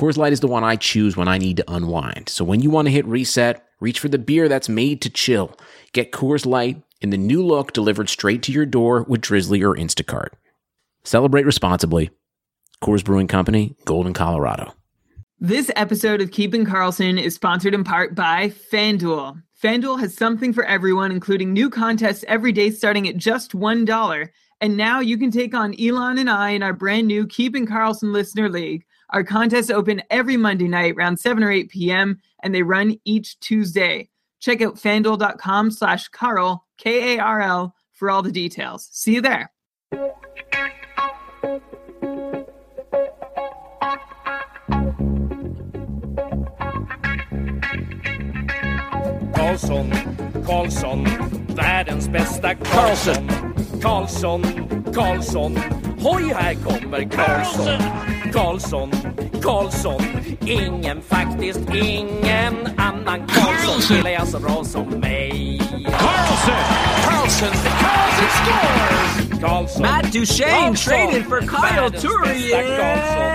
Coors Light is the one I choose when I need to unwind. So when you want to hit reset, reach for the beer that's made to chill. Get Coors Light in the new look delivered straight to your door with Drizzly or Instacart. Celebrate responsibly. Coors Brewing Company, Golden, Colorado. This episode of Keeping Carlson is sponsored in part by FanDuel. FanDuel has something for everyone, including new contests every day starting at just $1. And now you can take on Elon and I in our brand new Keeping Carlson Listener League. Our contests open every Monday night around 7 or 8 p.m. and they run each Tuesday. Check out fanduel.com slash Karl, K A R L, for all the details. See you there. Karlsson, Karlsson, världens bästa Karlsson. Karlsson, Karlsson, hoj här kommer Karlsson. Karlsson, Karlsson, ingen faktiskt ingen annan Karlsson spelar jag så bra som mig. Carlson! Carlson! Carlson scores! Karlsson, Matt Duchene Karlsson, traded for Kyle världens Turris. bästa Karlsson.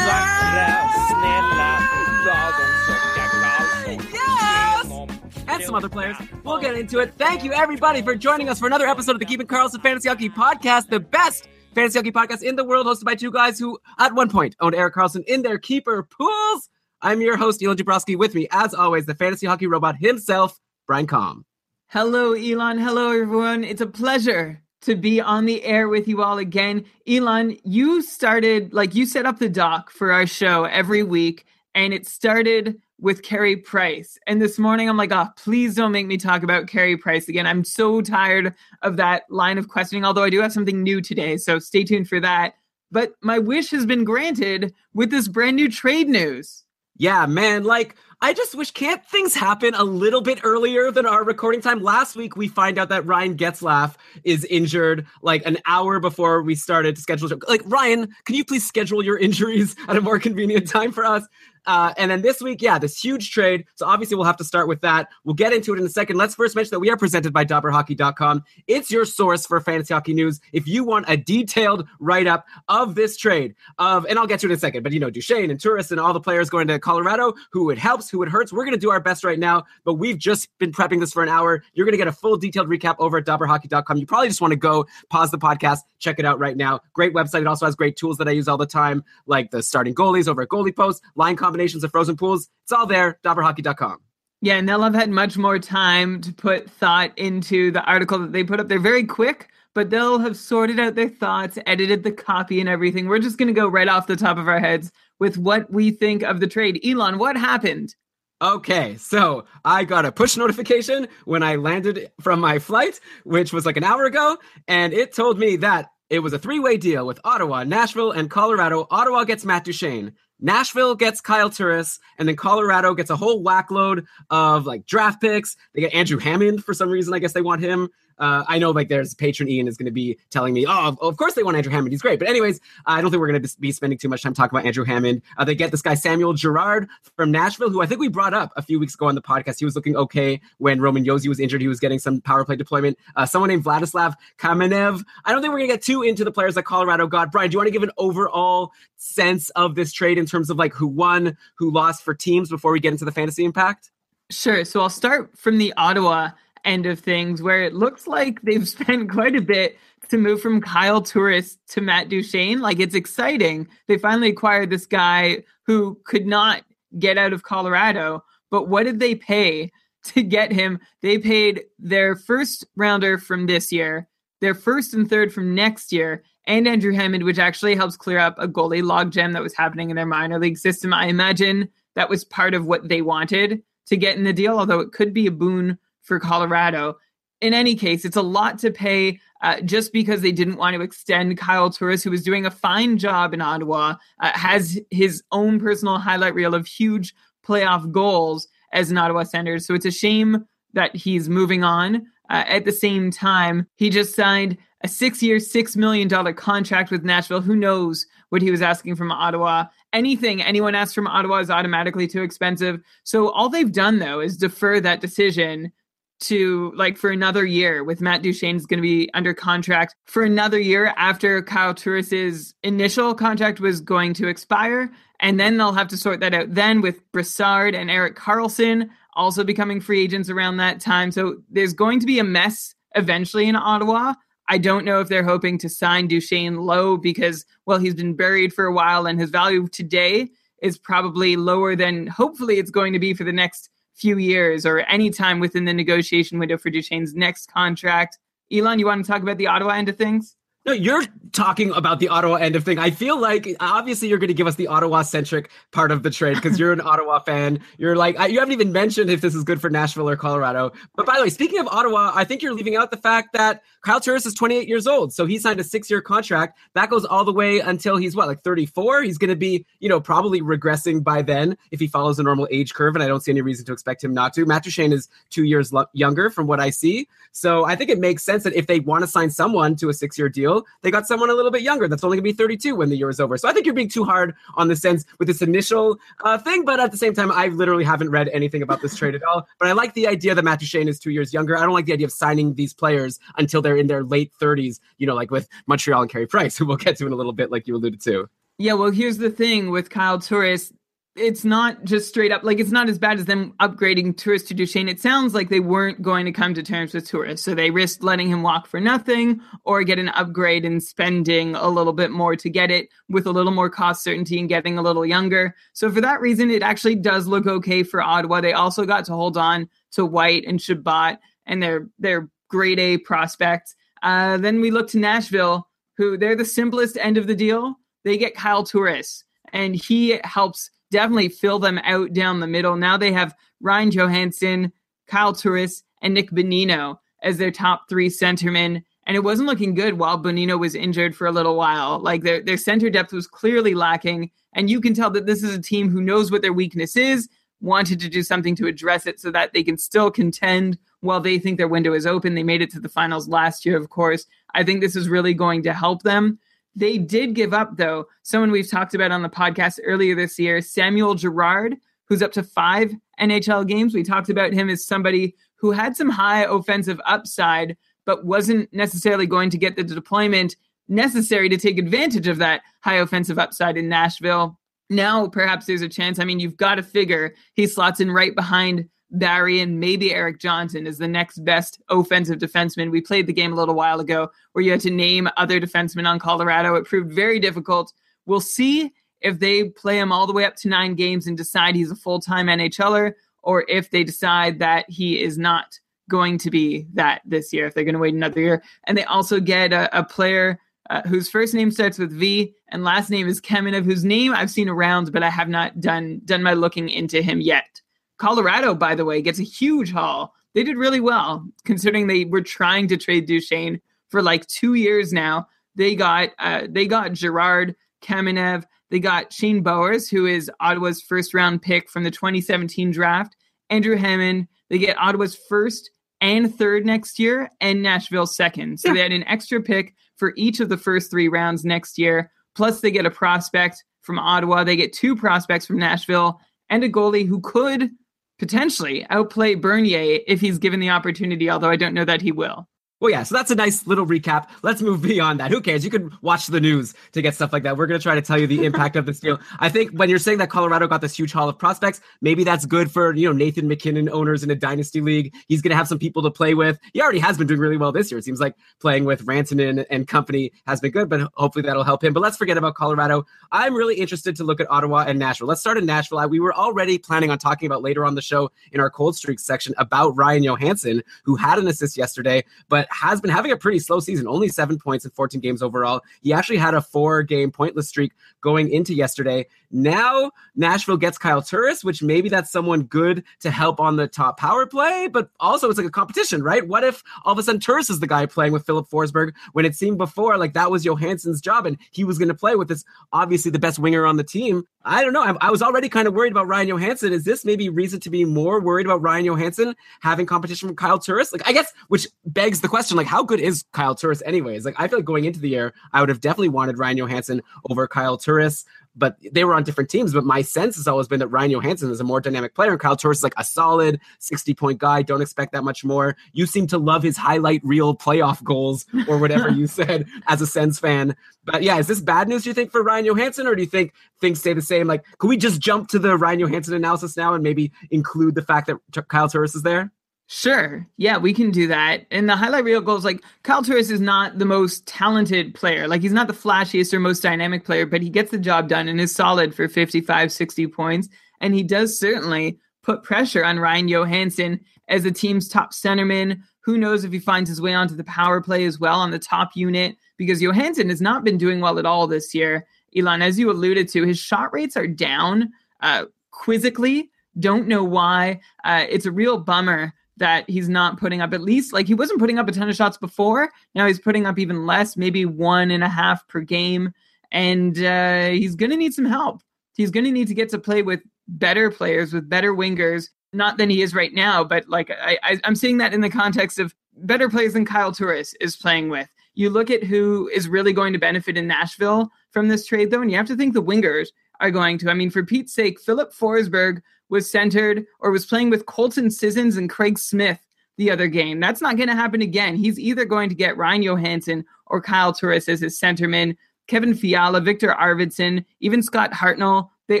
Vackra, snälla, lagom-tjocka Karlsson. Yes! And some other players. We'll get into it. Thank you, everybody, for joining us for another episode of the Keeping Carlson Fantasy Hockey Podcast, the best fantasy hockey podcast in the world, hosted by two guys who, at one point, owned Erik Karlsson in their keeper pools. I'm your host, Elon Dubrowski. With me, as always, the fantasy hockey robot himself, Brian Com. Hello, Elon. Hello, everyone. It's a pleasure to be on the air with you all again. Elon, you started, like, you set up the doc for our show every week, and it started with Carey Price. And this morning, I'm like, oh, please don't make me talk about Carey Price again. I'm so tired of that line of questioning, although I do have something new today. So stay tuned for that. But my wish has been granted with this brand new trade news. Yeah, man, like I just wish can't things happen a little bit earlier than our recording time? Last week we find out that Ryan Getzlaf is injured like an hour before we started to schedule. Like Ryan, can you please schedule your injuries at a more convenient time for us? Uh, and then this week, yeah, this huge trade. So obviously, we'll have to start with that. We'll get into it in a second. Let's first mention that we are presented by DobberHockey.com. It's your source for fantasy hockey news. If you want a detailed write up of this trade, of and I'll get to it in a second, but you know, Duchene and Turris and all the players going to Colorado, who it helps, who it hurts. We're going to do our best right now, but we've just been prepping this for an hour. You're going to get a full detailed recap over at DobberHockey.com. You probably just want to go pause the podcast, check it out right now. Great website. It also has great tools that I use all the time, like the starting goalies over at Goalie Post, line combinations of Frozen Tools. It's all there, dobberhockey.com. Yeah, and they'll have had much more time to put thought into the article that they put up. They're very quick, but they'll have sorted out their thoughts, edited the copy and everything. We're just going to go right off the top of our heads with what we think of the trade. Elon, what happened? Okay, so I got a push notification when I landed from my flight, which was like an hour ago, and it told me that it was a three way deal with Ottawa, Nashville, and Colorado. Ottawa gets Matt Duchene. Nashville gets Kyle Turris, and then Colorado gets a whole whackload of like draft picks. They get Andrew Hammond for some reason. I guess they want him. Uh, I know like there's patron Ian is going to be telling me, oh, of course they want Andrew Hammond. He's great. But anyways, I don't think we're going to be spending too much time talking about Andrew Hammond. Uh, they get this guy Samuel Girard from Nashville, who I think we brought up a few weeks ago on the podcast. He was looking okay when Roman Josi was injured. He was getting some power play deployment. Uh, someone named Vladislav Kamenev. I don't think we're going to get too into the players that Colorado got. Brian, do you want to give an overall sense of this trade in terms of like who won, who lost for teams before we get into the fantasy impact? Sure. So I'll start from the Ottawa end of things where it looks like they've spent quite a bit to move from Kyle Turris to Matt Duchene. Like it's exciting. They finally acquired this guy who could not get out of Colorado. But what did they pay to get him? They paid their first rounder from this year, their first and third from next year, and Andrew Hammond, which actually helps clear up a goalie logjam that was happening in their minor league system. I imagine that was part of what they wanted to get in the deal, although it could be a boon for Colorado. In any case, it's a lot to pay uh, just because they didn't want to extend Kyle Turris, who was doing a fine job in Ottawa, uh, has his own personal highlight reel of huge playoff goals. as an Ottawa Senator. So it's a shame that he's moving on. Uh, at the same time, he just signed a six year, $6 million contract with Nashville. Who knows what he was asking from Ottawa? Anything anyone asks from Ottawa is automatically too expensive. So all they've done, though, is defer that decision to like for another year with Matt Duchene is going to be under contract for another year after Kyle Turris's initial contract was going to expire. And then they'll have to sort that out then with Brassard and Erik Karlsson also becoming free agents around that time. So there's going to be a mess eventually in Ottawa. I don't know if they're hoping to sign Duchene low because, well, he's been buried for a while and his value today is probably lower than hopefully it's going to be for the next few years or any time within the negotiation window for Duchene's next contract. Elon, you want to talk about the Ottawa end of things? No, you're talking about the Ottawa end of thing. I feel like obviously you're going to give us the Ottawa centric part of the trade because you're an Ottawa fan. You're like you haven't even mentioned if this is good for Nashville or Colorado. But by the way, speaking of Ottawa, I think you're leaving out the fact that Kyle Turris is 28 years old, so he signed a six year contract that goes all the way until he's what like 34. He's going to be you know probably regressing by then if he follows a normal age curve, and I don't see any reason to expect him not to. Matt Duchene is two years lo- younger from what I see, so I think it makes sense that if they want to sign someone to a six year deal deal, they got someone a little bit younger that's only going to be 32 when the year is over. So I think you're being too hard on the Sens with this initial uh, thing. But at the same time, I literally haven't read anything about this trade at all. But I like the idea that Matt Duchene is two years younger. I don't like the idea of signing these players until they're in their late 30s, you know, like with Montreal and Carey Price, who we'll get to in a little bit, like you alluded to. Yeah, well, here's the thing with Kyle Turris it's not just straight up like it's not as bad as them upgrading Turris to Duchene. It sounds like they weren't going to come to terms with Turris, so they risked letting him walk for nothing or get an upgrade and spending a little bit more to get it with a little more cost certainty and getting a little younger. So for that reason, it actually does look okay for Ottawa. They also got to hold on to White and Chabot and their their grade A prospects. Uh, then we look to Nashville, who they're the simplest end of the deal. They get Kyle Turris, and he helps definitely fill them out down the middle. Now they have Ryan Johansen, Kyle Turris, and Nick Bonino as their top three centermen. And it wasn't looking good while Bonino was injured for a little while. Like their, their center depth was clearly lacking. And you can tell that this is a team who knows what their weakness is, wanted to do something to address it so that they can still contend while they think their window is open. They made it to the finals last year, of course. I think this is really going to help them. They did give up, though, someone we've talked about on the podcast earlier this year, Samuel Girard, who's up to five NHL games. We talked about him as somebody who had some high offensive upside, but wasn't necessarily going to get the deployment necessary to take advantage of that high offensive upside in Nashville. Now, perhaps there's a chance. I mean, you've got to figure he slots in right behind Barrie and maybe Erik Johnson is the next best offensive defenseman. We played the game a little while ago where you had to name other defensemen on Colorado. It proved very difficult. We'll see if they play him all the way up to nine games and decide he's a full time NHLer, or if they decide that he is not going to be that this year, if they're going to wait another year. And they also get a, a player uh, whose first name starts with V and last name is Kamenev, whose name I've seen around, but I have not done done my looking into him yet. Colorado, by the way, gets a huge haul. They did really well considering they were trying to trade Duchene for like two years now. They got uh, they got Girard, Kamenev, they got Shane Bowers, who is Ottawa's first round pick from the 2017 draft, Andrew Hammond. They get Ottawa's first and third next year, and Nashville's second. So yeah. they had an extra pick for each of the first three rounds next year. Plus, they get a prospect from Ottawa. They get two prospects from Nashville and a goalie who could potentially outplay Bernier if he's given the opportunity, although I don't know that he will. Well, yeah, so that's a nice little recap. Let's move beyond that. Who cares? You can watch the news to get stuff like that. We're going to try to tell you the impact of this deal. I think when you're saying that Colorado got this huge haul of prospects, maybe that's good for, you know, Nathan MacKinnon owners in a dynasty league. He's going to have some people to play with. He already has been doing really well this year. It seems like playing with Rantanen and company has been good, but hopefully that'll help him. But let's forget about Colorado. I'm really interested to look at Ottawa and Nashville. Let's start in Nashville. We were already planning on talking about later on the show in our cold streak section about Ryan Johansen, who had an assist yesterday, but has been having a pretty slow season, only seven points in 14 games overall. He actually had a four game pointless streak going into yesterday. Now Nashville gets Kyle Turris, which maybe that's someone good to help on the top power play, but also it's like a competition, right? What if all of a sudden Turris is the guy playing with Filip Forsberg when it seemed before like that was Johansen's job and he was going to play with this obviously the best winger on the team? I don't know. I, I was already kind of worried about Ryan Johansen. Is this maybe reason to be more worried about Ryan Johansen having competition from Kyle Turris? Like, I guess, which begs the question, like, how good is Kyle Turris anyways? Like, I feel like going into the year, I would have definitely wanted Ryan Johansen over Kyle Turris but they were on different teams. But my sense has always been that Ryan Johansen is a more dynamic player, and Kyle Turris is like a solid 60 point guy. Don't expect that much more. You seem to love his highlight reel playoff goals or whatever you said as a Sens fan. But yeah, is this bad news, do you think, for Ryan Johansen, or do you think things stay the same? Like, can we just jump to the Ryan Johansen analysis now and maybe include the fact that Kyle Turris is there? Sure. Yeah, we can do that. And the highlight reel goals, like Kyle Turris is not the most talented player. Like he's not the flashiest or most dynamic player, but he gets the job done and is solid for 55, 60 points. And he does certainly put pressure on Ryan Johansen as the team's top centerman. Who knows if he finds his way onto the power play as well on the top unit, because Johansen has not been doing well at all this year. Elon, as you alluded to, his shot rates are down uh, quizzically. Don't know why. Uh, it's a real bummer that he's not putting up at least like he wasn't putting up a ton of shots before. Now he's putting up even less, maybe one and a half per game. And uh, he's going to need some help. He's going to need to get to play with better players, with better wingers, not than he is right now. But like I, I, I'm seeing that in the context of better players than Kyle Turris is playing with. You look at who is really going to benefit in Nashville from this trade, though, and you have to think the wingers are going to. I mean, for Pete's sake, Filip Forsberg was centered or was playing with Colton Sissons and Craig Smith the other game. That's not going to happen again. He's either going to get Ryan Johansen or Kyle Turris as his centerman. Kevin Fiala, Viktor Arvidsson, even Scott Hartnell, they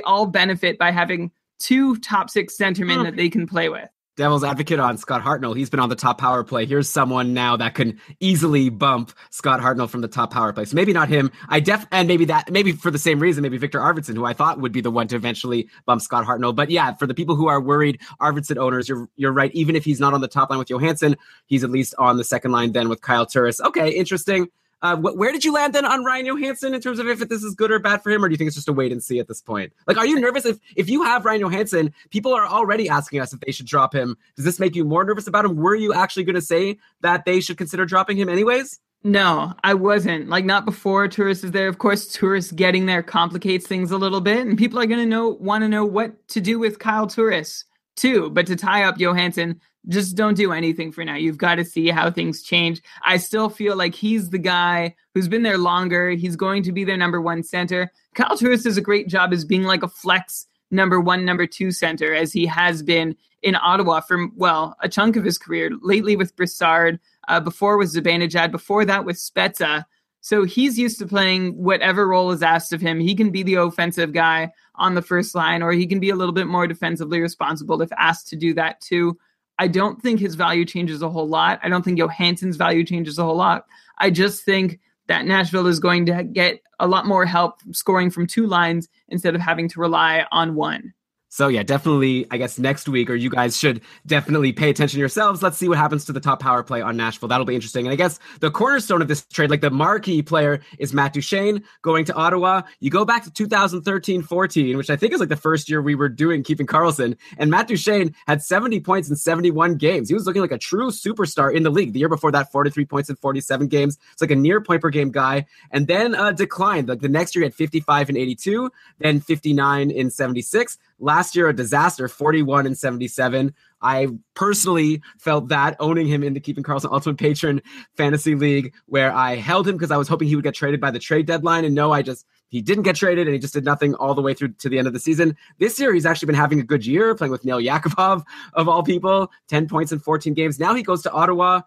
all benefit by having two top six centermen oh. that they can play with devil's advocate on Scott Hartnell. He's been on the top power play. Here's someone now that can easily bump Scott Hartnell from the top power play. So maybe not him. I def and maybe that maybe for the same reason, maybe Viktor Arvidsson, who I thought would be the one to eventually bump Scott Hartnell. But yeah, for the people who are worried, Arvidsson owners, you're you're right. Even if he's not on the top line with Johansen, he's at least on the second line then with Kyle Turris. Okay, interesting. Uh, wh- where did you land then on Ryan Johansen in terms of if this is good or bad for him, or do you think it's just a wait and see at this point? Like, are you nervous if if you have Ryan Johansen? People are already asking us if they should drop him. Does this make you more nervous about him? Were you actually going to say that they should consider dropping him anyways? No, I wasn't. Like not before Turris is there. Of course, Turris getting there complicates things a little bit, and people are going to know want to know what to do with Kyle Turris too. But to tie up Johansen, just don't do anything for now. You've got to see how things change. I still feel like he's the guy who's been there longer. He's going to be their number one center. Kyle Turris does a great job as being like a flex number one, number two center, as he has been in Ottawa for, well, a chunk of his career. Lately with Brassard, uh, before with Zibanejad, before that with Spezza. So he's used to playing whatever role is asked of him. He can be the offensive guy on the first line, or he can be a little bit more defensively responsible if asked to do that too. I don't think his value changes a whole lot. I don't think Johansen's value changes a whole lot. I just think that Nashville is going to get a lot more help scoring from two lines instead of having to rely on one. So yeah, definitely. I guess next week, or you guys should definitely pay attention yourselves. Let's see what happens to the top power play on Nashville. That'll be interesting. And I guess the cornerstone of this trade, like the marquee player, is Matt Duchene going to Ottawa. You go back to 2013-14, which I think is like the first year we were doing keeping Carlson, and Matt Duchene had 70 points in 71 games. He was looking like a true superstar in the league. The year before that, 43 points in 47 games. It's like a near point per game guy, and then uh, declined. Like the next year, he had 55 and 82, then 59 in 76 Last year, a disaster, 41 and 77. I personally felt that owning him in the Keeping Carlson Ultimate Patron Fantasy League, where I held him because I was hoping he would get traded by the trade deadline. And no, I just, he didn't get traded and he just did nothing all the way through to the end of the season. This year, he's actually been having a good year playing with Nail Yakupov, of all people, 10 points in 14 games. Now he goes to Ottawa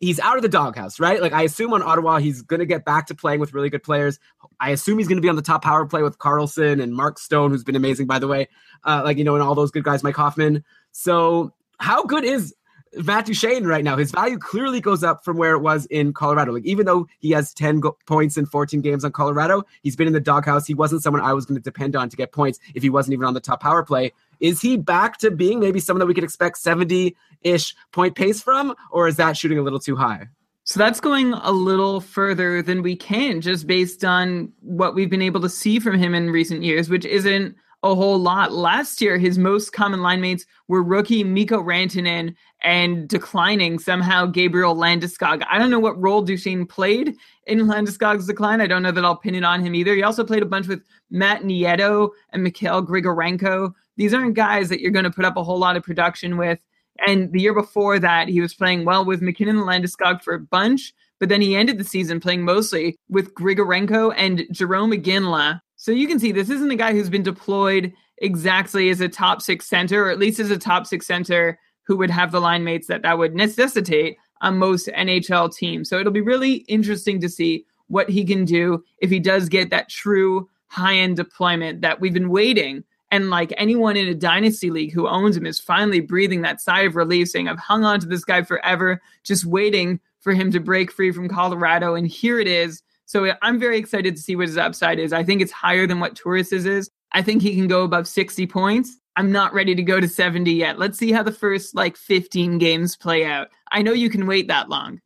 he's out of the doghouse, right? Like I assume on Ottawa, he's going to get back to playing with really good players. I assume he's going to be on the top power play with Karlsson and Mark Stone, who's been amazing, by the way. Uh, like you know, and all those good guys, Mike Hoffman. So how good is Matt Duchene right now? His value clearly goes up from where it was in Colorado. Like even though he has ten go- points in 14 games on Colorado, he's been in the doghouse. He wasn't someone I was going to depend on to get points if he wasn't even on the top power play. Is he back to being maybe someone that we could expect 70 ish point pace from, or is that shooting a little too high? So that's going a little further than we can just based on what we've been able to see from him in recent years, which isn't a whole lot. Last year, his most common line mates were rookie Mikko Rantanen and declining somehow Gabriel Landeskog. I don't know what role Duchene played in Landeskog's decline. I don't know that I'll pin it on him either. He also played a bunch with Matt Nieto and Mikhail Grigorenko. These aren't guys that you're going to put up a whole lot of production with. And the year before that, he was playing well with MacKinnon and Landeskog for a bunch, but then he ended the season playing mostly with Grigorenko and Jarome Iginla. So you can see this isn't a guy who's been deployed exactly as a top six center, or at least as a top six center who would have the line mates that that would necessitate on most NHL teams. So it'll be really interesting to see what he can do if he does get that true high end deployment that we've been waiting. And like anyone in a dynasty league who owns him is finally breathing that sigh of relief, saying, I've hung on to this guy forever, just waiting for him to break free from Colorado. And here it is. So I'm very excited to see what his upside is. I think it's higher than what Turris's is. I think he can go above 60 points. I'm not ready to go to 70 yet. Let's see how the first like 15 games play out. I know you can wait that long.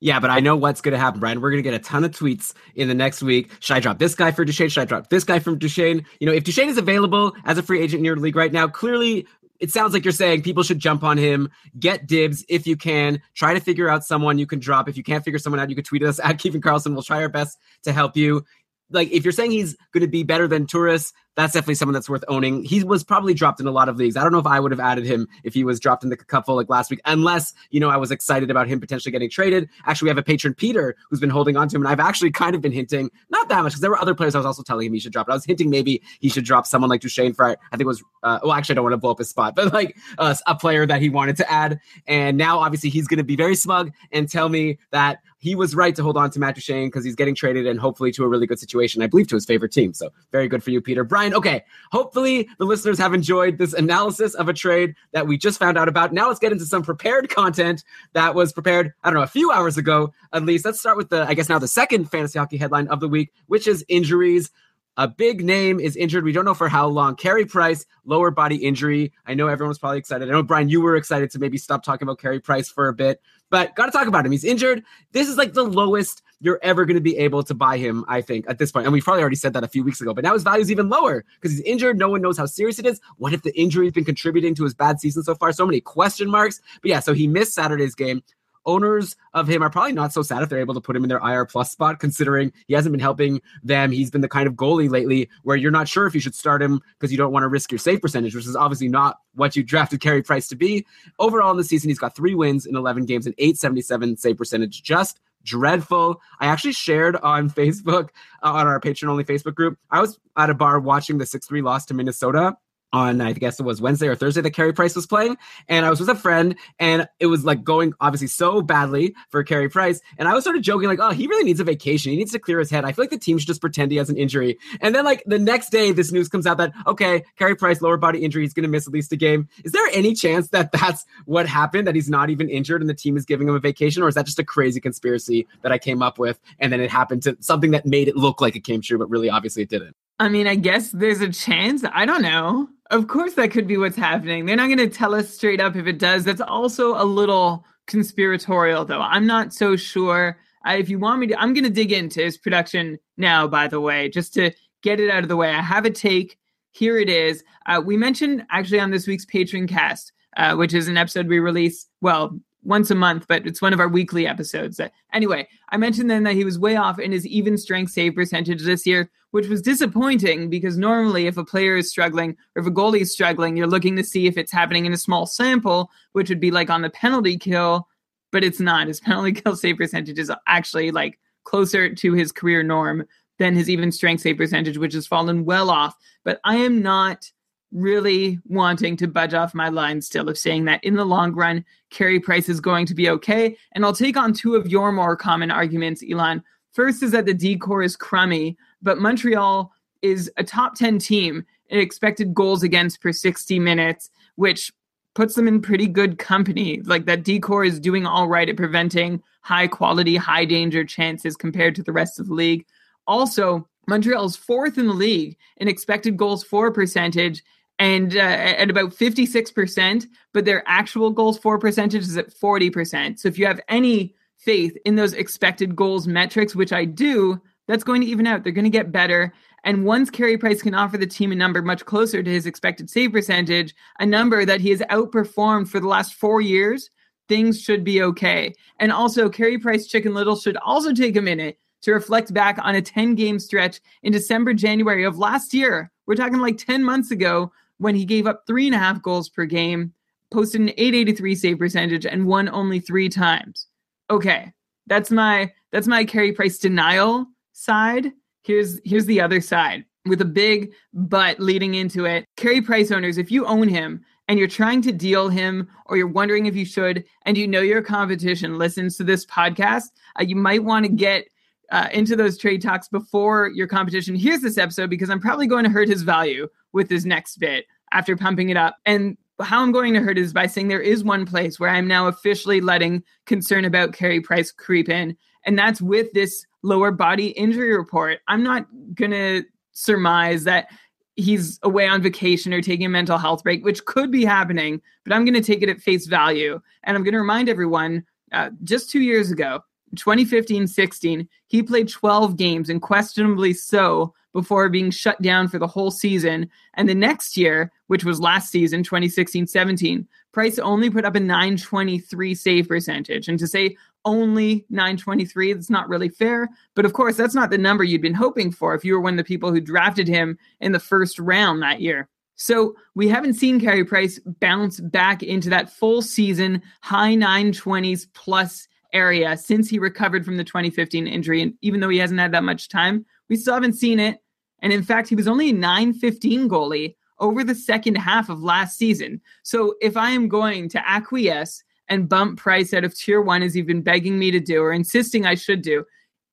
Yeah, but I know what's going to happen, Brian. We're going to get a ton of tweets in the next week. Should I drop this guy for Duchene? Should I drop this guy from Duchene? You know, if Duchene is available as a free agent in your league right now, clearly it sounds like you're saying people should jump on him, get dibs if you can, try to figure out someone you can drop. If you can't figure someone out, you can tweet us at Keeping Carlson. We'll try our best to help you. Like if you're saying he's going to be better than Turris, that's definitely someone that's worth owning. He was probably dropped in a lot of leagues. I don't know if I would have added him if he was dropped in the couple like last week, unless, you know, I was excited about him potentially getting traded. Actually, we have a patron, Peter, who's been holding on to him. And I've actually kind of been hinting, not that much, because there were other players I was also telling him he should drop. But I was hinting maybe he should drop someone like Duchene for, I think it was, uh, well, actually, I don't want to blow up his spot, but like uh, a player that he wanted to add. And now, obviously, he's going to be very smug and tell me that he was right to hold on to Matt Duchene because he's getting traded and hopefully to a really good situation, I believe to his favorite team. So very good for you, Peter. Brian, okay. Hopefully the listeners have enjoyed this analysis of a trade that we just found out about. Now let's get into some prepared content that was prepared, I don't know, a few hours ago at least. Let's start with the, I guess now the second fantasy hockey headline of the week, which is injuries. A big name is injured. We don't know for how long. Carey Price, lower body injury. I know everyone was probably excited. I know, Brian, you were excited to maybe stop talking about Carey Price for a bit, but got to talk about him. He's injured. This is like the lowest you're ever going to be able to buy him, I think, at this point. And we probably already said that a few weeks ago, but now his value is even lower because he's injured. No one knows how serious it is. What if the injury has been contributing to his bad season so far? So many question marks. But yeah, so he missed Saturday's game owners of him are probably not so sad if they're able to put him in their IR plus spot, considering he hasn't been helping them. He's been the kind of goalie lately where you're not sure if you should start him because you don't want to risk your save percentage, which is obviously not what you drafted Carey Price to be. Overall in the season, he's got three wins in 11 games and 877 save percentage, just dreadful. I actually shared on Facebook, uh, on our patron only Facebook group. I was at a bar watching the 6 3 loss to Minnesota on I guess it was Wednesday or Thursday that Carey Price was playing, and I was with a friend, and it was like going obviously so badly for Carey Price, and I was sort of joking like, oh, he really needs a vacation, he needs to clear his head. I feel like the team should just pretend he has an injury, and then like the next day, this news comes out that okay, Carey Price lower body injury, he's going to miss at least a game. Is there any chance that that's what happened, that he's not even injured, and the team is giving him a vacation, or is that just a crazy conspiracy that I came up with, and then it happened to something that made it look like it came true, but really obviously it didn't? I mean, I guess there's a chance. I don't know. Of course, that could be what's happening. They're not going to tell us straight up if it does. That's also a little conspiratorial, though. I'm not so sure. Uh, if you want me to, I'm going to dig into his production now, by the way, just to get it out of the way. I have a take. Here it is. Uh, we mentioned actually on this week's Patron cast, uh, which is an episode we release, well, once a month, but it's one of our weekly episodes. Anyway, I mentioned then that he was way off in his even strength save percentage this year, which was disappointing because normally if a player is struggling or if a goalie is struggling, you're looking to see if it's happening in a small sample, which would be like on the penalty kill, but it's not. His penalty kill save percentage is actually like closer to his career norm than his even strength save percentage, which has fallen well off. But I am not really wanting to budge off my line still of saying that in the long run, Carey Price is going to be okay. And I'll take on two of your more common arguments, Elon. First is that the D corps is crummy, but Montreal is a top 10 team in expected goals against per 60 minutes, which puts them in pretty good company. Like that D corps is doing all right at preventing high quality, high danger chances compared to the rest of the league. Also, Montreal's fourth in the league in expected goals for percentage and uh, at about 56%, but their actual goals for percentage is at 40%. So if you have any faith in those expected goals metrics, which I do, that's going to even out. They're going to get better. And once Carey Price can offer the team a number much closer to his expected save percentage, a number that he has outperformed for the last four years, things should be okay. And also, Carey Price Chicken Little should also take a minute to reflect back on a 10 game stretch in December, January of last year. We're talking like 10 months ago when he gave up three and a half goals per game, posted an 883 save percentage, and won only three times. Okay, that's my that's my Carey Price denial side. Here's here's the other side with a big but leading into it. Carey Price owners, if you own him and you're trying to deal him or you're wondering if you should and you know your competition listens to this podcast, uh, you might want to get uh, into those trade talks before your competition hears this episode because I'm probably going to hurt his value with this next bit after pumping it up. And how I'm going to hurt is by saying there is one place where I'm now officially letting concern about Carey Price creep in, and that's with this lower body injury report. I'm not going to surmise that he's away on vacation or taking a mental health break, which could be happening, but I'm going to take it at face value. And I'm going to remind everyone uh, just two years ago, 2015 16, he played 12 games and questionably so before being shut down for the whole season. And the next year, which was last season, 2016 17, Price only put up a 923 save percentage. And to say only 923, that's not really fair. But of course, that's not the number you'd been hoping for if you were one of the people who drafted him in the first round that year. So we haven't seen Carey Price bounce back into that full season high 920s plus area since he recovered from the 2015 injury. And even though he hasn't had that much time, we still haven't seen it. And in fact, he was only a 915 goalie over the second half of last season. So if I am going to acquiesce and bump Price out of tier one, as you've been begging me to do or insisting I should do,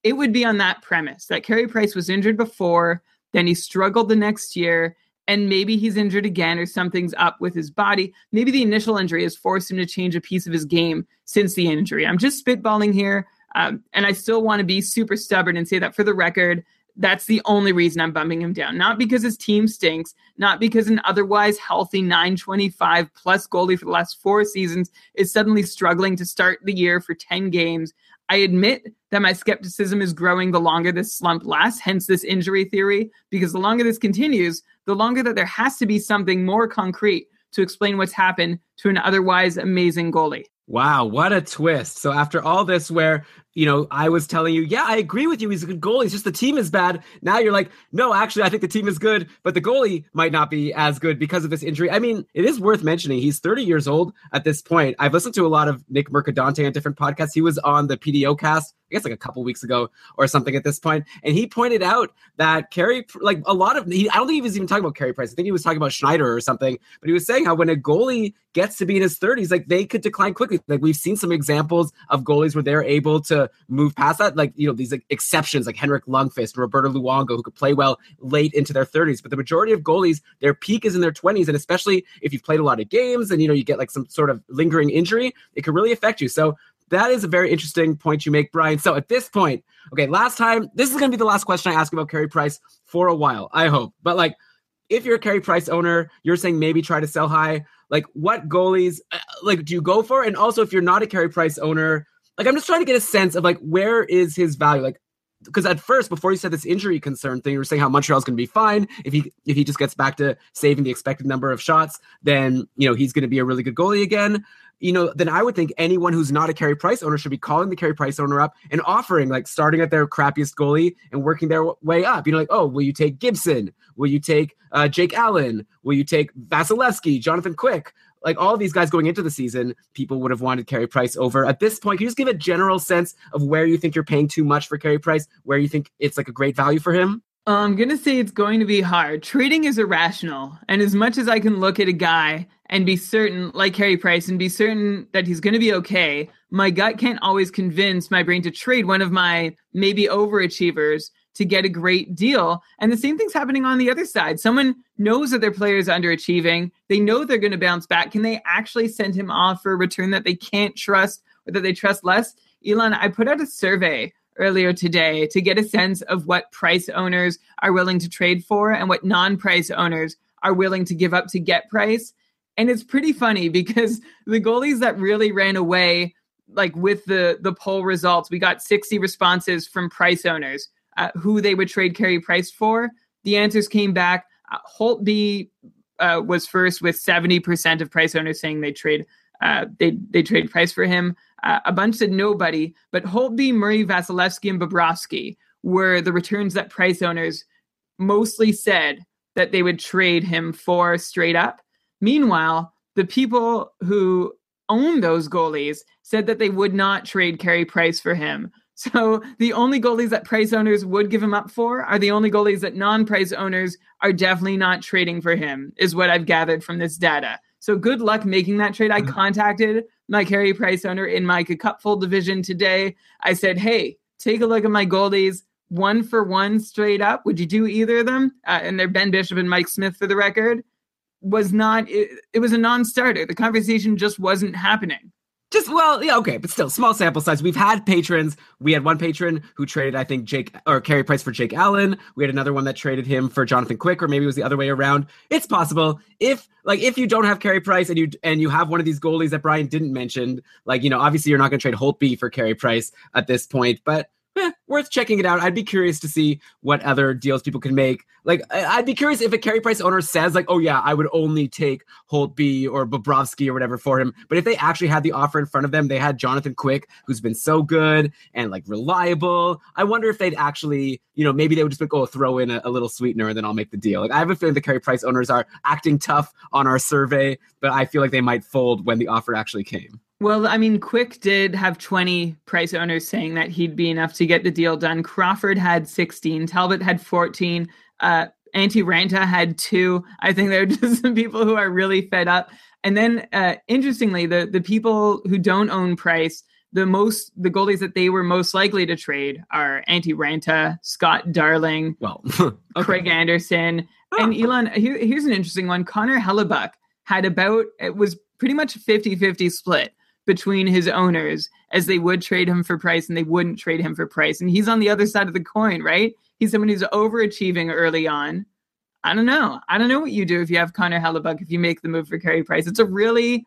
it would be on that premise that Carey Price was injured before, then he struggled the next year, and maybe he's injured again or something's up with his body. Maybe the initial injury has forced him to change a piece of his game since the injury. I'm just spitballing here. Um, and I still want to be super stubborn and say that for the record, that's the only reason I'm bumping him down. Not because his team stinks, not because an otherwise healthy 925 plus goalie for the last four seasons is suddenly struggling to start the year for 10 games. I admit that my skepticism is growing the longer this slump lasts, hence this injury theory, because the longer this continues, the longer that there has to be something more concrete to explain what's happened to an otherwise amazing goalie. Wow, what a twist. So after all this where you know, I was telling you, yeah, I agree with you. He's a good goalie. It's just the team is bad. Now you're like, no, actually, I think the team is good, but the goalie might not be as good because of this injury. I mean, it is worth mentioning. He's 30 years old at this point. I've listened to a lot of Nick Mercadante on different podcasts. He was on the PDO cast, I guess like a couple weeks ago or something at this point, and he pointed out that Carey, like a lot of, he, I don't think he was even talking about Carey Price. I think he was talking about Schneider or something, but he was saying how when a goalie gets to be in his 30s, like they could decline quickly. Like we've seen some examples of goalies where they're able to move past that. Like, you know, these like, exceptions like Henrik Lundqvist, Roberto Luongo, who could play well late into their 30s. But the majority of goalies, their peak is in their 20s. And especially if you've played a lot of games and, you know, you get like some sort of lingering injury, it can really affect you. So that is a very interesting point you make, Brian. So at this point, okay, last time, this is going to be the last question I ask about Carey Price for a while, I hope. But like, if you're a Carey Price owner, you're saying maybe try to sell high. Like, what goalies uh, like do you go for? And also, if you're not a Carey Price owner, like I'm just trying to get a sense of like where is his value? Like because at first, before you said this injury concern thing, you were saying how Montreal's going to be fine if he if he just gets back to saving the expected number of shots, then you know he's going to be a really good goalie again. You know, then I would think anyone who's not a Carey Price owner should be calling the Carey Price owner up and offering like starting at their crappiest goalie and working their way up. You know, like oh, will you take Gibson? Will you take uh, Jake Allen? Will you take Vasilevskiy, Jonathan Quick? like all these guys going into the season, people would have wanted Carey Price over. At this point, can you just give a general sense of where you think you're paying too much for Carey Price, where you think it's like a great value for him? I'm going to say it's going to be hard. Trading is irrational. And as much as I can look at a guy and be certain, like Carey Price, and be certain that he's going to be okay, my gut can't always convince my brain to trade one of my maybe overachievers to get a great deal. And the same thing's happening on the other side. Someone knows that their player is underachieving. They know they're going to bounce back. Can they actually send him off for a return that they can't trust or that they trust less? Elon, I put out a survey earlier today to get a sense of what price owners are willing to trade for and what non price owners are willing to give up to get price. And it's pretty funny because the goalies that really ran away like with the the poll results, we got 60 responses from price owners uh, who they would trade Carey Price for. The answers came back. Uh, Holtby uh, was first with 70% of price owners saying they trade uh, they they trade price for him. Uh, a bunch said nobody, but Holtby, Murray, Vasilevskiy, and Bobrovsky were the returns that price owners mostly said that they would trade him for straight up. Meanwhile, the people who own those goalies said that they would not trade Carey Price for him. So the only goalies that price owners would give him up for are the only goalies that non-price owners are definitely not trading for him, is what I've gathered from this data. So good luck making that trade. I Mm-hmm. contacted my Carey Price owner in my cupful division today. I said, hey, take a look at my goalies, one for one straight up. Would you do either of them? Uh, and they're Ben Bishop and Mike Smith for the record. Was not it, it was a non-starter. The conversation just wasn't happening. Just well, yeah, okay, but still, small sample size. We've had patrons. We had one patron who traded, I think, Jake or Carey Price for Jake Allen. We had another one that traded him for Jonathan Quick, or maybe it was the other way around. It's possible if, like, if you don't have Carey Price and you and you have one of these goalies that Brian didn't mention, like, you know, obviously you're not going to trade Holtby for Carey Price at this point, but eh, worth checking it out. I'd be curious to see what other deals people can make. Like, I'd be curious if a Carey Price owner says, like, oh yeah, I would only take Holtby or Bobrovsky or whatever for him. But if they actually had the offer in front of them, they had Jonathan Quick, who's been so good and like reliable. I wonder if they'd actually, you know, maybe they would just like, oh, throw in a, a little sweetener and then I'll make the deal. Like, I have a feeling the Carey Price owners are acting tough on our survey, but I feel like they might fold when the offer actually came. Well, I mean, Quick did have 20 price owners saying that he'd be enough to get the deal done. Crawford had 16, Talbot had 14, uh, Antti Raanta had two. I think there are just some people who are really fed up. And then, uh, interestingly, the the people who don't own Price, the most the goalies that they were most likely to trade are Antti Raanta, Scott Darling, Well, okay. Craig Anderson, Oh. and Elon. Here, here's an interesting one. Connor Hellebuyck had about it was pretty much 50-50 split between his owners as they would trade him for price and they wouldn't trade him for price. And he's on the other side of the coin, right? He's someone who's overachieving early on. I don't know. I don't know what you do if you have Connor Hellebuyck if you make the move for Carey Price. It's a really,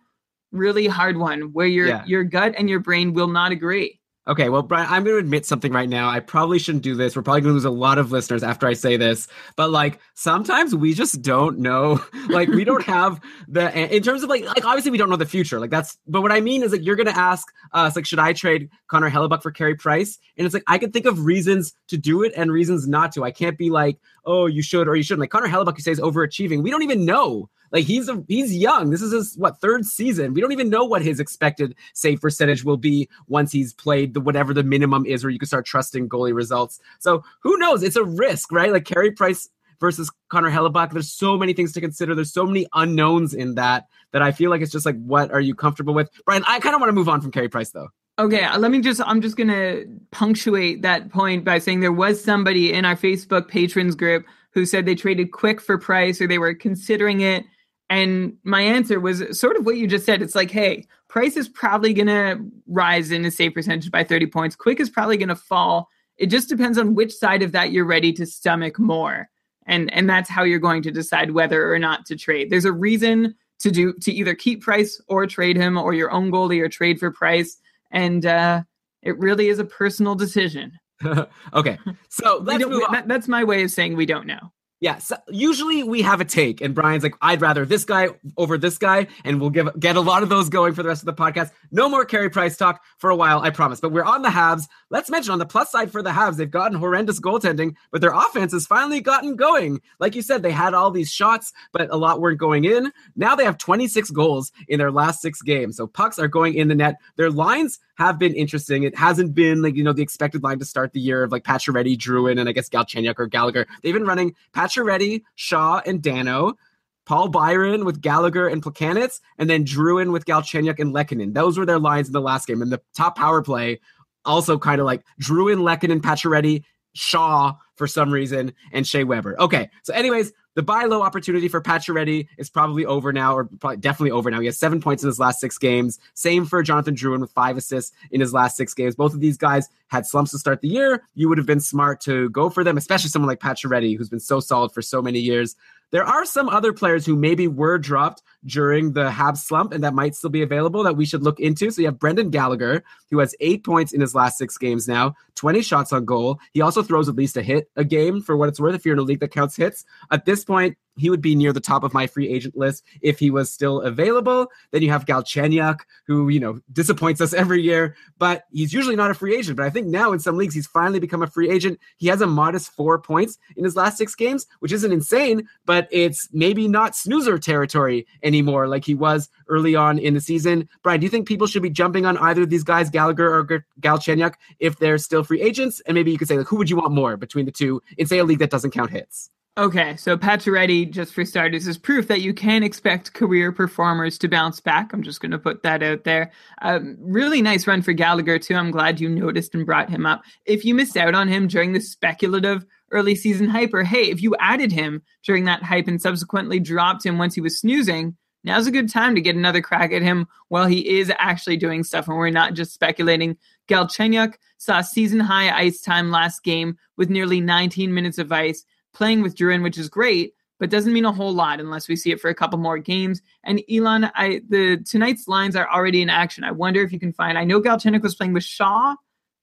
really hard one where your Yeah. your gut and your brain will not agree. Okay, well, Brian, I'm going to admit something right now. I probably shouldn't do this. We're probably going to lose a lot of listeners after I say this. But like, sometimes we just don't know. Like, we don't have the in terms of like, like obviously we don't know the future. Like that's. But what I mean is like, you're going to ask us like, should I trade Connor Hellebuyck for Carey Price? And it's like I can think of reasons to do it and reasons not to. I can't be like, oh, you should or you shouldn't. Like Connor Hellebuyck, you say is overachieving. We don't even know. Like he's a he's young. This is his what third season. We don't even know what his expected save percentage will be once he's played the whatever the minimum is, where you can start trusting goalie results. So who knows? It's a risk, right? Like Carey Price versus Connor Hellebuyck. There's so many things to consider. There's so many unknowns in that that I feel like it's just like, what are you comfortable with, Brian? I kind of want to move on from Carey Price though. Okay, uh, let me just, I'm just going to punctuate that point by saying there was somebody in our Facebook patrons group who said they traded quick for price or they were considering it. And my answer was sort of what you just said. It's like, hey, price is probably going to rise in a save percentage by 30 points. Quick is probably going to fall. It just depends on which side of that you're ready to stomach more. And, and that's how you're going to decide whether or not to trade. There's a reason to do to either keep price or trade him or your own goalie or trade for price and uh, it really is a personal decision. okay, so We let's don't- move on. that- that's my way of saying we don't know. Yeah, so usually we have a take, and Brian's like, "I'd rather this guy over this guy," and we'll give get a lot of those going for the rest of the podcast. No more Carey Price talk for a while, I promise. But we're on the Habs. Let's mention on the plus side for the Habs, they've gotten horrendous goaltending, but their offense has finally gotten going. Like you said, they had all these shots, but a lot weren't going in. Now they have 26 goals in their last six games, so pucks are going in the net. Their lines have been interesting. It hasn't been like you know the expected line to start the year of like Pacioretty, Drouin, and I guess Galchenyuk or Gallagher. They've been running Pacioretty, Shaw, and Danault. Paul Byron with Gallagher and Plekanec, and then Drouin with Galchenyuk and Lehkonen. Those were their lines in the last game. And the top power play also kind of like Drouin, Lehkonen, Pacioretty, Shaw for some reason, and Shea Weber. Okay, so anyways, the buy low opportunity for Pacioretty is probably over now, or probably definitely over now. He has seven points in his last six games. Same for Jonathan Drouin with five assists in his last six games. Both of these guys had slumps to start the year. You would have been smart to go for them, especially someone like Pacioretty, who's been so solid for so many years. There are some other players who maybe were dropped during the Habs slump and that might still be available that we should look into. So you have Brendan Gallagher, who has eight points in his last six games now, 20 shots on goal. He also throws at least a hit a game for what it's worth if you're in a league that counts hits. At this point, he would be near the top of my free agent list if he was still available. Then you have Galchenyuk, who, you know, disappoints us every year, but he's usually not a free agent. But I think now in some leagues, he's finally become a free agent. He has a modest four points in his last six games, which isn't insane, but it's maybe not snoozer territory anymore like he was early on in the season. Brian, do you think people should be jumping on either of these guys, Gallagher or Galchenyuk, if they're still free agents? And maybe you could say, like, who would you want more between the two in, say, a league that doesn't count hits? Okay, so Pacioretty, just for starters, is proof that you can expect career performers to bounce back. I'm just going to put that out there. Um, really nice run for Gallagher, too. I'm glad you noticed and brought him up. If you missed out on him during the speculative early season hype, or hey, if you added him during that hype and subsequently dropped him once he was snoozing, now's a good time to get another crack at him while he is actually doing stuff and we're not just speculating. Galchenyuk saw season high ice time last game with nearly 19 minutes of ice playing with Drouin, which is great, but doesn't mean a whole lot unless we see it for a couple more games. And Elon, I the tonight's lines are already in action. I wonder if you can find. I know Galchenyuk was playing with Shaw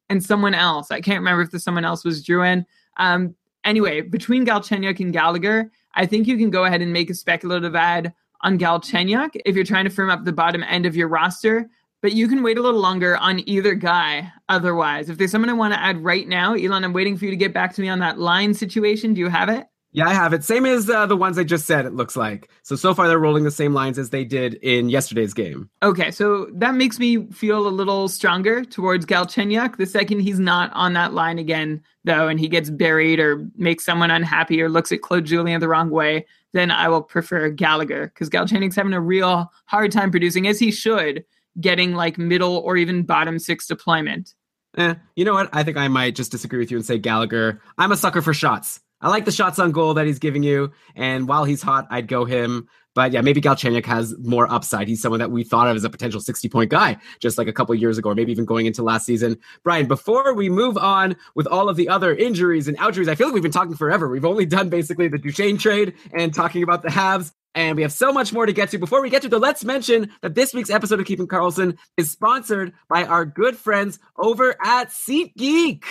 and someone else. I can't remember if the someone else was Drouin. Um, anyway, between Galchenyuk and Gallagher, I think you can go ahead and make a speculative ad on Galchenyuk if you're trying to firm up the bottom end of your roster. But you can wait a little longer on either guy. Otherwise, if there's someone I want to add right now, Elon, I'm waiting for you to get back to me on that line situation. Do you have it? Yeah, I have it. Same as uh, the ones I just said, it looks like. So, so far, they're rolling the same lines as they did in yesterday's game. Okay, so that makes me feel a little stronger towards Galchenyuk. The second he's not on that line again, though, and he gets buried or makes someone unhappy or looks at Claude Julien the wrong way, then I will prefer Gallagher because Galchenyuk's having a real hard time producing, as he should getting like middle or even bottom six deployment. Eh, you know what? I think I might just disagree with you and say Gallagher. I'm a sucker for shots. I like the shots on goal that he's giving you, and while he's hot, I'd go him. But yeah, maybe Galchenyuk has more upside. He's someone that we thought of as a potential 60 point guy just like a couple years ago, or maybe even going into last season. Brian, before we move on with all of the other injuries and outjuries, I feel like we've been talking forever. We've only done basically the Duchene trade and talking about the Habs. And we have so much more to get to. Before we get to the, let's mention that this week's episode of Keeping Carlson is sponsored by our good friends over at SeatGeek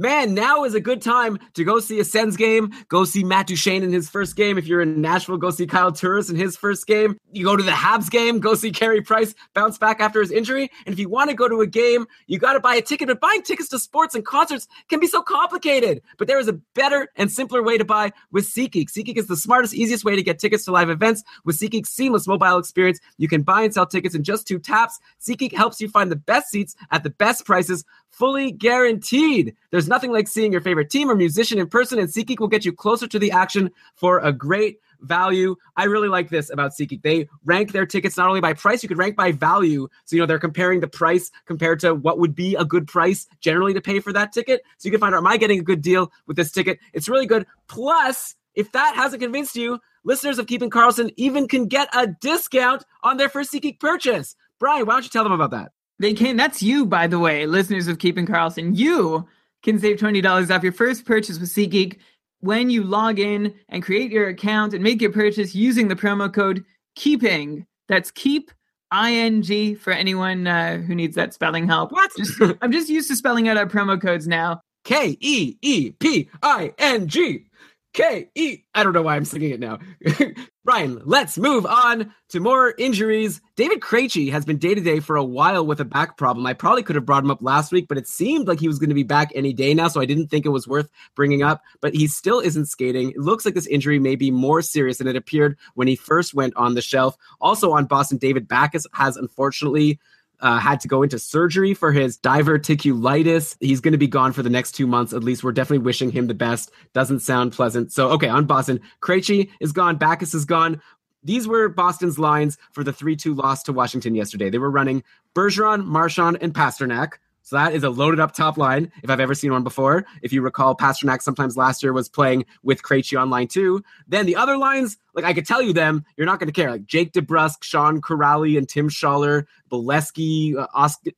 man, now is a good time to go see a Sens game. Go see Matt Duchene in his first game. If you're in Nashville, go see Kyle Turris in his first game. You go to the Habs game, go see Carey Price bounce back after his injury. And if you want to go to a game, you got to buy a ticket. But buying tickets to sports and concerts can be so complicated. But there is a better and simpler way to buy with SeatGeek. SeatGeek is the smartest, easiest way to get tickets to live events. With SeatGeek's seamless mobile experience, you can buy and sell tickets in just two taps. SeatGeek helps you find the best seats at the best prices fully guaranteed. There's nothing like seeing your favorite team or musician in person, and SeatGeek will get you closer to the action for a great value. I really like this about SeatGeek. They rank their tickets not only by price, you could rank by value. So, you know, they're comparing the price compared to what would be a good price generally to pay for that ticket. So you can find out, am I getting a good deal with this ticket? It's really good. Plus, if that hasn't convinced you, listeners of Keeping Carlson even can get a discount on their first SeatGeek purchase. Brian, why don't you tell them about that? They can. That's you, by the way, listeners of Keeping Carlson. You can save twenty dollars off your first purchase with SeatGeek when you log in and create your account and make your purchase using the promo code Keeping. That's Keep ing for anyone uh, who needs that spelling help. What? Just, I'm just used to spelling out our promo codes now. K E E P I N G. K E. I don't know why I'm singing it now. Brian, let's move on to more injuries. David Krejci has been day to day for a while with a back problem. I probably could have brought him up last week, but it seemed like he was going to be back any day now, so I didn't think it was worth bringing up. But he still isn't skating. It looks like this injury may be more serious than it appeared when he first went on the shelf. Also on Boston, David Backes has unfortunately uh, had to go into surgery for his diverticulitis. He's going to be gone for the next two months. At least we're definitely wishing him the best. Doesn't sound pleasant. So, okay, on Boston, Krejci is gone. Backes is gone. These were Boston's lines for the 3 2 loss to Washington yesterday. They were running Bergeron, Marchand, and Pastrnak. So that is a loaded up top line if I've ever seen one before. If you recall, Pastrnak sometimes last year was playing with Krejci on line two. Then the other lines, like I could tell you them, you're not going to care. Like Jake DeBrusk, Sean Kuraly, and Tim Schaller, Beleskey, uh,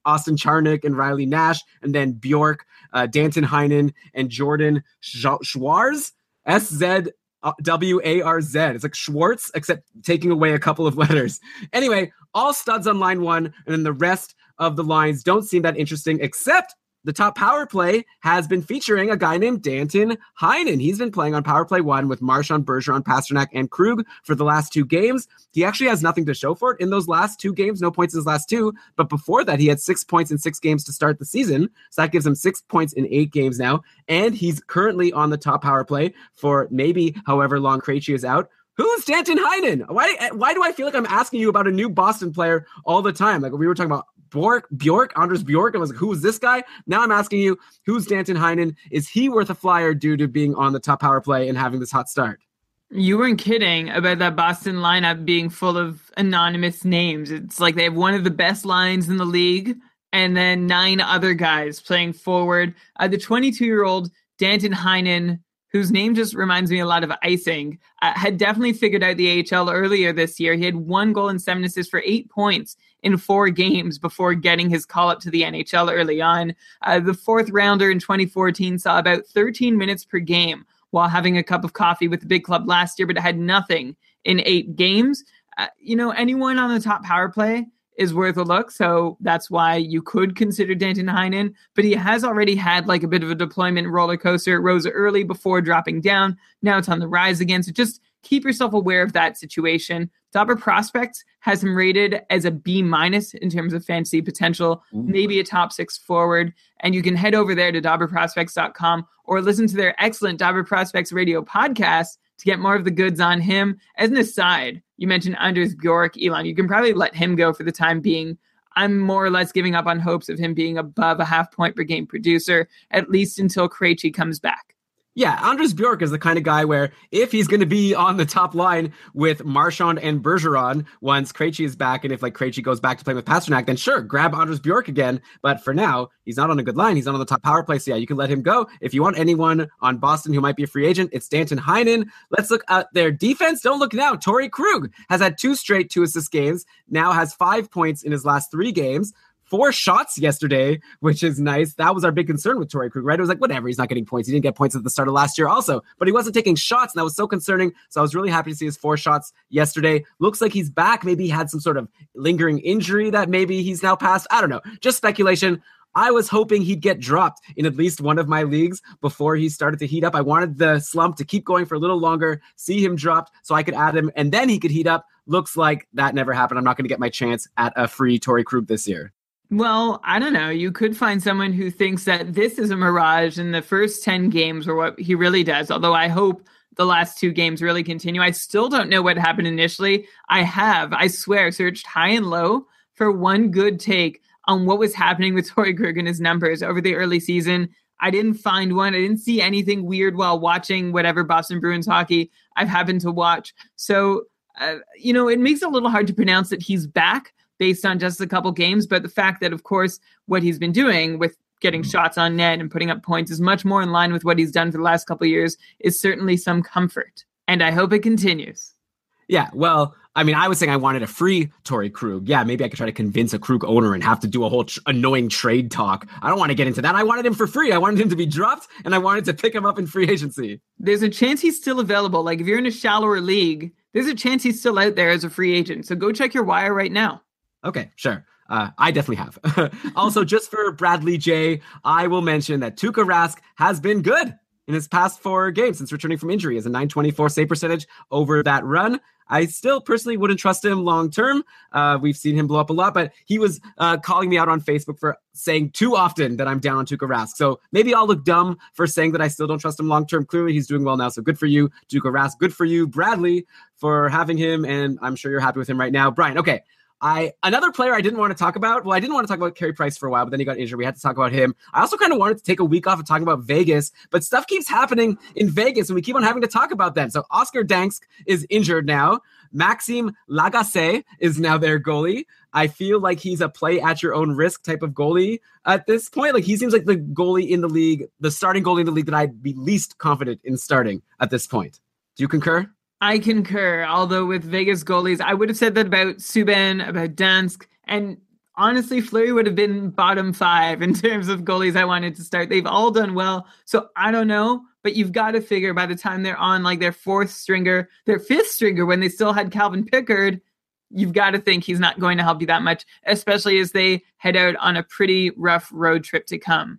Austin, Czarnik, and Riley Nash, and then Bjork, uh, Danton Heinen, and Jordan Szwarz. S Z W A R Z. It's like Schwartz, except taking away a couple of letters. Anyway, all studs on line one, and then the rest of the lines don't seem that interesting, except the top power play has been featuring a guy named Danton Heinen. He's been playing on power play one with Marchand, Bergeron, Pastrnak, and Krug for the last two games. He actually has nothing to show for it in those last two games, no points in his last two. But before that, he had six points in six games to start the season. So that gives him six points in eight games now. And he's currently on the top power play for maybe however long Krejci is out. Who's Danton Heinen? Why why do I feel like I'm asking you about a new Boston player all the time? Like we were talking about Bjork, Bjork, Anders Bjork. I was like, who is this guy? Now I'm asking you, who's Danton Heinen? Is he worth a flyer due to being on the top power play and having this hot start? You weren't kidding about that Boston lineup being full of anonymous names. It's like they have one of the best lines in the league and then nine other guys playing forward. Uh, the 22 year old Danton Heinen whose name just reminds me a lot of icing, uh, had definitely figured out the AHL earlier this year. He had one goal and seven assists for eight points in four games before getting his call up to the NHL early on. Uh, the fourth rounder in 2014 saw about 13 minutes per game while having a cup of coffee with the big club last year, but had nothing in eight games. Uh, you know, anyone on the top power play is worth a look. So that's why you could consider Danton Heinen. But he has already had like a bit of a deployment roller coaster. It rose early before dropping down. Now it's on the rise again. So just keep yourself aware of that situation. Dobber Prospects has him rated as a B minus in terms of fantasy potential, Ooh. maybe a top six forward. And you can head over there to dobberprospects.com or listen to their excellent Dobber Prospects radio podcast to get more of the goods on him. As an aside, you mentioned Anders Bjork, Elon. You can probably let him go for the time being. I'm more or less giving up on hopes of him being above a half point per game producer, at least until Krejci comes back. Yeah, Anders Bjork is the kind of guy where if he's going to be on the top line with Marchand and Bergeron once Krejci is back, and if like Krejci goes back to playing with Pastrnak, then sure, grab Anders Bjork again. But for now, he's not on a good line. He's not on the top power play. So yeah, you can let him go. If you want anyone on Boston who might be a free agent, it's Danton Heinen. Let's look at their defense. Don't look now. Torey Krug has had two straight two assist games. Now has five points in his last three games four shots yesterday, which is nice. That was our big concern with Torey Krug, right? It was like, whatever, he's not getting points. He didn't get points at the start of last year also, but he wasn't taking shots, and that was so concerning. So I was really happy to see his four shots yesterday. Looks like he's back. Maybe he had some sort of lingering injury that maybe he's now past. I don't know. Just speculation. I was hoping he'd get dropped in at least one of my leagues before he started to heat up. I wanted the slump to keep going for a little longer, see him dropped so I could add him, and then he could heat up. Looks like that never happened. I'm not going to get my chance at a free Torey Krug this year. Well, I don't know. You could find someone who thinks that this is a mirage and the first 10 games are what he really does. Although I hope the last two games really continue. I still don't know what happened initially. I have, I swear, searched high and low for one good take on what was happening with Torey Krug and his numbers over the early season. I didn't find one. I didn't see anything weird while watching whatever Boston Bruins hockey I've happened to watch. So, uh, you know, it makes it a little hard to pronounce that he's back based on just a couple games. But the fact that, of course, what he's been doing with getting mm. shots on net and putting up points is much more in line with what he's done for the last couple years is certainly some comfort. And I hope it continues. Yeah, well, I mean, I was saying I wanted a free Torey Krug. Yeah, maybe I could try to convince a Krug owner and have to do a whole tr- annoying trade talk. I don't want to get into that. I wanted him for free. I wanted him to be dropped, and I wanted to pick him up in free agency. There's a chance he's still available. Like if you're in a shallower league, there's a chance he's still out there as a free agent. So go check your wire right now. Okay, sure. Uh, I definitely have. also, just for Bradley J, I will mention that Tuukka Rask has been good in his past four games since returning from injury as a 924 save percentage over that run. I still personally wouldn't trust him long term. Uh, we've seen him blow up a lot, but he was uh, calling me out on Facebook for saying too often that I'm down on Tuukka Rask. So maybe I'll look dumb for saying that I still don't trust him long term. Clearly, he's doing well now. So good for you, Tuukka Rask. Good for you, Bradley, for having him. And I'm sure you're happy with him right now. Brian, okay. I another player I didn't want to talk about. Well, I didn't want to talk about Carey Price for a while, but then he got injured. We had to talk about him. I also kind of wanted to take a week off of talking about Vegas, but stuff keeps happening in Vegas, and we keep on having to talk about them. So Oscar Dansk is injured now. Maxime Lagacé is now their goalie. I feel like he's a play at your own risk type of goalie at this point. Like he seems like the goalie in the league, the starting goalie in the league that I'd be least confident in starting at this point. Do you concur? I concur. Although with Vegas goalies, I would have said that about Subban, about Dansk, and honestly, Fleury would have been bottom five in terms of goalies I wanted to start. They've all done well. So I don't know, but you've got to figure by the time they're on like their fourth stringer, their fifth stringer, when they still had Calvin Pickard, you've got to think he's not going to help you that much, especially as they head out on a pretty rough road trip to come.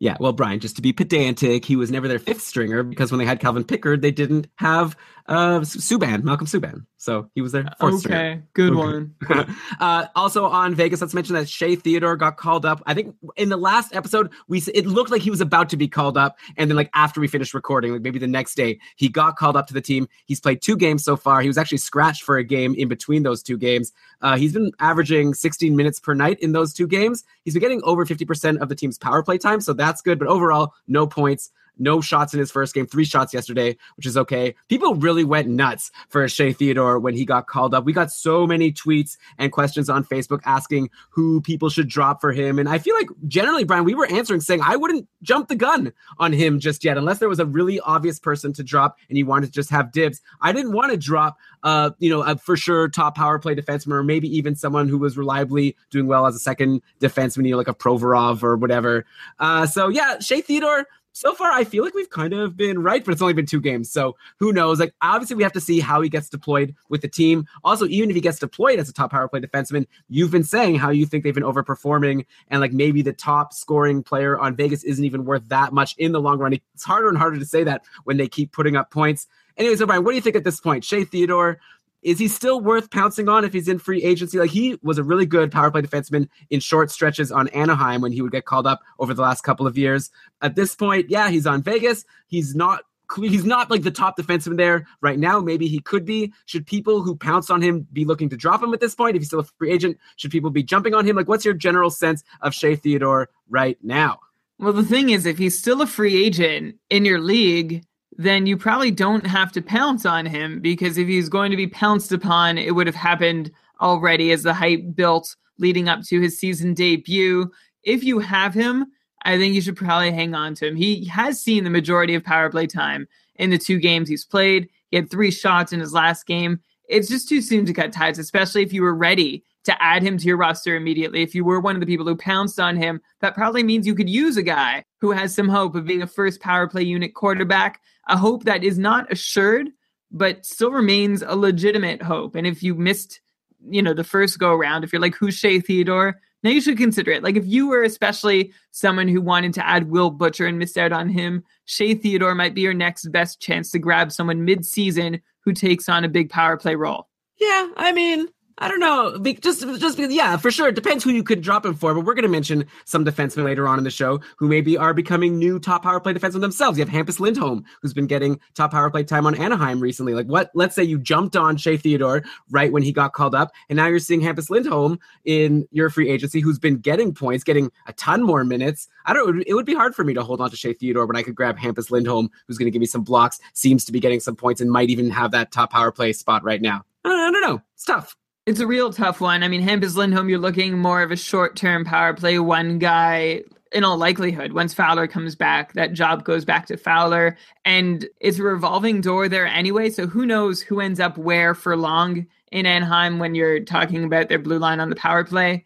Yeah, well, Brian, just to be pedantic, he was never their fifth stringer because when they had Calvin Pickard, they didn't have uh, Subban, Malcolm Subban. So he was their fourth okay, stringer. good Okay. one. uh, also on Vegas, let's mention that Shea Theodore got called up. I think in the last episode, we it looked like he was about to be called up, and then like after we finished recording, like maybe the next day, he got called up to the team. He's played two games so far. He was actually scratched for a game in between those two games. Uh, he's been averaging 16 minutes per night in those two games. He's been getting over 50% of the team's power play time, so that's good. But overall, no points. No shots in his first game, three shots yesterday, which is okay. People really went nuts for Shea Theodore when he got called up. We got so many tweets and questions on Facebook asking who people should drop for him. And I feel like generally, Brian, we were answering saying I wouldn't jump the gun on him just yet, unless there was a really obvious person to drop and you wanted to just have dibs. I didn't want to drop, uh, you know, a for sure top power play defenseman or maybe even someone who was reliably doing well as a second defenseman, you know, like a Provorov or whatever. Uh, so yeah, Shea Theodore. So far, I feel like we've kind of been right, but it's only been two games. So who knows? Like, obviously, we have to see how he gets deployed with the team. Also, even if he gets deployed as a top power play defenseman, you've been saying how you think they've been overperforming, and like maybe the top scoring player on Vegas isn't even worth that much in the long run. It's harder and harder to say that when they keep putting up points. Anyway, so Brian, what do you think at this point? Shea Theodore, is he still worth pouncing on if he's in free agency? Like he was a really good power play defenseman in short stretches on Anaheim when he would get called up over the last couple of years. At this point, yeah, he's on Vegas. He's not he's not like the top defenseman there right now. Maybe he could be. Should people who pounce on him be looking to drop him at this point? If he's still a free agent, should people be jumping on him? Like, what's your general sense of Shea Theodore right now? Well, the thing is, if he's still a free agent in your league, then you probably don't have to pounce on him because if he's going to be pounced upon, it would have happened already as the hype built leading up to his season debut. If you have him, I think you should probably hang on to him. He has seen the majority of power play time in the two games he's played. He had three shots in his last game. It's just too soon to cut ties, especially if you were ready to add him to your roster immediately. If you were one of the people who pounced on him, that probably means you could use a guy who has some hope of being a first power play unit quarterback, a hope that is not assured, but still remains a legitimate hope. And if you missed, you know, the first go around, if you're like, who's Shea Theodore? Now you should consider it. Like if you were especially someone who wanted to add Will Butcher and missed out on him, Shea Theodore might be your next best chance to grab someone mid-season who takes on a big power play role. Yeah, I mean, I don't know. Just, just because, yeah, for sure. It depends who you could drop him for. But we're going to mention some defensemen later on in the show who maybe are becoming new top power play defensemen themselves. You have Hampus Lindholm, who's been getting top power play time on Anaheim recently. Like, what? Let's say you jumped on Shea Theodore right when he got called up, and now you're seeing Hampus Lindholm in your free agency, who's been getting points, getting a ton more minutes. I don't. It would- be hard for me to hold on to Shea Theodore when I could grab Hampus Lindholm, who's going to give me some blocks, seems to be getting some points, and might even have that top power play spot right now. I don't know. It's tough. It's a real tough one. I mean, Hampus Lindholm, you're looking more of a short term power play, one guy in all likelihood. Once Fowler comes back, that job goes back to Fowler. And it's a revolving door there anyway. So who knows who ends up where for long in Anaheim when you're talking about their blue line on the power play.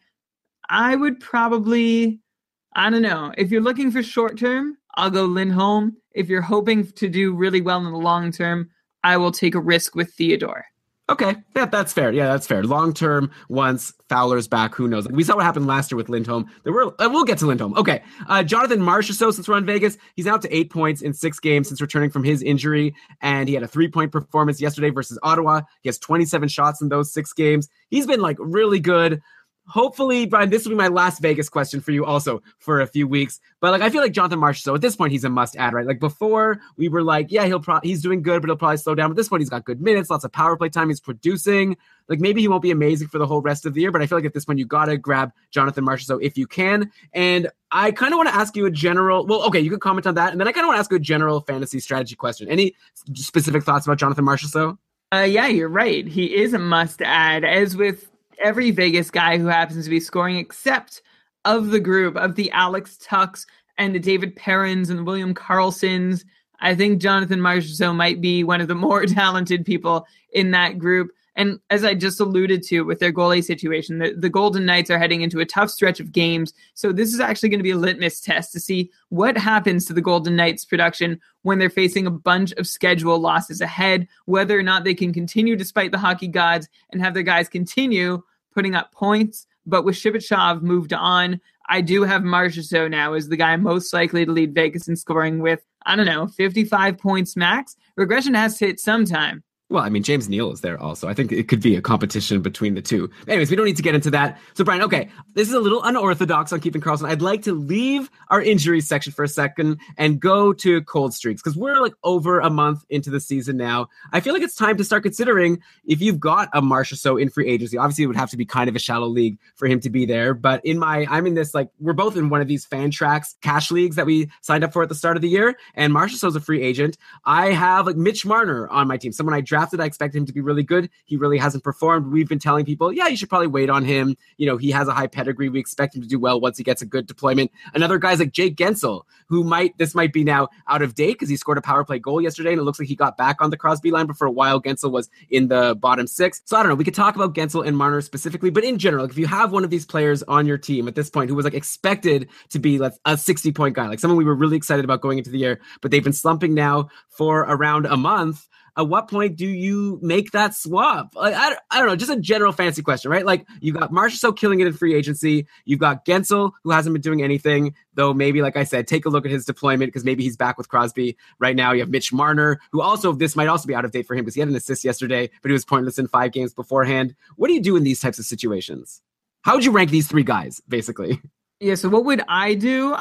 I would probably, I don't know. If you're looking for short term, I'll go Lindholm. If you're hoping to do really well in the long term, I will take a risk with Theodore. Okay, yeah, that's fair. Yeah, that's fair. Long term, once Fowler's back, who knows? We saw what happened last year with Lindholm. There were, uh, we'll get to Lindholm. Okay, uh, Jonathan Marchessault, since we're on Vegas, he's up to eight points in six games since returning from his injury, and he had a three point performance yesterday versus Ottawa. He has 27 shots in those six games. He's been like really good. Hopefully, Brian, this will be my last Vegas question for you also for a few weeks. But like, I feel like Jonathan Marchessault at this point he's a must add, right? Like before, we were like, yeah, he'll pro- he's doing good, but he'll probably slow down. But this point, he's got good minutes, lots of power play time. He's producing. Like maybe he won't be amazing for the whole rest of the year, but I feel like at this point you got to grab Jonathan Marchessault if you can. And I kind of want to ask you a general. Well, okay, you can comment on that, and then I kind of want to ask you a general fantasy strategy question. Any specific thoughts about Jonathan Marchessault? Uh, yeah, you're right. He is a must add, as with every Vegas guy who happens to be scoring, except of the group of the Alex Tuchs and the David Perrons and the William Karlssons. I think Jonathan Marchessault might be one of the more talented people in that group. And as I just alluded to with their goalie situation, the, the Golden Knights are heading into a tough stretch of games. So this is actually going to be a litmus test to see what happens to the Golden Knights production when they're facing a bunch of schedule losses ahead, whether or not they can continue despite the hockey gods and have their guys continue putting up points. But with Shipachyov moved on, I do have Marchessault now as the guy most likely to lead Vegas in scoring with, I don't know, 55 points max. Regression has to hit sometime. Well, I mean, James Neal is there also. I think it could be a competition between the two. Anyways, we don't need to get into that. So, Brian, okay, this is a little unorthodox on keeping Karlsson. I'd like to leave our injuries section for a second and go to cold streaks because we're like over a month into the season now. I feel like it's time to start considering if you've got a Marchessault in free agency. Obviously, it would have to be kind of a shallow league for him to be there. But in my, I'm in this like, we're both in one of these Fantrax cash leagues that we signed up for at the start of the year. And Marchessault's a free agent. I have like Mitch Marner on my team, someone I drafted. I expected him to be really good. He really hasn't performed. We've been telling people, yeah, you should probably wait on him. You know, he has a high pedigree. We expect him to do well once he gets a good deployment. Another guy's like Jake Guentzel, who might, this might be now out of date because he scored a power play goal yesterday and it looks like he got back on the Crosby line, but for a while, Guentzel was in the bottom six. So I don't know. We could talk about Guentzel and Marner specifically, but in general, like if you have one of these players on your team at this point who was like expected to be like a 60 point guy, like someone we were really excited about going into the year, but they've been slumping now for around a month at what point do you make that swap? Like, I, I don't know, just a general fancy question, right? Like you got Marchessault killing it in free agency. You've got Guentzel, who hasn't been doing anything, though maybe, like I said, take a look at his deployment because maybe he's back with Crosby right now. You have Mitch Marner, who also, this might also be out of date for him because he had an assist yesterday, but he was pointless in five games beforehand. What do you do in these types of situations? How would you rank these three guys, basically? Yeah, so what would I do?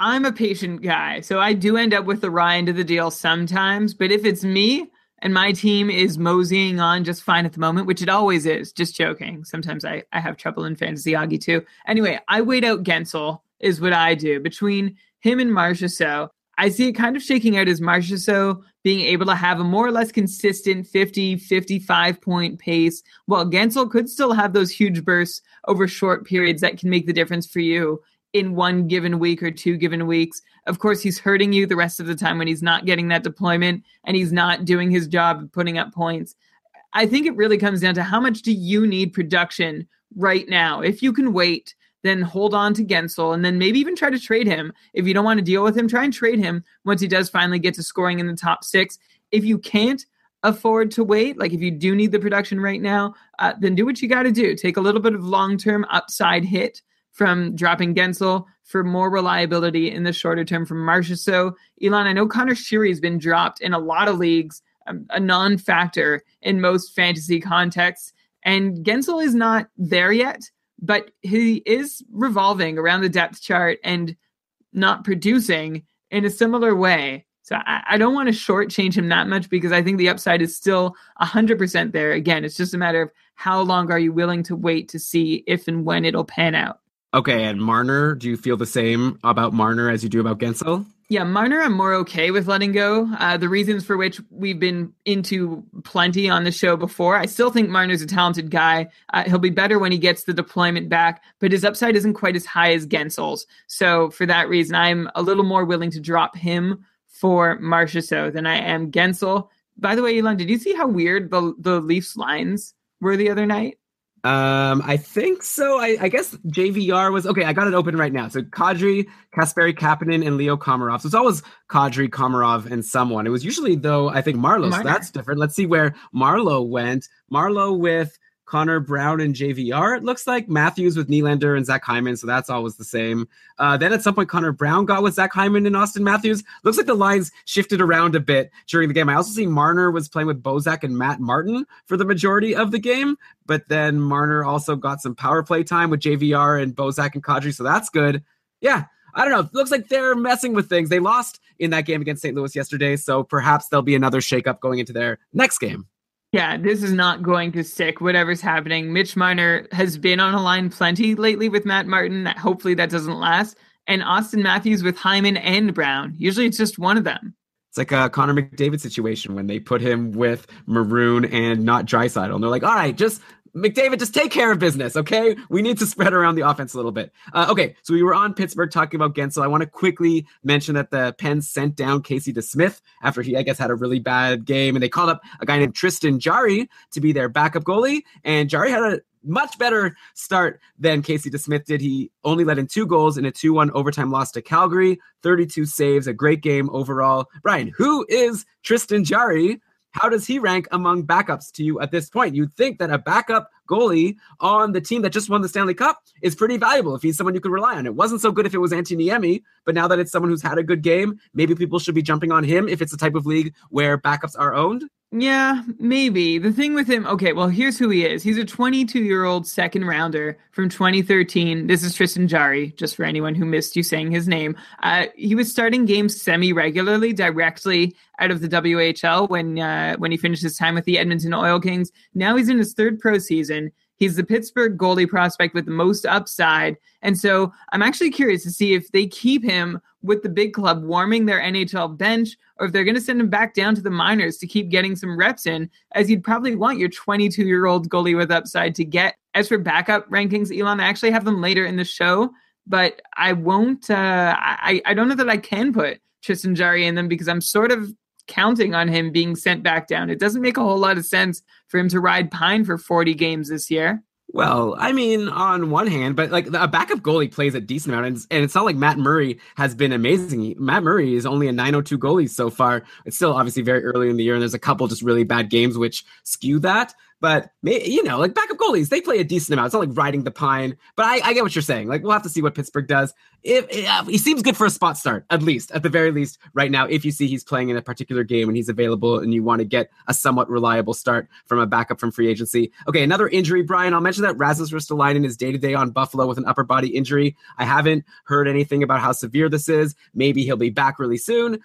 I'm a patient guy, so I do end up with the Ryan to the deal sometimes. But if it's me, and my team is moseying on just fine at the moment, which it always is. Just joking. Sometimes I, I have trouble in fantasy Augie too. Anyway, I wait out Guentzel is what I do between him and Marchessault. I see it kind of shaking out as Marchessault being able to have a more or less consistent 50, 55 point pace, while Guentzel could still have those huge bursts over short periods that can make the difference for you in one given week or two given weeks. Of course, he's hurting you the rest of the time when he's not getting that deployment and he's not doing his job of putting up points. I think it really comes down to how much do you need production right now? If you can wait, then hold on to Guentzel and then maybe even try to trade him. If you don't want to deal with him, try and trade him once he does finally get to scoring in the top six. If you can't afford to wait, like if you do need the production right now, uh, then do what you got to do. Take a little bit of long term upside hit from dropping Guentzel for more reliability in the shorter term from so Elon, I know Conor Sheary has been dropped in a lot of leagues, um, a non factor in most fantasy contexts. And Guentzel is not there yet, but he is revolving around the depth chart and not producing in a similar way. So I, I don't want to shortchange him that much because I think the upside is still 100% there. Again, it's just a matter of how long are you willing to wait to see if and when it'll pan out. Okay, and Marner, do you feel the same about Marner as you do about Guentzel? Yeah, Marner, I'm more okay with letting go. Uh, the reasons for which we've been into plenty on the show before. I still think Marner's a talented guy. Uh, he'll be better when he gets the deployment back, but his upside isn't quite as high as Guentzel's. So for that reason, I'm a little more willing to drop him for Marchessault than I am Guentzel. By the way, Elon, did you see how weird the the Leafs lines were the other night? Um, I think so. I, I, guess JVR was okay. I got it open right now. So Kadri, Kasperi Kapanen, and Leo Komarov. So it's always Kadri, Komarov, and someone. It was usually though I think Marleau. So that's different. Let's see where Marleau went. Marleau with Connor Brown and JVR, it looks like. Matthews with Nylander and Zach Hyman, so that's always the same. Uh, then at some point, Connor Brown got with Zach Hyman and Austin Matthews. Looks like the lines shifted around a bit during the game. I also see Marner was playing with Bozak and Matt Martin for the majority of the game, but then Marner also got some power play time with JVR and Bozak and Kadri, so that's good. Yeah, I don't know. It looks like they're messing with things. They lost in that game against St. Louis yesterday, so perhaps there'll be another shakeup going into their next game. Yeah, this is not going to stick, whatever's happening. Mitch Marner has been on a line plenty lately with Matt Martin. Hopefully that doesn't last. And Austin Matthews with Hyman and Brown. Usually it's just one of them. It's like a Connor McDavid situation when they put him with Maroon and not Draisaitl. And they're like, all right, just McDavid, just take care of business, okay? We need to spread around the offense a little bit. Uh, okay, so we were on Pittsburgh talking about Guentzel. I want to quickly mention that the Pens sent down Casey DeSmith after he, I guess, had a really bad game, and they called up a guy named Tristan Jarry to be their backup goalie. And Jarry had a much better start than Casey DeSmith did. He only let in two goals in a 2 1 overtime loss to Calgary, 32 saves, a great game overall. Brian, who is Tristan Jarry? How does he rank among backups to you at this point? You'd think that a backup goalie on the team that just won the Stanley Cup is pretty valuable if he's someone you could rely on. It wasn't so good if it was Antti Niemi, but now that it's someone who's had a good game, maybe people should be jumping on him if it's the type of league where backups are owned. Yeah, maybe. The thing with him, okay, well, here's who he is. He's a 22 year old second rounder from 2013. This is Tristan Jarry, just for anyone who missed you saying his name. Uh, he was starting games semi regularly directly out of the WHL when uh, when he finished his time with the Edmonton Oil Kings. Now he's in his third pro season. He's the Pittsburgh goalie prospect with the most upside. And so I'm actually curious to see if they keep him with the big club warming their NHL bench or if they're going to send him back down to the minors to keep getting some reps in, as you'd probably want your 22 year old goalie with upside to get. As for backup rankings, Elon, I actually have them later in the show, but I won't, uh, I, I don't know that I can put Tristan Jarry in them because I'm sort of counting on him being sent back down. It doesn't make a whole lot of sense for him to ride Pine for 40 games this year. Well, I mean, on one hand, but like a backup goalie plays a decent amount, and it's, and it's not like Matt Murray has been amazing. Matt Murray is only a 902 goalie so far. It's still obviously very early in the year, and there's a couple just really bad games which skew that. But you know, like backup goalies, they play a decent amount. It's not like riding the pine. But I, I get what you're saying. Like we'll have to see what Pittsburgh does. If, if he seems good for a spot start, at least, at the very least, right now. If you see he's playing in a particular game and he's available, and you want to get a somewhat reliable start from a backup from free agency. Okay, another injury, Brian. I'll mention that Rasmus Ristolainen is day to day on Buffalo with an upper body injury. I haven't heard anything about how severe this is. Maybe he'll be back really soon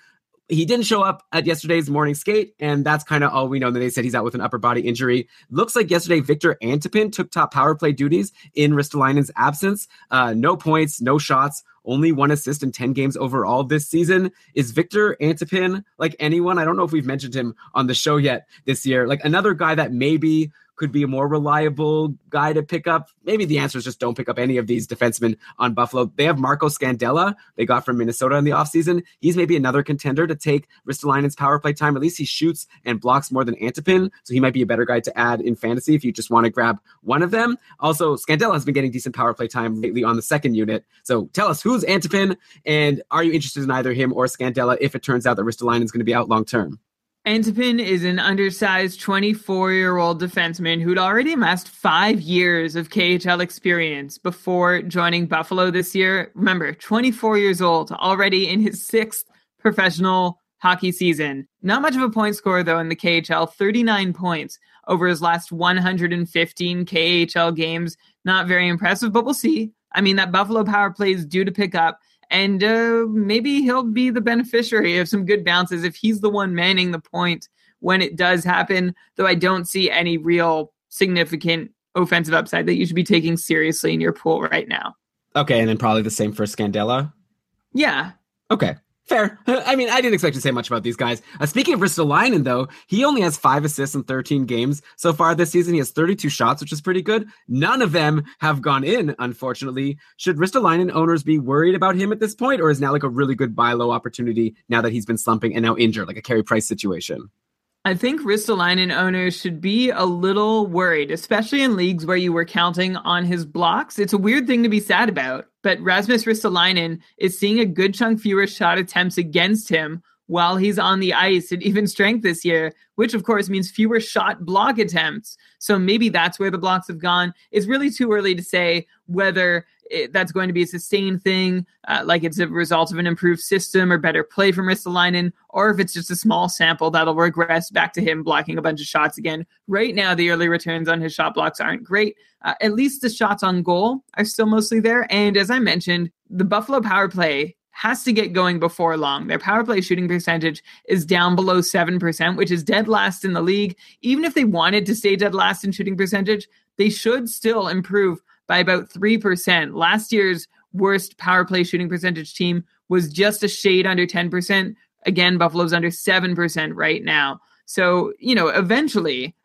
he didn't show up at yesterday's morning skate, and that's kind of all we know. And they said he's out with an upper body injury. Looks like yesterday Victor Antipin took top power play duties in Ristolainen's absence. Uh, no points, no shots, only one assist in 10 games overall this season. Is Victor Antipin like anyone? I don't know if we've mentioned him on the show yet this year. Like another guy that maybe could be a more reliable guy to pick up? Maybe the answer is just don't pick up any of these defensemen on Buffalo. They have Marco Scandella, they got from Minnesota in the offseason. He's maybe another contender to take Ristolainen's power play time. At least he shoots and blocks more than Antipin, so he might be a better guy to add in fantasy if you just want to grab one of them. Also, Scandella has been getting decent power play time lately on the second unit. So tell us who's Antipin, and are you interested in either him or Scandella if it turns out that Ristolainen is going to be out long term? Antipin is an undersized 24 year old defenseman who'd already amassed five years of KHL experience before joining Buffalo this year. Remember, 24 years old, already in his sixth professional hockey season. Not much of a point scorer, though, in the KHL 39 points over his last 115 KHL games. Not very impressive, but we'll see. I mean, that Buffalo power play is due to pick up and uh, maybe he'll be the beneficiary of some good bounces if he's the one manning the point when it does happen. Though I don't see any real significant offensive upside that you should be taking seriously in your pool right now. Okay, and then probably the same for Scandella. Yeah. Okay. Fair. I mean, I didn't expect to say much about these guys. Uh, speaking of Ristolainen, though, he only has five assists in 13 games so far this season. He has 32 shots, which is pretty good. None of them have gone in, unfortunately. Should Ristolainen owners be worried about him at this point, or is now like a really good buy low opportunity now that he's been slumping and now injured, like a Carey Price situation? I think Ristolainen owners should be a little worried, especially in leagues where you were counting on his blocks. It's a weird thing to be sad about, but Rasmus Ristolainen is seeing a good chunk fewer shot attempts against him while he's on the ice at even strength this year, which of course means fewer shot block attempts. So maybe that's where the blocks have gone. It's really too early to say whether it, that's going to be a sustained thing, uh, like it's a result of an improved system or better play from Ristolainen, or if it's just a small sample that'll regress back to him blocking a bunch of shots again. Right now, the early returns on his shot blocks aren't great. Uh, at least the shots on goal are still mostly there. And as I mentioned, the Buffalo power play has to get going before long. Their power play shooting percentage is down below 7%, which is dead last in the league. Even if they wanted to stay dead last in shooting percentage, they should still improve by about 3%. Last year's worst power play shooting percentage team was just a shade under 10%. Again, Buffalo's under 7% right now. So, you know, eventually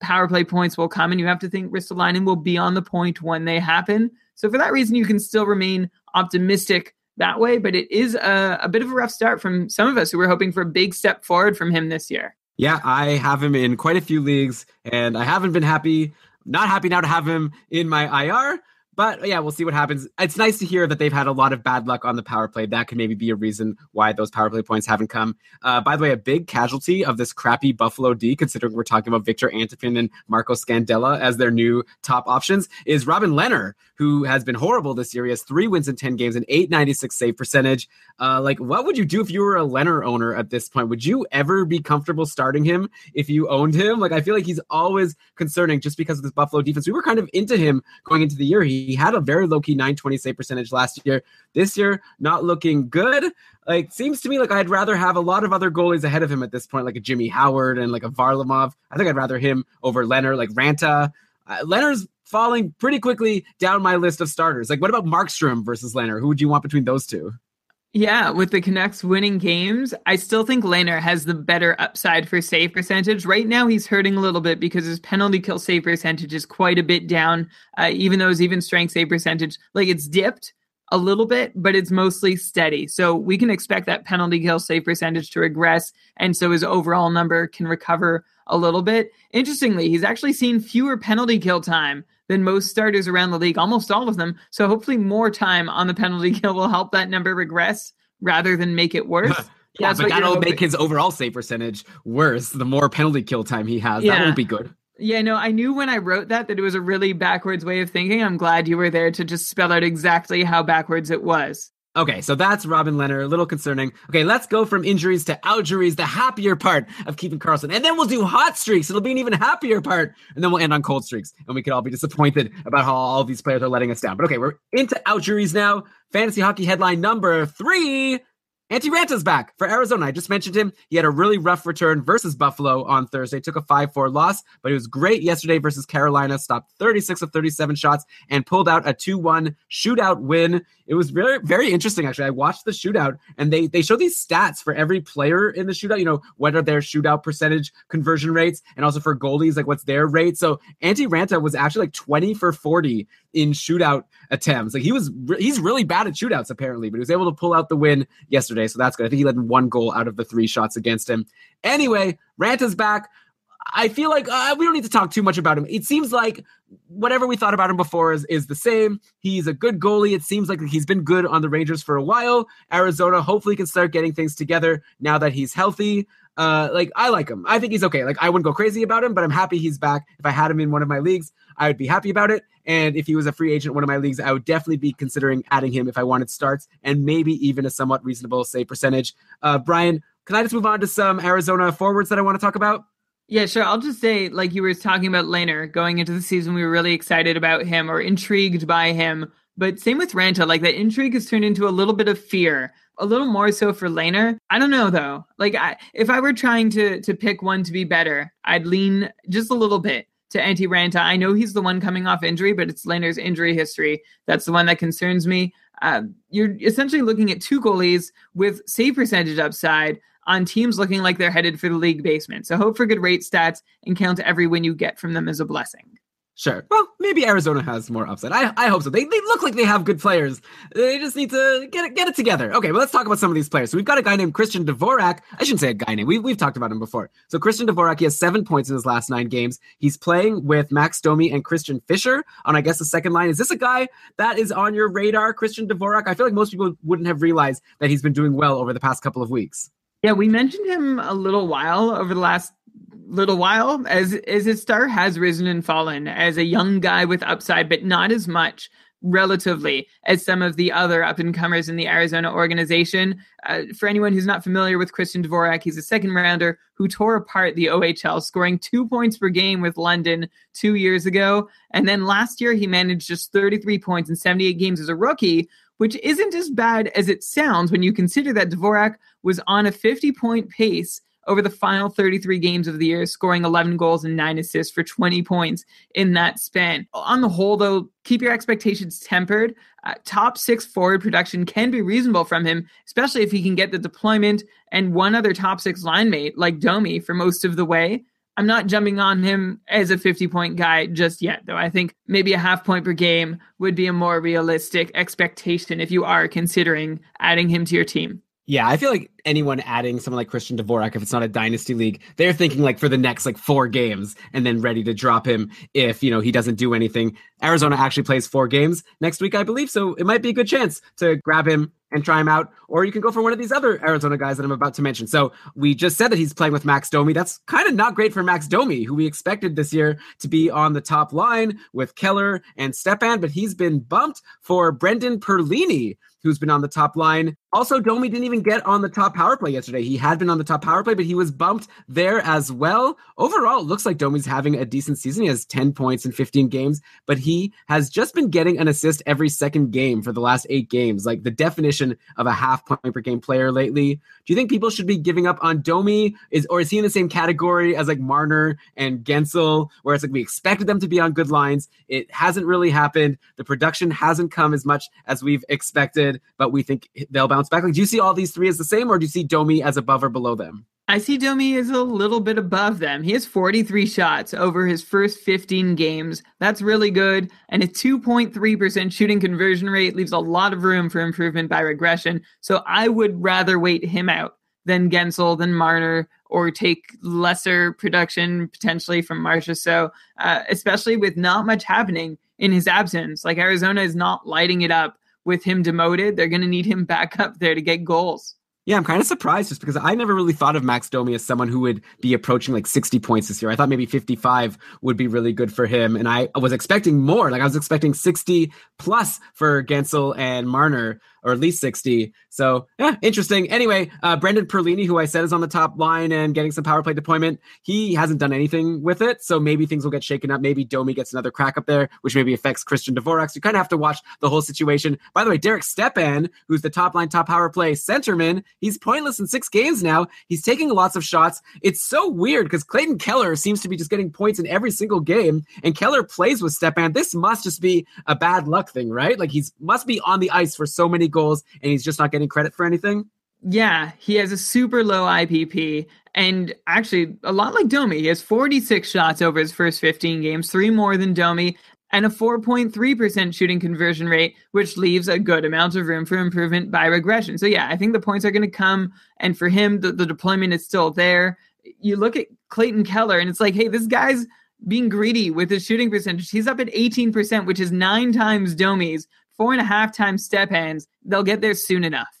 power play points will come, and you have to think Ristolainen will be on the point when they happen. So for that reason, you can still remain optimistic that way, but it is a, a bit of a rough start from some of us who were hoping for a big step forward from him this year. Yeah, I have him in quite a few leagues, and I haven't been happy. Not happy now to have him in my IR, but yeah, we'll see what happens. It's nice to hear that they've had a lot of bad luck on the power play. That could maybe be a reason why those power play points haven't come. Uh, by the way, a big casualty of this crappy Buffalo D, considering we're talking about Victor Antipin and Marco Scandella as their new top options, is Robin Lehner, who has been horrible this year. He has three wins in 10 games, an 896 save percentage. Uh, like, what would you do if you were a Lehner owner at this point? Would you ever be comfortable starting him if you owned him? Like, I feel like he's always concerning just because of this Buffalo defense. We were kind of into him going into the year. He he had a very low key 920 save percentage last year. This year, not looking good. Like, seems to me like I'd rather have a lot of other goalies ahead of him at this point, like a Jimmy Howard and like a Varlamov. I think I'd rather him over Lehner, like Raanta. Uh, Lehner's falling pretty quickly down my list of starters. Like, what about Markstrom versus Lehner? Who would you want between those two? Yeah, with the Canucks winning games, I still think Lehner has the better upside for save percentage. Right now, he's hurting a little bit because his penalty kill save percentage is quite a bit down, uh, even though his even strength save percentage, like it's dipped a little bit, but it's mostly steady. So we can expect that penalty kill save percentage to regress. And so his overall number can recover a little bit. Interestingly, he's actually seen fewer penalty kill time than most starters around the league, almost all of them. So hopefully, more time on the penalty kill will help that number regress rather than make it worse. yeah, That's but that'll hoping. make his overall save percentage worse. The more penalty kill time he has, that won't be good. Yeah, no, I knew when I wrote that that it was a really backwards way of thinking. I'm glad you were there to just spell out exactly how backwards it was. Okay, so that's Robin Lehner. A little concerning. Okay, let's go from injuries to outjuries, the happier part of keeping Carlson. And then we'll do hot streaks. It'll be an even happier part. And then we'll end on cold streaks. And we could all be disappointed about how all these players are letting us down. But okay, we're into outjuries now. Fantasy hockey headline number three. Antti Raanta's back for Arizona. I just mentioned him. He had a really rough return versus Buffalo on Thursday. Took a 5 4 loss, but he was great yesterday versus Carolina. Stopped 36 of 37 shots and pulled out a 2 1 shootout win. It was very, very interesting, actually. I watched the shootout and they, they show these stats for every player in the shootout, you know, what are their shootout percentage conversion rates and also for goalies, like what's their rate. So Antti Raanta was actually like 20 for 40 in shootout attempts. Like he was, re- he's really bad at shootouts apparently, but he was able to pull out the win yesterday. So that's good. I think he led one goal out of the three shots against him. Anyway, Raanta's back. I feel like uh, we don't need to talk too much about him. It seems like whatever we thought about him before is, is the same. He's a good goalie. It seems like he's been good on the Rangers for a while. Arizona hopefully can start getting things together now that he's healthy. Uh, like I like him. I think he's okay. Like I wouldn't go crazy about him, but I'm happy he's back. If I had him in one of my leagues, I would be happy about it. And if he was a free agent in one of my leagues, I would definitely be considering adding him if I wanted starts and maybe even a somewhat reasonable save percentage. Uh, Brian, can I just move on to some Arizona forwards that I want to talk about? Yeah, sure. I'll just say, like you were talking about Lehner going into the season, we were really excited about him or intrigued by him. But same with Raanta, like that intrigue has turned into a little bit of fear, a little more so for Lehner. I don't know though. Like I, if I were trying to to pick one to be better, I'd lean just a little bit to Antti Raanta. I know he's the one coming off injury, but it's Lehner's injury history that's the one that concerns me. Uh, you're essentially looking at two goalies with save percentage upside on teams looking like they're headed for the league basement. So hope for good rate stats and count every win you get from them as a blessing. Sure. Well, maybe Arizona has more upside. I, I hope so. They, they look like they have good players. They just need to get it, get it together. Okay, well, let's talk about some of these players. So we've got a guy named Christian Dvorak. I shouldn't say a guy name. We, we've talked about him before. So Christian Dvorak, he has seven points in his last nine games. He's playing with Max Domi and Christian Fischer on, I guess, the second line. Is this a guy that is on your radar, Christian Dvorak? I feel like most people wouldn't have realized that he's been doing well over the past couple of weeks. Yeah, we mentioned him a little while over the last little while as as his star has risen and fallen as a young guy with upside, but not as much relatively as some of the other up and comers in the Arizona organization. Uh, for anyone who's not familiar with Christian Dvorak, he's a second rounder who tore apart the OHL, scoring two points per game with London two years ago. And then last year, he managed just 33 points in 78 games as a rookie, which isn't as bad as it sounds when you consider that Dvorak was on a 50 point pace over the final 33 games of the year, scoring 11 goals and 9 assists for 20 points in that span. On the whole, though, keep your expectations tempered. Uh, top six forward production can be reasonable from him, especially if he can get the deployment and one other top six line mate like Domi for most of the way. I'm not jumping on him as a 50 point guy just yet, though. I think maybe a half point per game would be a more realistic expectation if you are considering adding him to your team. Yeah, I feel like anyone adding someone like Christian Dvorak, if it's not a dynasty league, they're thinking like for the next like four games and then ready to drop him if you know he doesn't do anything. Arizona actually plays four games next week, I believe, so it might be a good chance to grab him and try him out, or you can go for one of these other Arizona guys that I'm about to mention. So we just said that he's playing with Max Domi. That's kind of not great for Max Domi, who we expected this year to be on the top line with Keller and Stepan, but he's been bumped for Brendan Perlini, who's been on the top line. Also, Domi didn't even get on the top power play yesterday. He had been on the top power play, but he was bumped there as well. Overall, it looks like Domi's having a decent season. He has 10 points in 15 games, but he has just been getting an assist every second game for the last eight games, like the definition of a half point per game player lately. Do you think people should be giving up on Domi? Is or is he in the same category as like Marner and Guentzel, where it's like we expected them to be on good lines? It hasn't really happened. The production hasn't come as much as we've expected, but we think they'll bounce back. Like, do you see all these three as the same, or do you see Domi as above or below them? I see Domi is a little bit above them. He has 43 shots over his first 15 games. That's really good. And a 2.3% shooting conversion rate leaves a lot of room for improvement by regression. So I would rather wait him out than Guentzel, than Marner, or take lesser production potentially from Marchessault, uh, especially with not much happening in his absence. Like Arizona is not lighting it up with him demoted. They're going to need him back up there to get goals. Yeah, I'm kind of surprised just because I never really thought of Max Domi as someone who would be approaching like 60 points this year. I thought maybe 55 would be really good for him. And I was expecting more. Like I was expecting 60 plus for Guentzel and Marner or at least 60. So, yeah, interesting. Anyway, uh, Brendan Perlini, who I said is on the top line and getting some power play deployment, he hasn't done anything with it. So maybe things will get shaken up. Maybe Domi gets another crack up there, which maybe affects Christian Dvorak. So you kind of have to watch the whole situation. By the way, Derek Stepan, who's the top line, top power play centerman, he's pointless in six games now. He's taking lots of shots. It's so weird because Clayton Keller seems to be just getting points in every single game, and Keller plays with Stepan. This must just be a bad luck thing, right? Like he's must be on the ice for so many goals and he's just not getting credit for anything? Yeah, he has a super low IPP and actually a lot like Domi. He has 46 shots over his first 15 games, three more than Domi, and a 4.3% shooting conversion rate, which leaves a good amount of room for improvement by regression. So, yeah, I think the points are going to come. And for him, the, the deployment is still there. You look at Clayton Keller, and it's like, hey, this guy's being greedy with his shooting percentage. He's up at 18%, which is nine times Domi's, four and a half times Stepan's. They'll get there soon enough.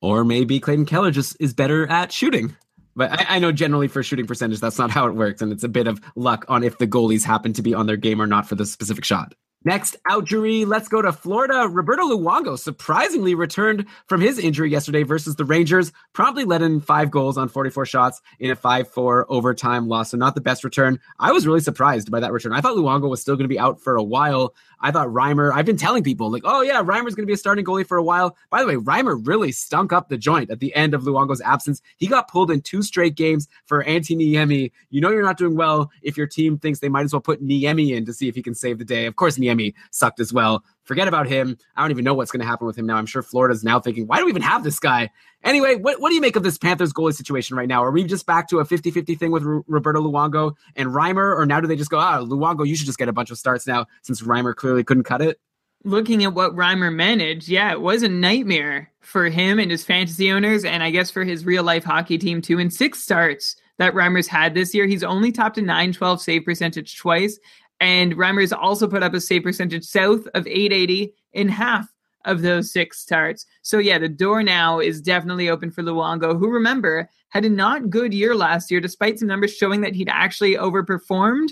Or maybe Clayton Keller just is better at shooting. But I, I, know generally for shooting percentage, that's not how it works. And it's a bit of luck on if the goalies happen to be on their game or not for the specific shot. Next injury, let's go to Florida. Roberto Luongo surprisingly returned from his injury yesterday versus the Rangers, promptly led in five goals on 44 shots in a 5 4 overtime loss. So, not the best return. I was really surprised by that return. I thought Luongo was still going to be out for a while. I thought Reimer, I've been telling people, like, oh, yeah, Reimer's going to be a starting goalie for a while. By the way, Reimer really stunk up the joint at the end of Luongo's absence. He got pulled in two straight games for Antti Niemi. You know, you're not doing well if your team thinks they might as well put Niemi in to see if he can save the day. Of course, Niemi sucked as well. Forget about him. I don't even know what's going to happen with him now. I'm sure Florida's now thinking, why do we even have this guy? Anyway, what, what do you make of this Panthers goalie situation right now? Are we just back to a 50 50 thing with R- Roberto Luongo and Reimer? Or now do they just go, ah, Luongo, you should just get a bunch of starts now since Reimer clearly couldn't cut it? Looking at what Reimer managed, yeah, it was a nightmare for him and his fantasy owners, and I guess for his real life hockey team too. In six starts that Reimer's had this year, he's only topped a 912 save percentage twice. And Reimer's also put up a save percentage south of 880 in half of those six starts. So yeah, the door now is definitely open for Luongo, who remember had a not good year last year, despite some numbers showing that he'd actually overperformed.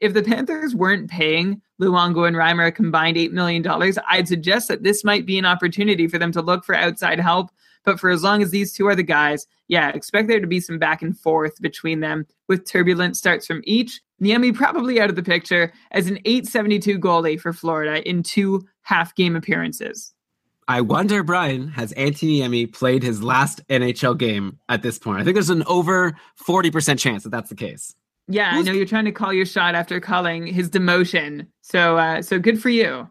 If the Panthers weren't paying Luongo and Reimer a combined $8 million, I'd suggest that this might be an opportunity for them to look for outside help. But for as long as these two are the guys, yeah, expect there to be some back and forth between them with turbulent starts from each. Niemi probably out of the picture as an 872 goalie for Florida in two half game appearances. I wonder, Brian, has Antti Niemi played his last NHL game at this point? I think there's an over 40% chance that that's the case. Yeah, Who's... I know you're trying to call your shot after calling his demotion. So, uh, so good for you.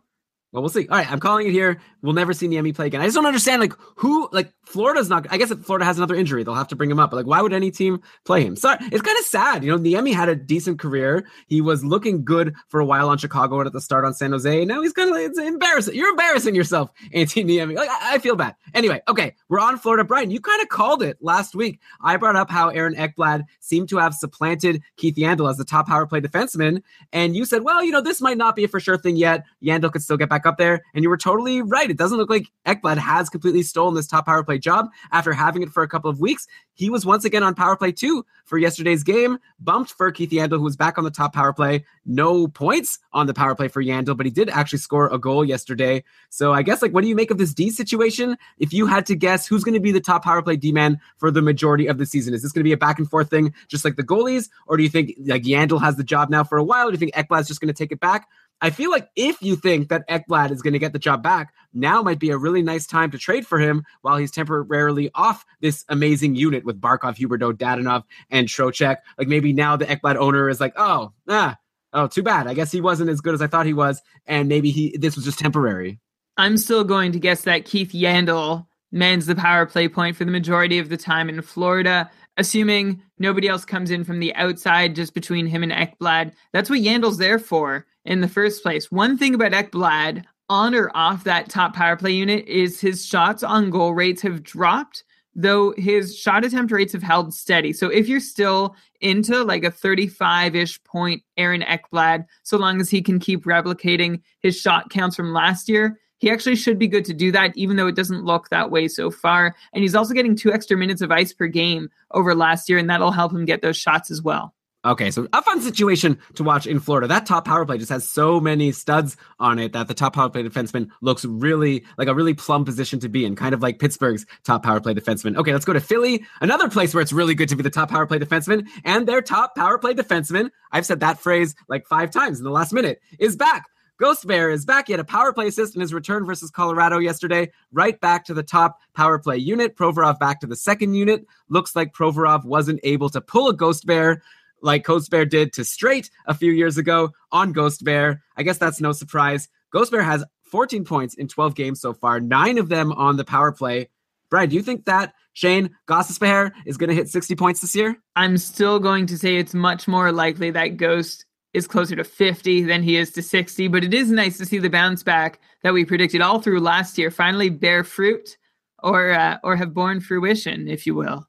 Well, we'll see. All right, I'm calling it here. We'll never see Niemi play again. I just don't understand, like, who, like, Florida's not. I guess if Florida has another injury, they'll have to bring him up. But like, why would any team play him? Sorry, it's kind of sad. You know, Niemi had a decent career. He was looking good for a while on Chicago and at the start on San Jose. Now he's kind of like, it's embarrassing. You're embarrassing yourself, Antti Niemi. Like, I, I feel bad. Anyway, okay, we're on Florida. Brian, you kind of called it last week. I brought up how Aaron Ekblad seemed to have supplanted Keith Yandle as the top power play defenseman, and you said, well, you know, this might not be a for sure thing yet. Yandle could still get back up there, and you were totally right. It doesn't look like Ekblad has completely stolen this top power play job after having it for a couple of weeks. He was once again on power play two for yesterday's game, bumped for Keith Yandle, who was back on the top power play. No points on the power play for Yandle, but he did actually score a goal yesterday. So I guess like, what do you make of this D situation? If you had to guess who's going to be the top power play D man for the majority of the season, is this going to be a back and forth thing, just like the goalies, or do you think like Yandle has the job now for a while? Do you think Ekblad's just going to take it back? I feel like if you think that Ekblad is going to get the job back, now might be a really nice time to trade for him while he's temporarily off this amazing unit with Barkov, Huberdeau, Dadonov, and Trocheck. Like maybe now the Ekblad owner is like, oh, ah, oh, too bad. I guess he wasn't as good as I thought he was, and maybe he this was just temporary. I'm still going to guess that Keith Yandle mans the power play point for the majority of the time in Florida, assuming nobody else comes in from the outside just between him and Ekblad. That's what Yandle's there for in the first place. One thing about Ekblad on or off that top power play unit is his shots on goal rates have dropped, though his shot attempt rates have held steady. So if you're still into like a 35 ish point Aaron Ekblad, so long as he can keep replicating his shot counts from last year, he actually should be good to do that, even though it doesn't look that way so far. And he's also getting two extra minutes of ice per game over last year, and that'll help him get those shots as well. Okay, so a fun situation to watch in Florida. That top power play just has so many studs on it that the top power play defenseman looks really like a really plum position to be in, kind of like Pittsburgh's top power play defenseman. Okay, let's go to Philly, another place where it's really good to be the top power play defenseman, and their top power play defenseman, I've said that phrase like five times in the last minute, is back. Ghost Bear is back. He had a power play assist in his return versus Colorado yesterday. Right back to the top power play unit. Provorov back to the second unit. Looks like Provorov wasn't able to pull a Ghost Bear like Ghost Bear did to Streit a few years ago on Ghost Bear. I guess that's no surprise. Ghost Bear has 14 points in 12 games so far, nine of them on the power play. Brian, do you think that Shane Gostisbehere is going to hit 60 points this year? I'm still going to say it's much more likely that Ghost is closer to 50 than he is to 60, but it is nice to see the bounce back that we predicted all through last year finally bear fruit or uh, or have borne fruition, if you will.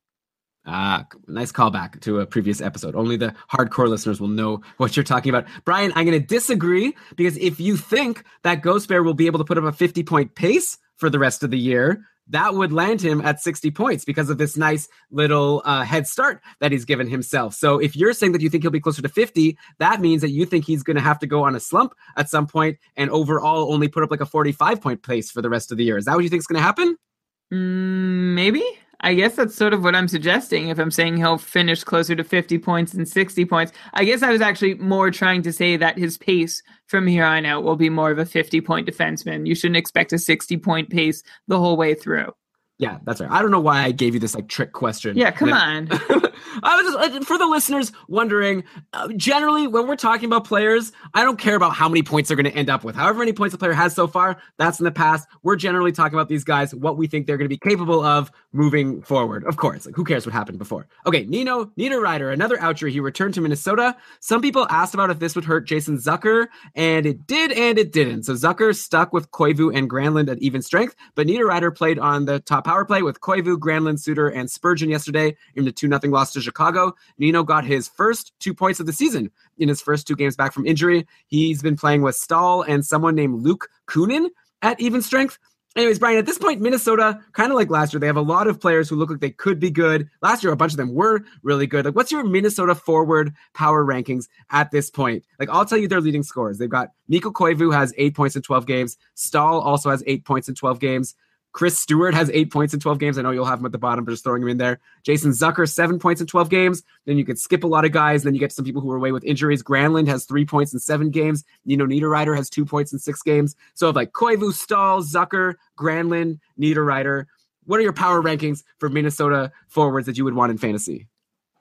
Ah, nice callback to a previous episode. Only the hardcore listeners will know what you're talking about. Brian, I'm going to disagree because if you think that Ghost Bear will be able to put up a 50 point pace for the rest of the year, that would land him at 60 points because of this nice little uh, head start that he's given himself. So if you're saying that you think he'll be closer to 50, that means that you think he's going to have to go on a slump at some point and overall only put up like a 45 point pace for the rest of the year. Is that what you think is going to happen? Mm, maybe. I guess that's sort of what I'm suggesting. If I'm saying he'll finish closer to 50 points than 60 points, I guess I was actually more trying to say that his pace from here on out will be more of a 50 point defenseman. You shouldn't expect a 60 point pace the whole way through. Yeah, that's right. I don't know why I gave you this like trick question. Yeah, come on. I was just, for the listeners wondering. Uh, generally, when we're talking about players, I don't care about how many points they're going to end up with. However many points a player has so far, that's in the past. We're generally talking about these guys, what we think they're going to be capable of moving forward. Of course, like who cares what happened before? Okay, Nino Niederreiter, another oucher. He returned to Minnesota. Some people asked about if this would hurt Jason Zucker, and it did, and it didn't. So Zucker stuck with Koivu and Granlund at even strength, but Niederreiter played on the top power play with Koivu, Granlund, Suter, and Spurgeon yesterday in the 2 0 loss to Chicago. Nino got his first two points of the season in his first two games back from injury. He's been playing with Staal and someone named Luke Kunin at even strength. Anyways, Brian, at this point, Minnesota, kind of like last year, they have a lot of players who look like they could be good. Last year, a bunch of them were really good. Like, what's your Minnesota forward power rankings at this point? Like, I'll tell you their leading scores. They've got Mikko Koivu has eight points in 12 games. Staal also has eight points in 12 games. Chris Stewart has eight points in 12 games. I know you'll have him at the bottom, but just throwing him in there. Jason Zucker, seven points in 12 games. Then you could skip a lot of guys. Then you get some people who are away with injuries. Granlund has three points in seven games. Nino Niederreiter has two points in six games. So like Koivu, Staal, Zucker, Granlund, Niederreiter. What are your power rankings for Minnesota forwards that you would want in fantasy?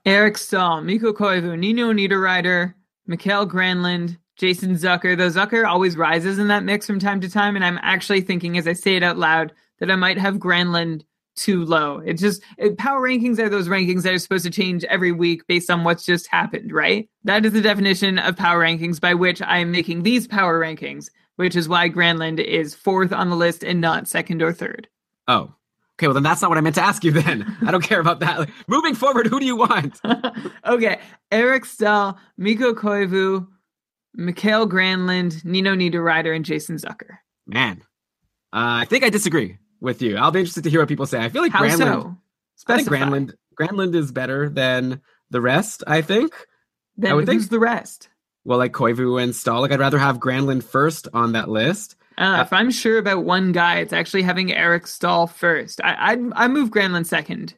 Eric Staal, Mikko Koivu, Nino Niederreiter, Mikael Granlund, Jason Zucker. Though Zucker always rises in that mix from time to time, and I'm actually thinking as I say it out loud that I might have Granlund too low. It's just it, power rankings are those rankings that are supposed to change every week based on what's just happened, right? That is the definition of power rankings by which I am making these power rankings, which is why Granlund is fourth on the list and not second or third. Oh. Okay, well then that's not what I meant to ask you then. I don't care about that. Like, moving forward, who do you want? okay. Eric Staal, Mikko Koivu, Mikael Granlund, Nino Niederreiter, and Jason Zucker. Man. Uh, I think I disagree with you. I'll be interested to hear what people say. I feel like How Granlund so? I think. Granlund Granlund is better than the rest, I think. Then I would who's think- the rest? Well, like Koivu and Staal. Like I'd rather have Granlund first on that list. Uh, if I'm sure about one guy, it's actually having Eric Staal first. I I'd, I move Granlund second.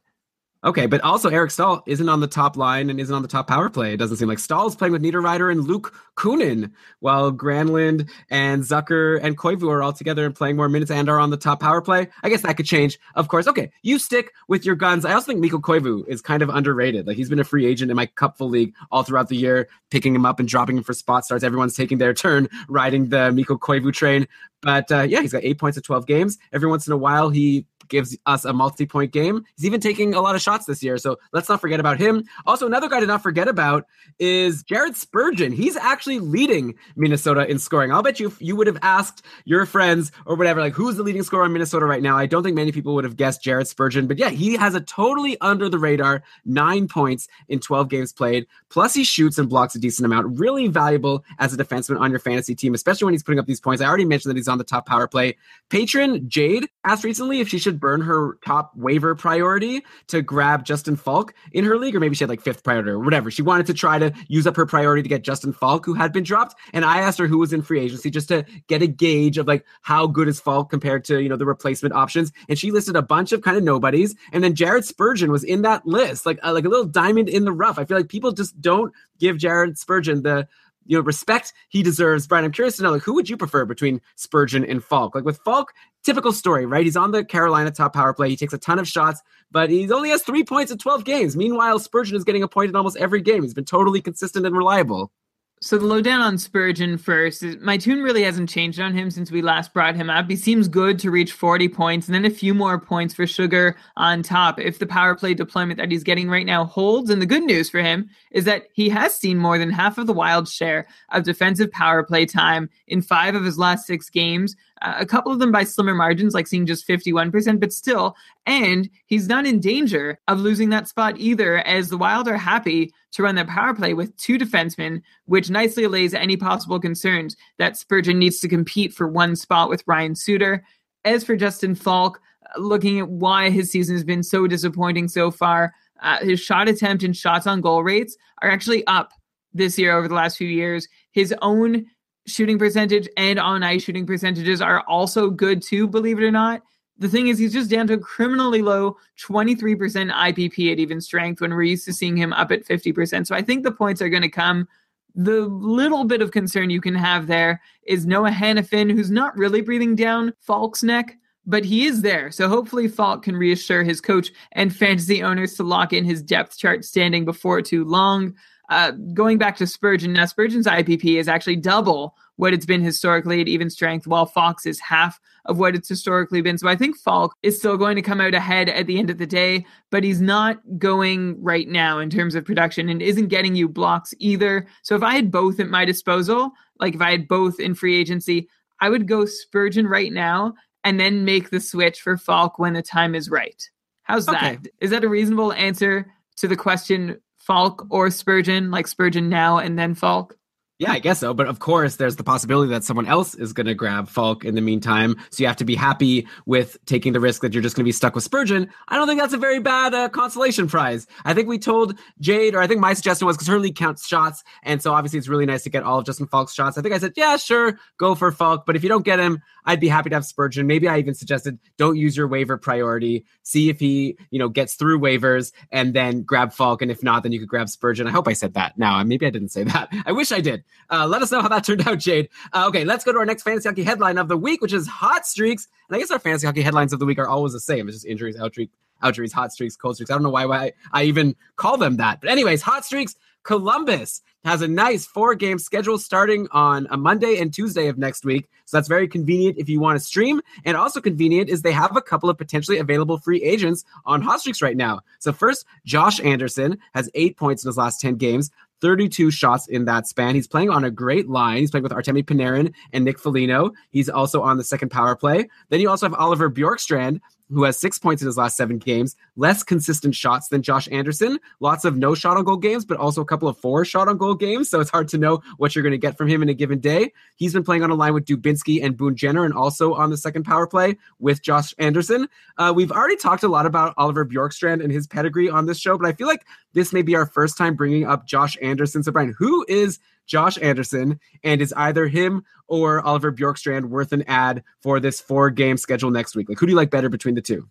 Okay, but also Eric Staal isn't on the top line and isn't on the top power play. It doesn't seem like Staal's playing with Niederreiter and Luke Kunin, while Granlund and Zucker and Koivu are all together and playing more minutes and are on the top power play. I guess that could change, of course. Okay, you stick with your guns. I also think Mikko Koivu is kind of underrated. Like he's been a free agent in my cupful league all throughout the year, picking him up and dropping him for spot starts. Everyone's taking their turn riding the Mikko Koivu train. But uh, yeah, he's got eight points at 12 games. Every once in a while, he gives us a multi-point game. He's even taking a lot of shots this year, so let's not forget about him. Also, another guy to not forget about is Jared Spurgeon. He's actually leading Minnesota in scoring. I'll bet you you would have asked your friends or whatever, like who's the leading scorer in Minnesota right now, I don't think many people would have guessed Jared Spurgeon. But yeah, he has a totally under the radar nine points in 12 games played. Plus, he shoots and blocks a decent amount. Really valuable as a defenseman on your fantasy team, especially when he's putting up these points. I already mentioned that he's on the top power play. Patron Jade asked recently if she should burn her top waiver priority to grab Justin Faulk in her league, or maybe she had like fifth priority or whatever. She wanted to try to use up her priority to get Justin Faulk, who had been dropped. And I asked her who was in free agency just to get a gauge of like how good is Faulk compared to, you know, the replacement options. And she listed a bunch of kind of nobodies. And then Jared Spurgeon was in that list, like, uh, like a little diamond in the rough. I feel like people just don't give Jared Spurgeon the you know respect he deserves. Brian, I'm curious to know like who would you prefer between Spurgeon and Faulk? Like with Faulk, typical story, right? He's on the Carolina top power play. He takes a ton of shots, but he only has three points in 12 games. Meanwhile, Spurgeon is getting a point in almost every game. He's been totally consistent and reliable. So the lowdown on Spurgeon first. is- My tune really hasn't changed on him since we last brought him up. He seems good to reach 40 points and then a few more points for Sugar on top if the power play deployment that he's getting right now holds. And the good news for him is that he has seen more than half of the wild share of defensive power play time in five of his last six games. A couple of them by slimmer margins, like seeing just 51%, but still. And he's not in danger of losing that spot either, as the Wild are happy to run their power play with two defensemen, which nicely allays any possible concerns that Spurgeon needs to compete for one spot with Ryan Suter. As for Justin Faulk, looking at why his season has been so disappointing so far, uh, his shot attempt and shots on goal rates are actually up this year over the last few years. His own shooting percentage and on ice shooting percentages are also good too, believe it or not. The thing is, he's just down to a criminally low 23% IPP at even strength when we're used to seeing him up at 50%. So I think the points are going to come. The little bit of concern you can have there is Noah Hanifin, who's not really breathing down Faulk's neck, but he is there. So hopefully Faulk can reassure his coach and fantasy owners to lock in his depth chart standing before too long. Uh, going back to Spurgeon, now Spurgeon's IPP is actually double what it's been historically at even strength, while Faulk's is half of what it's historically been. So I think Faulk is still going to come out ahead at the end of the day, but he's not going right now in terms of production and isn't getting you blocks either. So if I had both at my disposal, like if I had both in free agency, I would go Spurgeon right now and then make the switch for Faulk when the time is right. How's Okay. that? Is that a reasonable answer to the question Faulk or Spurgeon, like Spurgeon now and then Faulk? Yeah, I guess so. But of course, there's the possibility that someone else is going to grab Faulk in the meantime. So you have to be happy with taking the risk that you're just going to be stuck with Spurgeon. I don't think that's a very bad uh, consolation prize. I think we told Jade, or I think my suggestion was because her league counts shots. And so obviously it's really nice to get all of Justin Faulk's shots. I think I said, yeah, sure, go for Faulk. But if you don't get him, I'd be happy to have Spurgeon. Maybe I even suggested don't use your waiver priority. See if he, you know, gets through waivers and then grab Faulk. And if not, then you could grab Spurgeon. I hope I said that. Now, maybe I didn't say that. I wish I did. Uh, let us know how that turned out, Jade. Uh, okay, let's go to our next fantasy hockey headline of the week, which is hot streaks. And I guess our fantasy hockey headlines of the week are always the same. It's just injuries, out streak, out streaks, hot streaks, cold streaks. I don't know why, why I even call them that. But anyways, hot streaks Columbus has a nice four game schedule starting on a Monday and Tuesday of next week. So that's very convenient if you want to stream. And also convenient is they have a couple of potentially available free agents on hot streaks right now. So first, Josh Anderson has eight points in his last 10 games. 32 shots in that span. He's playing on a great line. He's playing with Artemi Panarin and Nick Foligno. He's also on the second power play. Then you also have Oliver Bjorkstrand, who has six points in his last seven games, less consistent shots than Josh Anderson. Lots of no shot on goal games, but also a couple of four shot on goal games. So it's hard to know what you're going to get from him in a given day. He's been playing on a line with Dubinsky and Boone Jenner, and also on the second power play with Josh Anderson. Uh, we've already talked a lot about Oliver Bjorkstrand and his pedigree on this show, but I feel like this may be our first time bringing up Josh Anderson. So, Brian, who is Josh Anderson, and is either him or Oliver Bjorkstrand worth an ad for this four game schedule next week? Like, who do you like better between the two?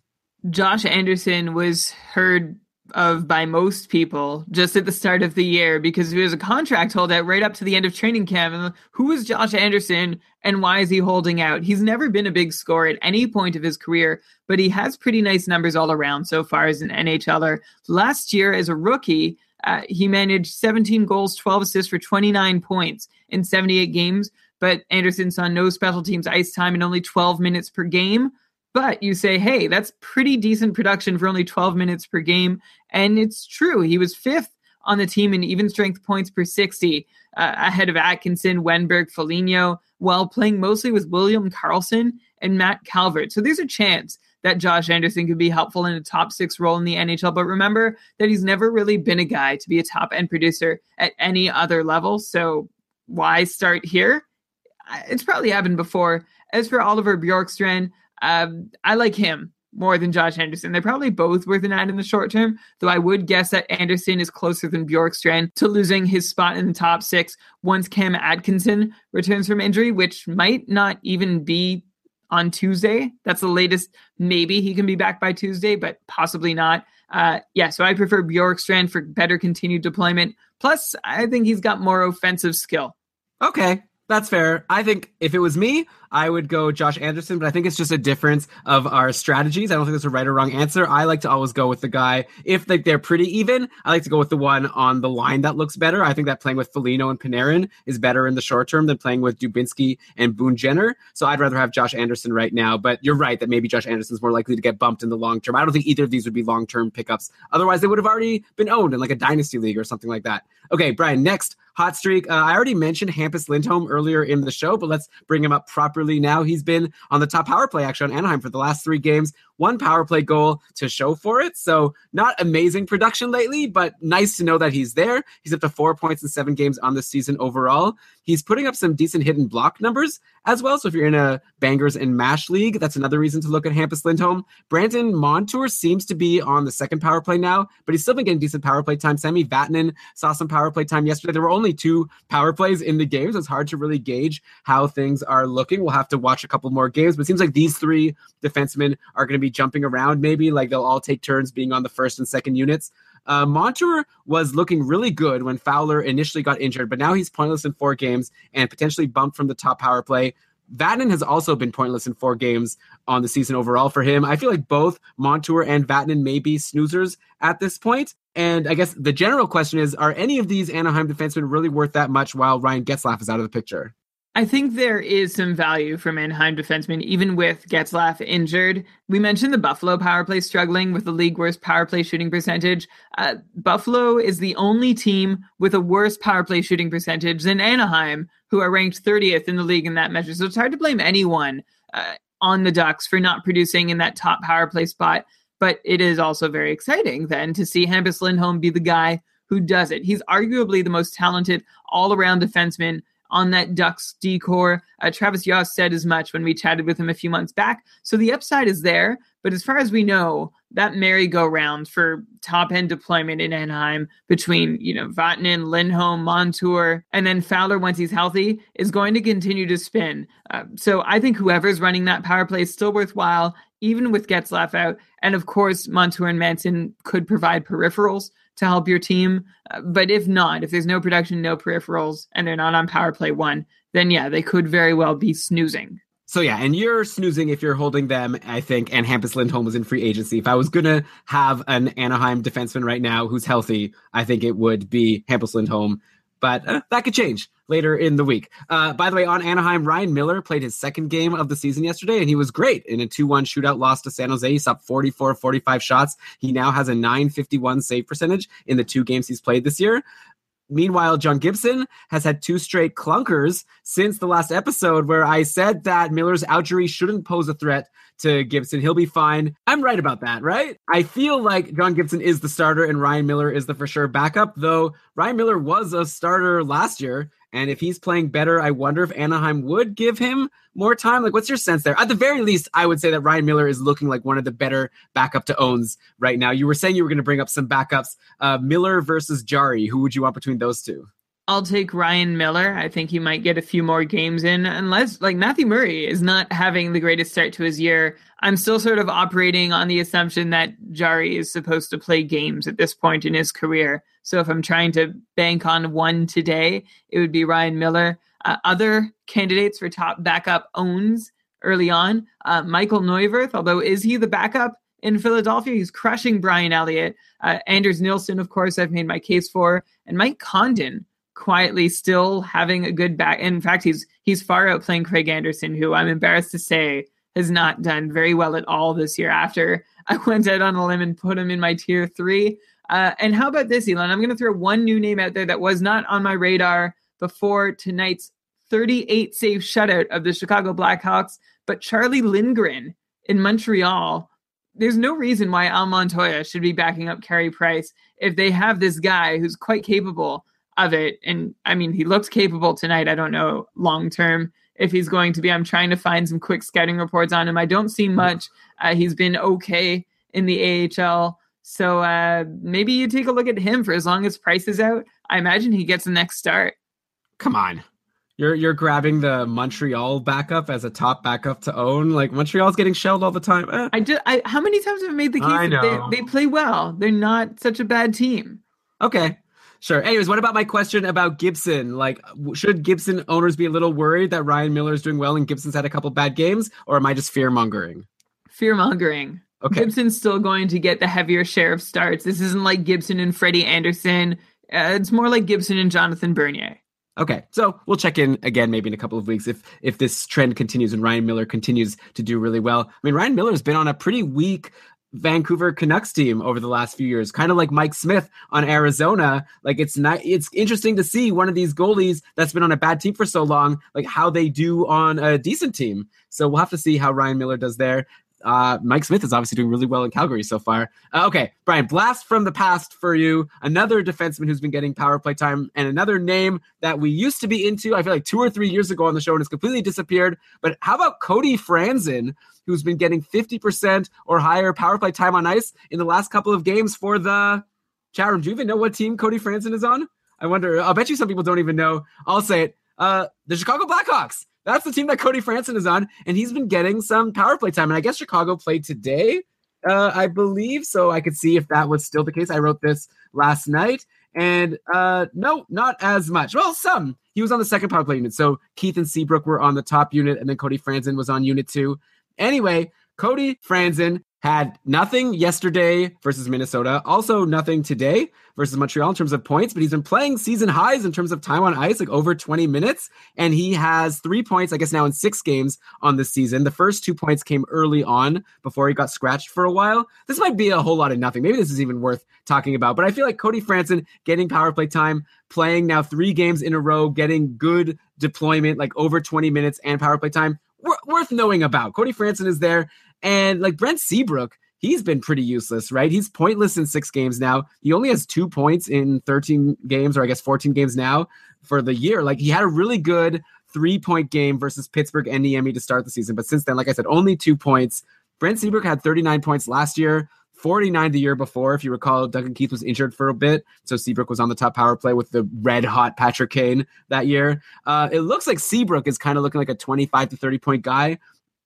Josh Anderson was heard of by most people just at the start of the year because he was a contract holdout right up to the end of training camp. And who is Josh Anderson and why is he holding out? He's never been a big scorer at any point of his career, but he has pretty nice numbers all around so far as an NHLer. Last year, as a rookie, uh, he managed 17 goals, 12 assists for 29 points in 78 games. But Anderson saw no special teams ice time and only 12 minutes per game. But you say, hey, that's pretty decent production for only 12 minutes per game. And it's true. He was fifth on the team in even strength points per 60, uh, ahead of Atkinson, Wennberg, Foligno, while playing mostly with William Karlsson and Matt Calvert. So there's a chance that Josh Anderson could be helpful in a top six role in the NHL. But remember that he's never really been a guy to be a top end producer at any other level. So why start here? It's probably happened before. As for Oliver Bjorkstrand, um, I like him more than Josh Anderson. They're probably both worth an ad in the short term, though I would guess that Anderson is closer than Bjorkstrand to losing his spot in the top six once Cam Atkinson returns from injury, which might not even be on Tuesday. That's the latest. Maybe he can be back by Tuesday, but possibly not. Uh, yeah, so I prefer Bjorkstrand for better continued deployment. Plus, I think he's got more offensive skill. Okay, that's fair. I think if it was me, I would go Josh Anderson, but I think it's just a difference of our strategies. I don't think there's a right or wrong answer. I like to always go with the guy if like they're pretty even. I like to go with the one on the line that looks better. I think that playing with Foligno and Panarin is better in the short term than playing with Dubinsky and Boone Jenner. So I'd rather have Josh Anderson right now. But you're right that maybe Josh Anderson's more likely to get bumped in the long term. I don't think either of these would be long term pickups. Otherwise, they would have already been owned in like a dynasty league or something like that. Okay, Brian. Next hot streak. Uh, I already mentioned Hampus Lindholm earlier in the show, but let's bring him up properly now. He's been on the top power play actually on Anaheim for the last three games one power play goal to show for it. So not amazing production lately, but nice to know that he's there. He's up to four points in seven games on the season overall. He's putting up some decent hidden block numbers as well. So if you're in a bangers and mash league, that's another reason to look at Hampus Lindholm. Brandon Montour seems to be on the second power play now, but he's still been getting decent power play time. Sami Vatanen saw some power play time yesterday. There were only two power plays in the game, so it's hard to really gauge how things are looking. We'll have to watch a couple more games, but it seems like these three defensemen are going to be jumping around maybe like they'll all take turns being on the first and second units uh, Montour was looking really good when Fowler initially got injured, but now he's pointless in four games and potentially bumped from the top power play. Vatanen has also been pointless in four games on the season overall for him. I feel like both Montour and Vatanen may be snoozers at this point. And I guess the general question is Are any of these Anaheim defensemen really worth that much while Ryan Getzlaf is out of the picture? I think there is some value from Anaheim defensemen, even with Getzlaf injured. We mentioned the Buffalo power play struggling with the league worst power play shooting percentage. Uh, Buffalo is the only team with a worse power play shooting percentage than Anaheim, who are ranked 30th in the league in that measure. So it's hard to blame anyone uh, on the Ducks for not producing in that top power play spot. But it is also very exciting then to see Hampus Lindholm be the guy who does it. He's arguably the most talented all around defenseman on that Ducks D corps. Uh, Travis Yost said as much when we chatted with him a few months back. So the upside is there. But as far as we know, that merry-go-round for top-end deployment in Anaheim between, you know, Vatanen, Lindholm, Montour, and then Fowler once he's healthy is going to continue to spin. Uh, so I think whoever's running that power play is still worthwhile, even with Getzlaf out. And of course, Montour and Manson could provide peripherals to help your team. Uh, but if not, if there's no production, no peripherals, and they're not on power play one, then yeah, they could very well be snoozing. So yeah, and you're snoozing if you're holding them, I think, and Hampus Lindholm was in free agency. If I was gonna have an Anaheim defenseman right now who's healthy, I think it would be Hampus Lindholm. But uh, that could change later in the week. Uh, by the way, on Anaheim, Ryan Miller played his second game of the season yesterday, and he was great in a 2 1 shootout loss to San Jose. He stopped 44 45 shots. He now has a 951 save percentage in the two games he's played this year. Meanwhile, John Gibson has had two straight clunkers since the last episode where I said that Miller's outjury shouldn't pose a threat to Gibson. He'll be fine. I'm right about that, right? I feel like John Gibson is the starter and Ryan Miller is the for sure backup, though Ryan Miller was a starter last year. And if he's playing better, I wonder if Anaheim would give him more time. Like, what's your sense there? At the very least, I would say that Ryan Miller is looking like one of the better backup to owns right now. You were saying you were going to bring up some backups. Uh, Miller versus Jarry. Who would you want between those two? I'll take Ryan Miller. I think he might get a few more games in, unless like Matthew Murray is not having the greatest start to his year. I'm still sort of operating on the assumption that Jarry is supposed to play games at this point in his career. So if I'm trying to bank on one today, it would be Ryan Miller. Uh, other candidates for top backup owns early on, uh, Michael Neuvirth, although is he the backup in Philadelphia? He's crushing Brian Elliott. Uh, Anders Nilsson, of course, I've made my case for, and Mike Condon quietly still having a good back. In fact, he's he's far outplaying Craig Anderson, who I'm embarrassed to say has not done very well at all this year. After I went out on a limb and put him in my tier three. Uh, and how about this, Elon? I'm going to throw one new name out there that was not on my radar before tonight's 38 save shutout of the Chicago Blackhawks, but Charlie Lindgren in Montreal. There's no reason why Al Montoya should be backing up Carey Price if they have this guy who's quite capable of it. And I mean, he looks capable tonight. I don't know long term if he's going to be. I'm trying to find some quick scouting reports on him. I don't see much. Uh, he's been okay in the AHL. So uh, maybe you take a look at him for as long as Price is out. I imagine he gets the next start. Come on. You're you're grabbing the Montreal backup as a top backup to own. Like Montreal's getting shelled all the time. Eh. I just I, how many times have I made the case I that know. they, they play well? They're not such a bad team. Okay. Sure. Anyways, what about my question about Gibson? Like, should Gibson owners be a little worried that Ryan Miller is doing well and Gibson's had a couple bad games, or am I just fear mongering? Fear mongering. Okay. Gibson's still going to get the heavier share of starts. This isn't like Gibson and Freddie Andersen. Uh, it's more like Gibson and Jonathan Bernier. Okay, so we'll check in again maybe in a couple of weeks if if this trend continues and Ryan Miller continues to do really well. I mean, Ryan Miller's been on a pretty weak Vancouver Canucks team over the last few years, kind of like Mike Smith on Arizona. Like it's not it's interesting to see one of these goalies that's been on a bad team for so long, like how they do on a decent team. So we'll have to see how Ryan Miller does there. Uh, Mike Smith is obviously doing really well in Calgary so far. Uh, okay, Brian, blast from the past for you. Another defenseman who's been getting power play time, and another name that we used to be into. I feel like two or three years ago on the show and has completely disappeared. But how about Cody Franson, who's been getting 50% or higher power play time on ice in the last couple of games for the chat room? Do you even know what team Cody Franson is on? I wonder. I'll bet you some people don't even know. I'll say it. Uh, the Chicago Blackhawks. That's the team that Cody Franson is on, and he's been getting some power play time. And I guess Chicago played today, uh, I believe. So I could see if that was still the case. I wrote this last night, and uh, no, not as much. Well, some. He was on the second power play unit. So Keith and Seabrook were on the top unit, and then Cody Franson was on unit two. Anyway, Cody Franson had nothing yesterday versus Minnesota, also nothing today versus Montreal in terms of points, but he's been playing season highs in terms of time on ice, like over 20 minutes. And he has three points, I guess, now in six games on this season. The first two points came early on before he got scratched for a while. This might be a whole lot of nothing. Maybe this is even worth talking about, but I feel like Cody Franson getting power play time, playing now three games in a row, getting good deployment, like over 20 minutes and power play time. Wor- Worth knowing about. Cody Franson is there. And like Brent Seabrook, he's been pretty useless, right? He's pointless in six games now. He only has two points in 13 games, or I guess 14 games now for the year. Like he had a really good three point game versus Pittsburgh and Niemi to start the season. But since then, like I said, only two points. Brent Seabrook had 39 points last year. 49 the year before. If you recall, Duncan Keith was injured for a bit. So Seabrook was on the top power play with the red hot Patrick Kane that year. Uh, it looks like Seabrook is kind of looking like a 25 to 30 point guy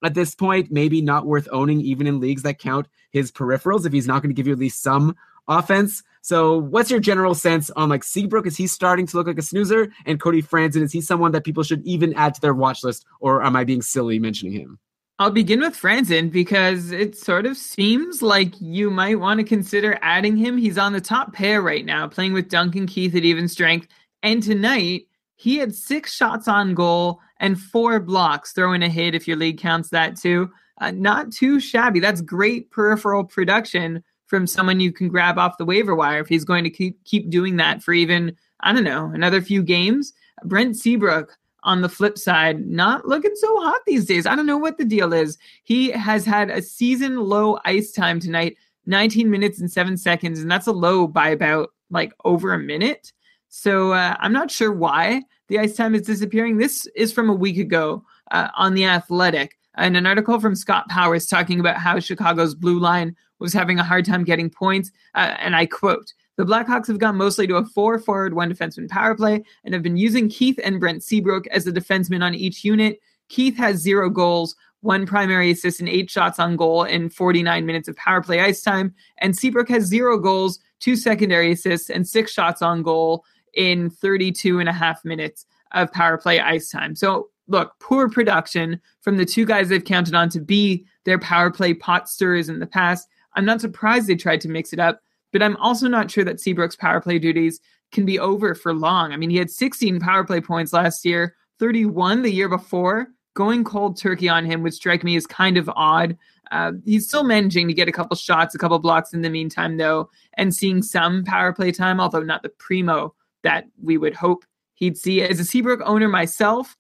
at this point, maybe not worth owning even in leagues that count his peripherals if he's not going to give you at least some offense. So, what's your general sense on like Seabrook? Is he starting to look like a snoozer? And Cody Franson, is he someone that people should even add to their watch list, or am I being silly mentioning him? I'll begin with Franson because it sort of seems like you might want to consider adding him. He's on the top pair right now, playing with Duncan Keith at even strength. And tonight, he had six shots on goal and four blocks, throwing a hit if your league counts that too. Uh, not too shabby. That's great peripheral production from someone you can grab off the waiver wire if he's going to keep keep doing that for even I don't know another few games. Brent Seabrook on the flip side, not looking so hot these days. I don't know what the deal is. He has had a season low ice time tonight, 19 minutes and seven seconds, and that's a low by about like over a minute. So uh, I'm not sure why the ice time is disappearing. This is from a week ago uh, on the Athletic, and an article from Scott Powers talking about how Chicago's blue line was having a hard time getting points. Uh, and I quote, the Blackhawks have gone mostly to a four forward, one defenseman power play and have been using Keith and Brent Seabrook as the defensemen on each unit. Keith has zero goals, one primary assist, and eight shots on goal in 49 minutes of power play ice time. And Seabrook has zero goals, two secondary assists, and six shots on goal in 32 and a half minutes of power play ice time. So, look, poor production from the two guys they've counted on to be their power play pot stirrers in the past. I'm not surprised they tried to mix it up, but I'm also not sure that Seabrook's power play duties can be over for long. I mean, he had 16 power play points last year, 31 the year before. Going cold turkey on him would strike me as kind of odd. Uh, he's still managing to get a couple shots, a couple blocks in the meantime, though, and seeing some power play time, although not the primo that we would hope he'd see. As a Seabrook owner myself,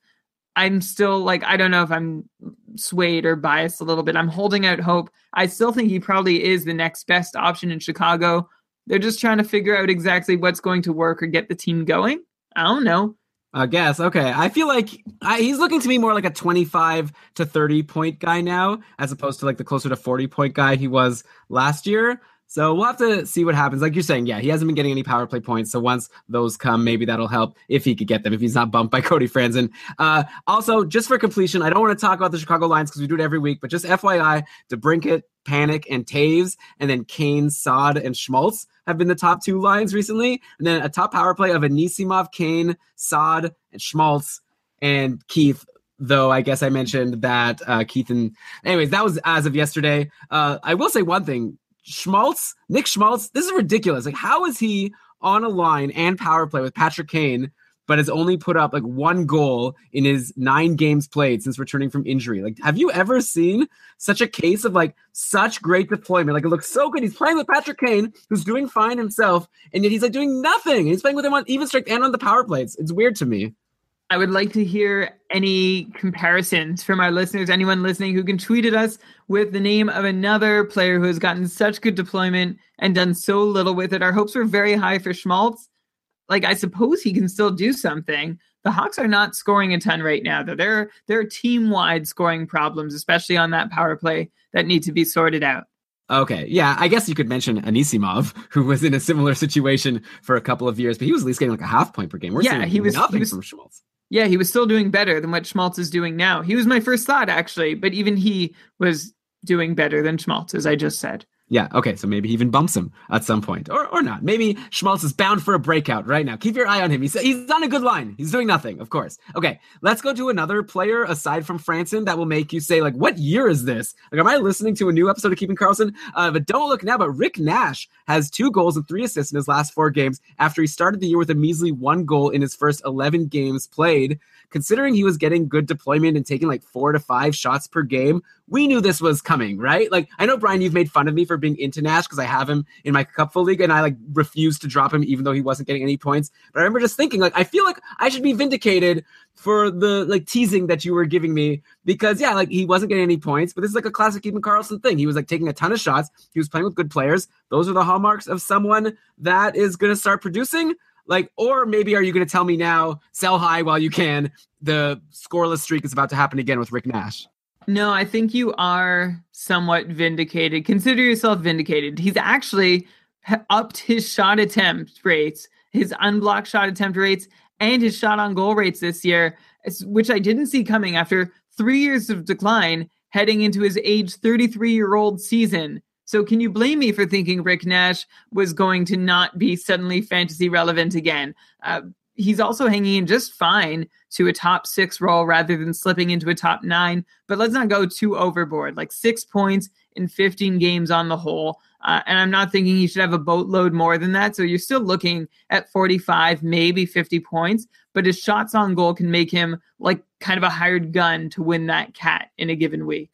I'm still like, I don't know if I'm swayed or biased a little bit. I'm holding out hope. I still think he probably is the next best option in Chicago. They're just trying to figure out exactly what's going to work or get the team going. I don't know. I guess. Okay. I feel like I, he's looking to me more like a 25 to 30 point guy now, as opposed to like the closer to 40 point guy he was last year. So we'll have to see what happens. Like you're saying, yeah, he hasn't been getting any power play points. So once those come, maybe that'll help if he could get them, if he's not bumped by Cody Franson. Uh, also, just for completion, I don't want to talk about the Chicago Lions because we do it every week, but just FYI, DeBrincat, Panik, and Toews, and then Kane, Saad, and Schmaltz have been the top two lines recently. And then a top power play of Anisimov, Kane, Saad, and Schmaltz, and Keith though I guess I mentioned that uh, Keith and anyways, that was as of yesterday. Uh, I will say one thing: Schmaltz, Nick Schmaltz, this is ridiculous. Like, how is he on a line and power play with Patrick Kane, but has only put up like one goal in his nine games played since returning from injury? Like, have you ever seen such a case of like such great deployment? Like, it looks so good. He's playing with Patrick Kane, who's doing fine himself, and yet he's like doing nothing. He's playing with him on even strength and on the power plays. It's weird to me. I would like to hear any comparisons from our listeners, anyone listening who can tweet at us with the name of another player who has gotten such good deployment and done so little with it. Our hopes were very high for Schmaltz. Like I suppose he can still do something. The Hawks are not scoring a ton right now, though. There, there are team-wide scoring problems, especially on that power play, that need to be sorted out. Okay, yeah, I guess you could mention Anisimov, who was in a similar situation for a couple of years, but he was at least getting like a half point per game. We're yeah, he was nothing he was, from Schmaltz. Yeah, he was still doing better than what Schmaltz is doing now. He was my first thought, actually, but even he was doing better than Schmaltz, as I just said. Yeah, okay, so maybe he even bumps him at some point, or or not. Maybe Schmaltz is bound for a breakout right now. Keep your eye on him. He's he's on a good line. He's doing nothing, of course. Okay, let's go to another player aside from Franson that will make you say like, "What year is this?" Like, am I listening to a new episode of Keeping Carlson? Uh, but don't look now. But Rick Nash has two goals and three assists in his last four games after he started the year with a measly one goal in his first eleven games played considering he was getting good deployment and taking like four to five shots per game, we knew this was coming, right? Like, I know, Brian, you've made fun of me for being into Nash because I have him in my cupful league and I like refused to drop him even though he wasn't getting any points. But I remember just thinking, like, I feel like I should be vindicated for the like teasing that you were giving me because, yeah, like he wasn't getting any points, but this is like a classic Keeping Carlson thing. He was like taking a ton of shots, he was playing with good players. Those are the hallmarks of someone that is going to start producing. Like, or maybe are you going to tell me now, sell high while you can? The scoreless streak is about to happen again with Rick Nash. No, I think you are somewhat vindicated. Consider yourself vindicated. He's actually upped his shot attempt rates, his unblocked shot attempt rates, and his shot on goal rates this year, which I didn't see coming after three years of decline heading into his age 33 year old season. So can you blame me for thinking Rick Nash was going to not be suddenly fantasy relevant again? Uh, he's also hanging in just fine to a top six role rather than slipping into a top nine. But let's not go too overboard. Like six points in 15 games on the whole. Uh, and I'm not thinking he should have a boatload more than that. So you're still looking at 45, maybe 50 points, but his shots on goal can make him like kind of a hired gun to win that cat in a given week.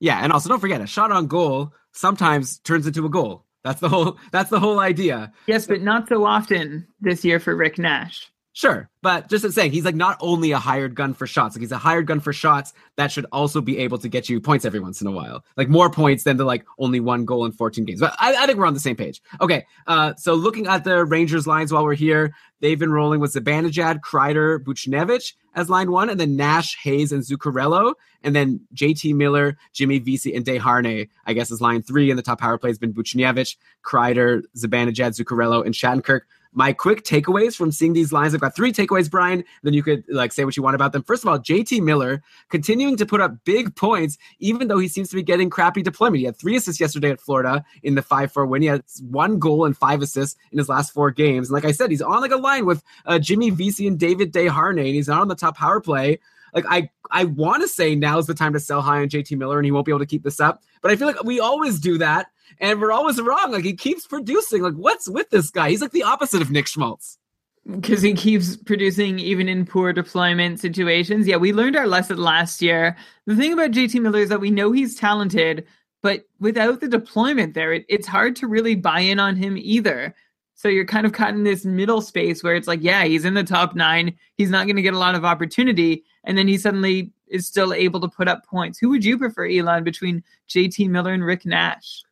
Yeah, and also don't forget a shot on goal sometimes turns into a goal. That's the whole that's the whole idea. Yes, but not so often this year for Rick Nash. Sure, but just as saying, he's like not only a hired gun for shots, like he's a hired gun for shots that should also be able to get you points every once in a while, like more points than the like only one goal in 14 games. But I, I think we're on the same page. Okay, uh, so looking at the Rangers lines while we're here, they've been rolling with Zibanejad, Kreider, Buchnevich as line one, and then Nash, Hayes, and Zuccarello, and then JT Miller, Jimmy Vesey, and Desharnais, I guess, is line three. And the top power play has been Buchnevich, Kreider, Zibanejad, Zuccarello, and Shattenkirk my quick takeaways from seeing these lines. I've got three takeaways, Brian. Then you could like say what you want about them. First of all, JT Miller continuing to put up big points, even though he seems to be getting crappy deployment. He had three assists yesterday at Florida in the 5 4 win. He had one goal and five assists in his last four games. And like I said, he's on like a line with uh, Jimmy Vesey and David Desharnais, and he's not on the top power play like I I want to say now's the time to sell high on JT Miller and he won't be able to keep this up. But I feel like we always do that and we're always wrong. Like he keeps producing. Like what's with this guy? He's like the opposite of Nick Schmaltz. Because he keeps producing even in poor deployment situations. Yeah, we learned our lesson last year. The thing about JT Miller is that we know he's talented, but without the deployment there, it, it's hard to really buy in on him either. So you're kind of caught in this middle space where it's like, yeah, he's in the top nine. He's not going to get a lot of opportunity. And then he suddenly is still able to put up points. Who would you prefer, Elon, between JT Miller and Rick Nash?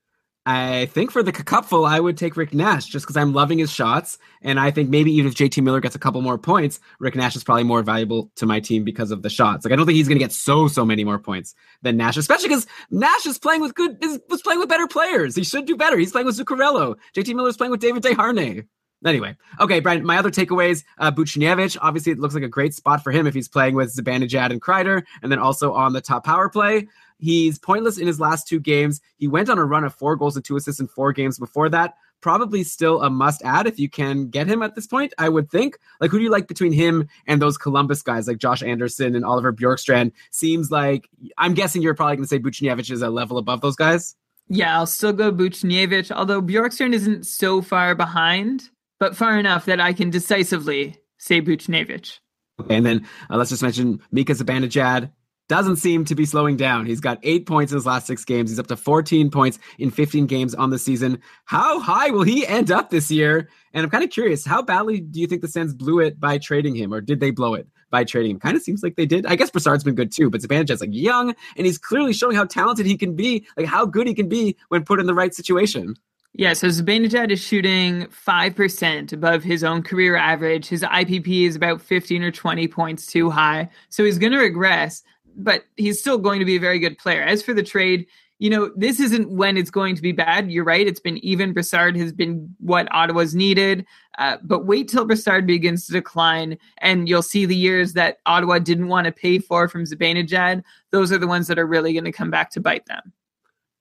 I think for the cupful, I would take Rick Nash just because I'm loving his shots. And I think maybe even if JT Miller gets a couple more points, Rick Nash is probably more valuable to my team because of the shots. Like, I don't think he's going to get so, so many more points than Nash, especially because Nash is playing with good, is, was playing with better players. He should do better. He's playing with Zuccarello. JT Miller's playing with David Desharnais. Anyway, okay, Brian, my other takeaways, uh, Buchnevich, obviously it looks like a great spot for him if he's playing with Zibanejad and Kreider, and then also on the top power play. He's pointless in his last two games. He went on a run of four goals and two assists in four games before that. Probably still a must add if you can get him at this point, I would think. Like, who do you like between him and those Columbus guys like Josh Anderson and Oliver Bjorkstrand? Seems like, I'm guessing you're probably going to say Buchnevich is a level above those guys. Yeah, I'll still go Buchnevich, although Bjorkstrand isn't so far behind, but far enough that I can decisively say Buchnevich. Okay, and then uh, let's just mention Mika Zibanejad, doesn't seem to be slowing down. He's got eight points in his last six games. He's up to 14 points in 15 games on the season. How high will he end up this year? And I'm kind of curious, how badly do you think the Sens blew it by trading him, or did they blow it by trading him? Kind of seems like they did. I guess Brassard's been good too, but Zibanejad's like young, and he's clearly showing how talented he can be, like how good he can be when put in the right situation. Yeah, so Zibanejad is shooting 5% above his own career average. His IPP is about 15 or 20 points too high. So he's going to regress but he's still going to be a very good player. As for the trade, you know, this isn't when it's going to be bad. You're right. It's been even. Brassard has been what Ottawa's needed. Uh, but wait till Brassard begins to decline, and you'll see the years that Ottawa didn't want to pay for from Zibanejad. Those are the ones that are really going to come back to bite them.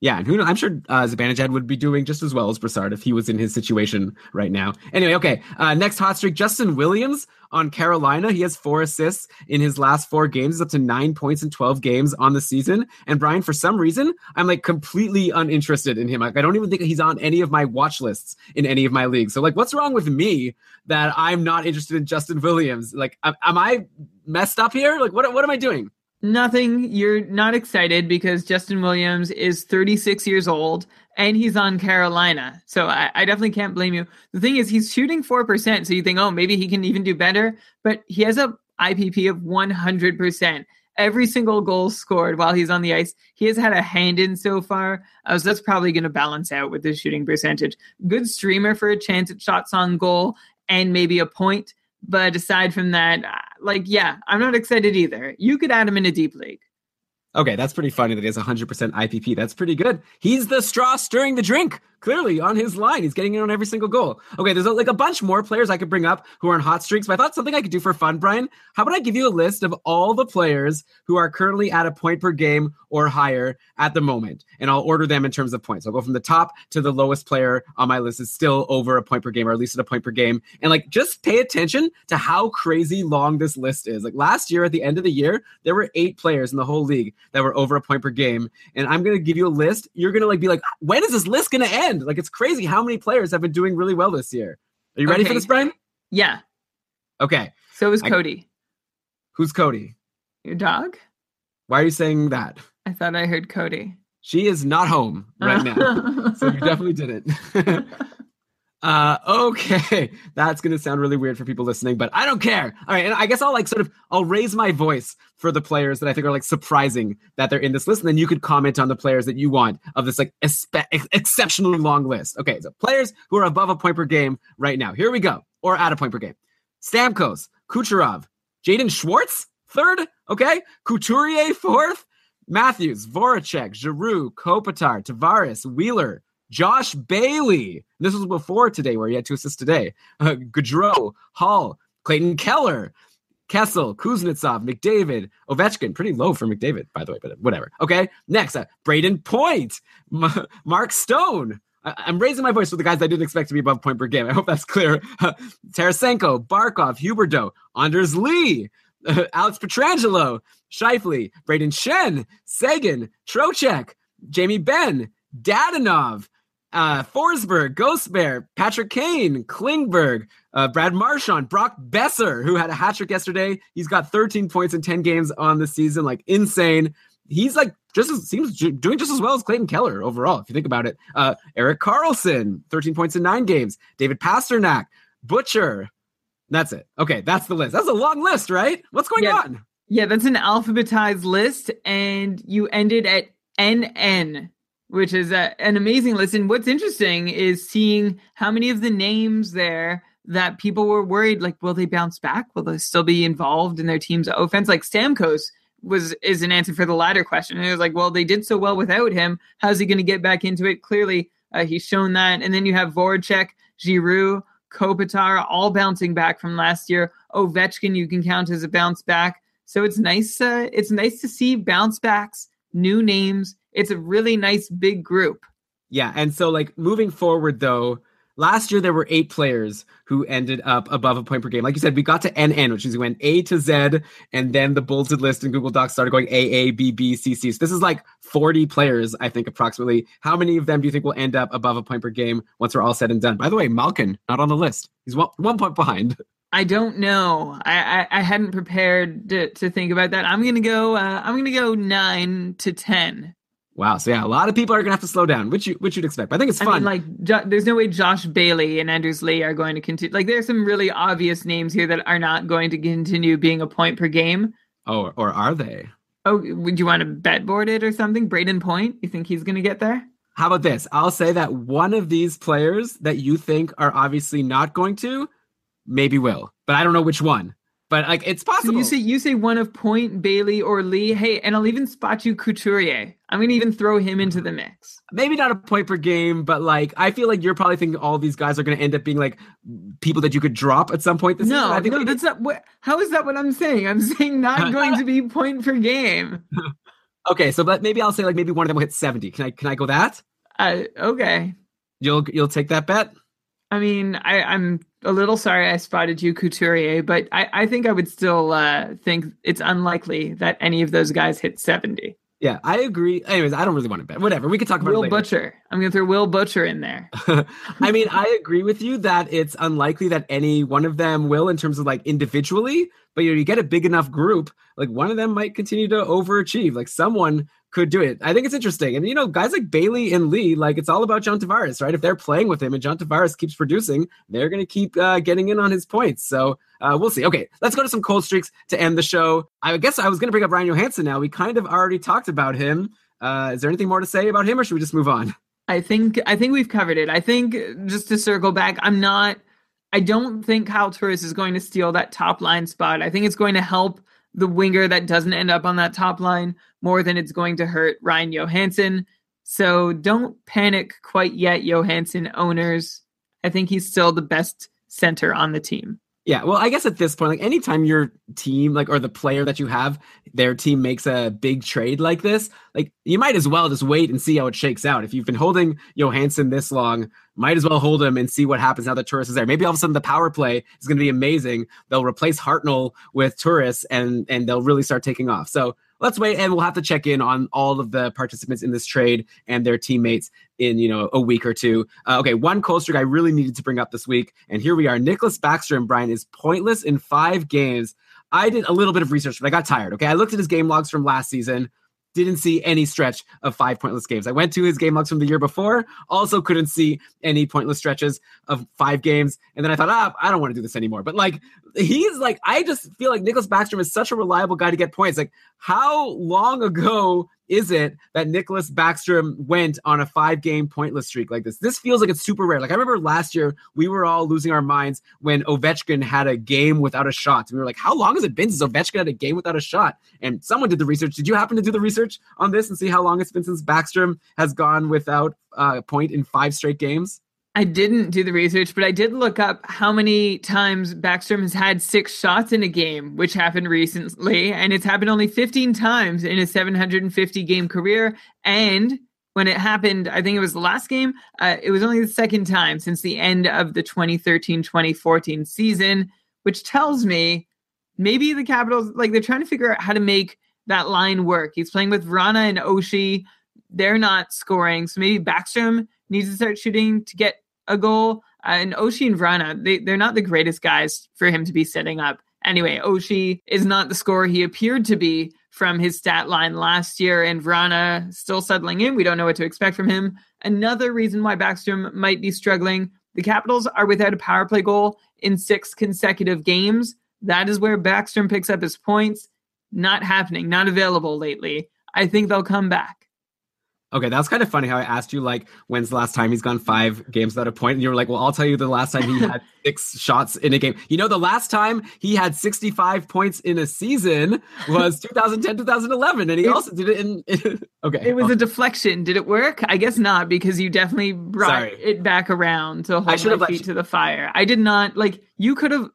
Yeah, and who knows? I'm sure uh, would be doing just as well as Brassard if he was in his situation right now. Anyway, okay. Uh, next hot streak, Justin Williams on Carolina. He has four assists in his last four games. Up to nine points in 12 games on the season. And Brian, for some reason, I'm like completely uninterested in him. Like, I don't even think he's on any of my watch lists in any of my leagues. So, like, what's wrong with me that I'm not interested in Justin Williams? Like, am, am I messed up here? Like, what, what am I doing? Nothing. You're not excited because Justin Williams is 36 years old and he's on Carolina. So I, I, definitely can't blame you. The thing is, he's shooting 4%. So you think, oh, maybe he can even do better. But he has a IPP of 100%. Every single goal scored while he's on the ice, he has had a hand in so far. Uh, so that's probably going to balance out with his shooting percentage. Good streamer for a chance at shots on goal and maybe a point. But aside from that, uh, like, yeah, I'm not excited either. You could add him in a deep league. Okay, that's pretty funny that he has 100% IPP. That's pretty good. He's the straw stirring the drink. Clearly on his line. He's getting in on every single goal. Okay, there's a, like a bunch more players I could bring up who are on hot streaks, but I thought something I could do for fun, Brian. How about I give you a list of all the players who are currently at a point per game or higher at the moment, and I'll order them in terms of points. I'll go from the top to the lowest player on my list is still over a point per game, or at least at a point per game. And like, just pay attention to how crazy long this list is. Like last year, at the end of the year, there were eight players in the whole league that were over a point per game. And I'm gonna give you a list. You're gonna like be like, when is this list gonna end? Like, it's crazy how many players have been doing really well this year. Are you ready for this, Brian? Yeah. Okay. So is I- Cody. Who's Cody? Your dog? Why are you saying that? I thought I heard Cody. She is not home right now. so you definitely didn't. uh okay. That's gonna sound really weird for people listening, but I don't care. All right, and I guess I'll like sort of I'll raise my voice for the players that I think are like surprising that they're in this list, and then you could comment on the players that you want of this like espe- ex- exceptionally long list. Okay, so players who are above a point per game right now. Here we go, or at a point per game. Stamkos, Kucherov, Jaden Schwartz, third. Okay, Couturier, fourth. Matthews, Voracek, Giroux, Kopitar, Tavares, Wheeler, Josh Bailey. This was before today, where he had two assists today. Uh, Gaudreau, Hall, Clayton Keller, Kessel, Kuznetsov, McDavid, Ovechkin. Pretty low for McDavid, by the way, but whatever. Okay, next, uh, Brayden Point, M- Mark Stone. I- I'm raising my voice for the guys I didn't expect to be above point per game. I hope that's clear. Tarasenko, Barkov, Huberdeau, Anders Lee, Alex Pietrangelo, Scheifele, Brayden Schenn, Seguin, Trocheck, Jamie Benn, Dadonov, uh, Forsberg, Ghost Bear, Patrick Kane, Klingberg, uh, Brad Marchand, Brock Boeser, who had a hat trick yesterday. He's got 13 points in 10 games on the season, like insane. He's like just as seems doing just as well as Clayton Keller overall, if you think about it. Uh, Erik Karlsson, 13 points in nine games. David Pastrnak, Butcher. That's it. Okay, that's the list. That's a long list, right? What's going Yeah. on? Yeah, that's an alphabetized list, and you ended at NN, which is a, an amazing list. And what's interesting is seeing how many of the names there that people were worried, like, will they bounce back? Will they still be involved in their team's offense? Like Stamkos was is an answer for the latter question. And it was like, well, they did so well without him. How's he going to get back into it? Clearly, uh, he's shown that. And then you have Voracek, Giroux, Kopitar, all bouncing back from last year. Ovechkin, you can count as a bounce back. So it's nice. Uh, it's nice to see bounce backs, new names. It's a really nice big group. Yeah, and so like moving forward though, last year there were eight players who ended up above a point per game. Like you said, we got to NN, which is we went A to Z, and then the bulleted list in Google Docs started going A, A, B, B, C, C. So this is like 40 players, I think, approximately. How many of them do you think will end up above a point per game once we're all said and done? By the way, Malkin, not on the list. He's one, one point behind. I don't know. I I, I hadn't prepared to, to think about that. I'm gonna go. Uh, I'm gonna go nine to ten. Wow. So yeah, a lot of people are gonna have to slow down, which you which you'd expect. But I think it's I fun. mean, like, jo- there's no way Josh Bailey and Anders Lee are going to continue. Like, there's some really obvious names here that are not going to continue being a point per game. oh, or are they? Oh, would you want to bet board it or something? Brayden Point, you think he's going to get there? How about this? I'll say that one of these players that you think are obviously not going to, maybe will, but I don't know which one. But like, it's So possible. you say you say one of Point, Bailey, or Lee. Hey, and I'll even spot you Couturier. I'm to even throw him into the mix. maybe not a point per game, but like, I feel like you're probably thinking all these guys are going to end up being like people that you could drop at some point this season. No, I think no, that's not what. How is that what I'm saying? I'm saying not going to be point per game. okay. So, but maybe I'll say like maybe one of them will hit seventy. Can I can I go that? Uh, okay. You'll you'll take that bet. I mean, I, I'm a little sorry I spotted you Couturier, but I, I think I would still uh, think it's unlikely that any of those guys hit 70. Yeah, I agree. Anyways, I don't really want to bet. Whatever. We could talk about Will. Butcher. I'm going to throw Will Butcher in there. I mean, I agree with you that it's unlikely that any one of them will in terms of like individually, but you know, you get a big enough group, like one of them might continue to overachieve. Like someone could do it. I think it's interesting. And you know, guys like Bailey and Lee, like it's all about John Tavares, right? If they're playing with him and John Tavares keeps producing, they're going to keep uh, getting in on his points. So uh, we'll see. Okay, let's go to some cold streaks to end the show. I guess I was going to bring up Ryan Johansen now. We kind of already talked about him. Uh, is there anything more to say about him, or should we just move on? I think I think we've covered it. I think just to circle back, I'm not I don't think Kyle Turris is going to steal that top line spot. I think it's going to help the winger that doesn't end up on that top line more than it's going to hurt Ryan Johansen. So don't panic quite yet, Johansen owners. I think he's still the best center on the team. Yeah, well, I guess at this point, like anytime your team, like or the player that you have, their team makes a big trade like this, like you might as well just wait and see how it shakes out. If you've been holding Johansen this long, might as well hold him and see what happens now that Turris is there. Maybe all of a sudden the power play is going to be amazing. They'll replace Hartnell with Turris and and they'll really start taking off. So let's wait and we'll have to check in on all of the participants in this trade and their teammates in you know a week or two. Uh, okay, one streak I really needed to bring up this week, and here we are. Nicklas Backstrom Brian is pointless in five games. I did a little bit of research, but I got tired. Okay, I looked at his game logs from last season. Didn't see any stretch of five pointless games. I went to his game logs from the year before. Also, couldn't see any pointless stretches of five games. And then I thought, ah, I don't want to do this anymore. But like, he's like, I just feel like Nicklas Backstrom is such a reliable guy to get points. Like, how long ago is it that Nicklas Backstrom went on a five game pointless streak like this? This feels like it's super rare. Like I remember last year we were all losing our minds when Ovechkin had a game without a shot. We were like, how long has it been since Ovechkin had a game without a shot? And someone did the research. Did you happen to do the research on this and see how long it's been since Backstrom has gone without a point in five straight games? I didn't do the research, but I did look up how many times Backstrom has had six shots in a game, which happened recently, and it's happened only 15 times in his 750 game career. And when it happened, I think it was the last game, uh, it was only the second time since the end of the 2013 2014 season, which tells me maybe the Capitals, like they're trying to figure out how to make that line work. He's playing with Vrana and Oshie. They're not scoring. So maybe Backstrom needs to start shooting to get a goal. Uh, and Oshie and Vrana, they, they're not the greatest guys for him to be setting up. Anyway, Oshie is not the scorer he appeared to be from his stat line last year, and Vrana still settling in. We don't know what to expect from him. Another reason why Backstrom might be struggling the Capitals are without a power play goal in six consecutive games. That is where Backstrom picks up his points. Not happening, not available lately. I think they'll come back. Okay, that's kind of funny how I asked you like when's the last time he's gone five games without a point, and you were like, "Well, I'll tell you the last time he had six shots in a game." You know, the last time he had sixty-five points in a season was 2010, 2011, and he also did it in. in okay, It was a deflection. Did it work? I guess not because you definitely brought Sorry. it back around to I hold should my feet you- to the fire. I did not like. You could have.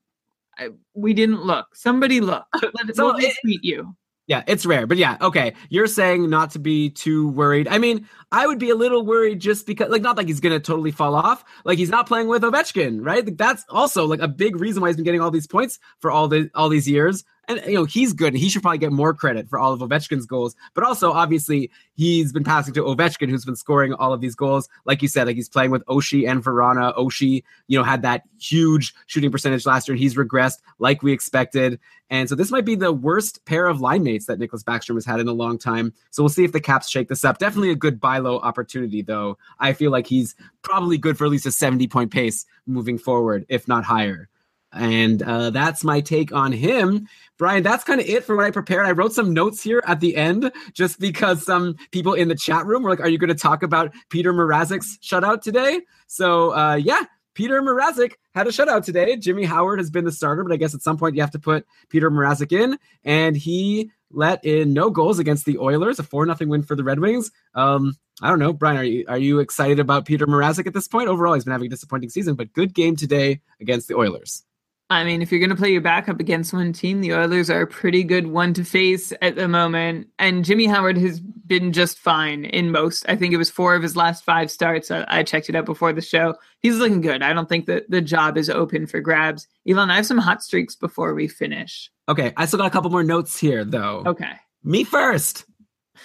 I- We didn't look. Somebody look. Let, So it- tweet you. Yeah, it's rare, but yeah, okay. You're saying not to be too worried. I mean, I would be a little worried just because, like, not like he's gonna totally fall off. Like he's not playing with Ovechkin, right? Like, that's also like a big reason why he's been getting all these points for all the all these years. And you know he's good, and he should probably get more credit for all of Ovechkin's goals. But also, obviously, he's been passing to Ovechkin, who's been scoring all of these goals. Like you said, like he's playing with Oshie and Vrana. Oshie, you know, had that huge shooting percentage last year, and he's regressed like we expected. And so this might be the worst pair of line mates that Nicklas Backstrom has had in a long time. So we'll see if the Caps shake this up. Definitely a good buy low opportunity, though. I feel like he's probably good for at least a 70 point pace moving forward, if not higher. And uh, that's my take on him. Brian, that's kind of it for what I prepared. I wrote some notes here at the end just because some people in the chat room were like, Are you going to talk about Peter Mrazek's shutout today? So, uh, yeah, Peter Mrazek had a shutout today. Jimmy Howard has been the starter, but I guess at some point you have to put Peter Mrazek in, and he let in no goals against the Oilers, a four nothing win for the Red Wings. Um, I don't know, Brian, are you are you excited about Peter Mrazek at this point? Overall, he's been having a disappointing season, but good game today against the Oilers. I mean, if you're going to play your backup against one team, the Oilers are a pretty good one to face at the moment. And Jimmy Howard has been just fine in most. I think it was four of his last five starts. I, I checked it out before the show. He's looking good. I don't think that the job is open for grabs. Elon, I have some hot streaks before we finish. Okay, I still got a couple more notes here, though. Okay. Me first.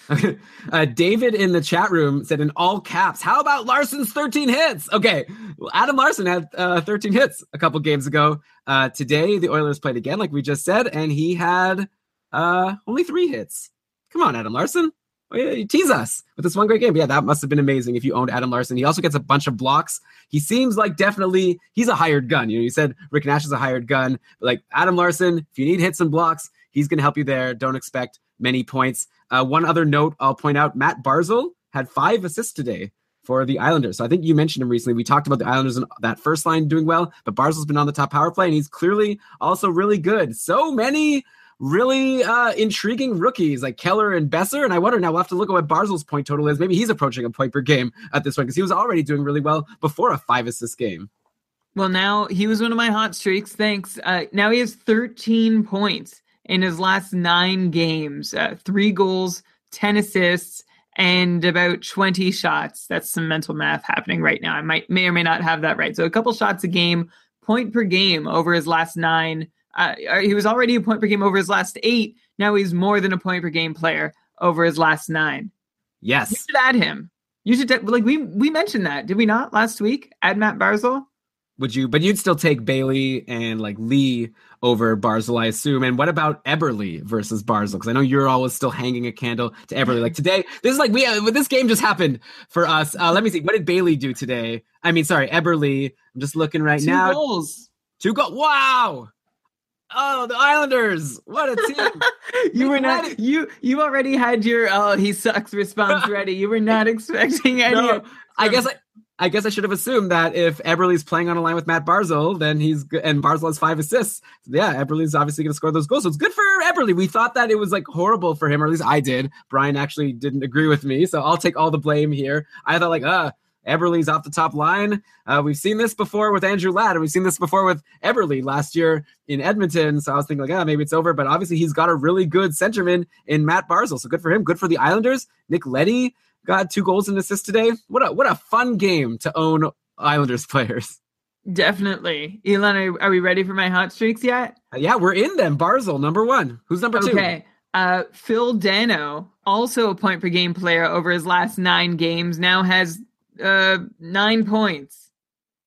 uh, David in the chat room said in all caps, "How about Larsson's 13 hits?" Okay, well, Adam Larsson had uh, 13 hits a couple games ago. Uh, today, the Oilers played again, like we just said, and he had uh, only three hits. Come on, Adam Larsson. Oh, you tease us with this one great game. Yeah, that must have been amazing if you owned Adam Larsson. He also gets a bunch of blocks. He seems like definitely he's a hired gun. You know, you said Rick Nash is a hired gun, like Adam Larsson, if you need hits and blocks, he's going to help you there. Don't expect many points. Uh, one other note I'll point out: Matt Barzal had five assists today for the Islanders. So I think you mentioned him recently. We talked about the Islanders and that first line doing well, but Barzal's been on the top power play, and he's clearly also really good. So many really uh, intriguing rookies like Keller and Besser. And I wonder now we'll have to look at what Barzal's point total is. Maybe he's approaching a point per game at this point because he was already doing really well before a five assist game. Well, now he was one of my hot streaks. Thanks. Uh, now he has 13 points in his last nine games, uh, three goals, 10 assists, and about 20 shots. That's some mental math happening right now. I might may or may not have that right. So a couple shots a game, point per game over his last nine. Uh, he was already a point per game over his last eight. Now he's more than a point per game player over his last nine. Yes. You should add him. You should like we we mentioned that did we not last week? Add Matt Barzal. Would you? But you'd still take Bailey and like Lee over Barzal, I assume. And what about Eberle versus Barzal? Because I know you're always still hanging a candle to Eberle. Like today, this is like we. Uh, this game just happened for us. Uh, let me see. What did Bailey do today? I mean, sorry, Eberle. I'm just looking right Two now. goals. Two go. Wow. Oh, the Islanders! What a team! you were not you you already had your oh he sucks response ready. You were not expecting any. No, I guess I, I guess I should have assumed that if Eberle's playing on a line with Matt Barzal, then he's and Barzal has five assists. Yeah, Eberle's obviously going to score those goals. So it's good for Eberle. We thought that it was like horrible for him, or at least I did. Brian actually didn't agree with me, so I'll take all the blame here. I thought like, uh, Eberle's off the top line. Uh, we've seen this before with Andrew Ladd, and we've seen this before with Eberle last year in Edmonton. So I was thinking like, ah, maybe it's over. But obviously he's got a really good centerman in Matt Barzal. So good for him. Good for the Islanders. Nick Leddy got two goals and assists today. What a what a fun game to own Islanders players. Definitely. Elon, are, are we ready for my hot streaks yet? Yeah, we're in them. Barzal, number one. Who's number two? Okay. Uh, Phil Danault, also a point per game player over his last nine games, now has uh, nine points,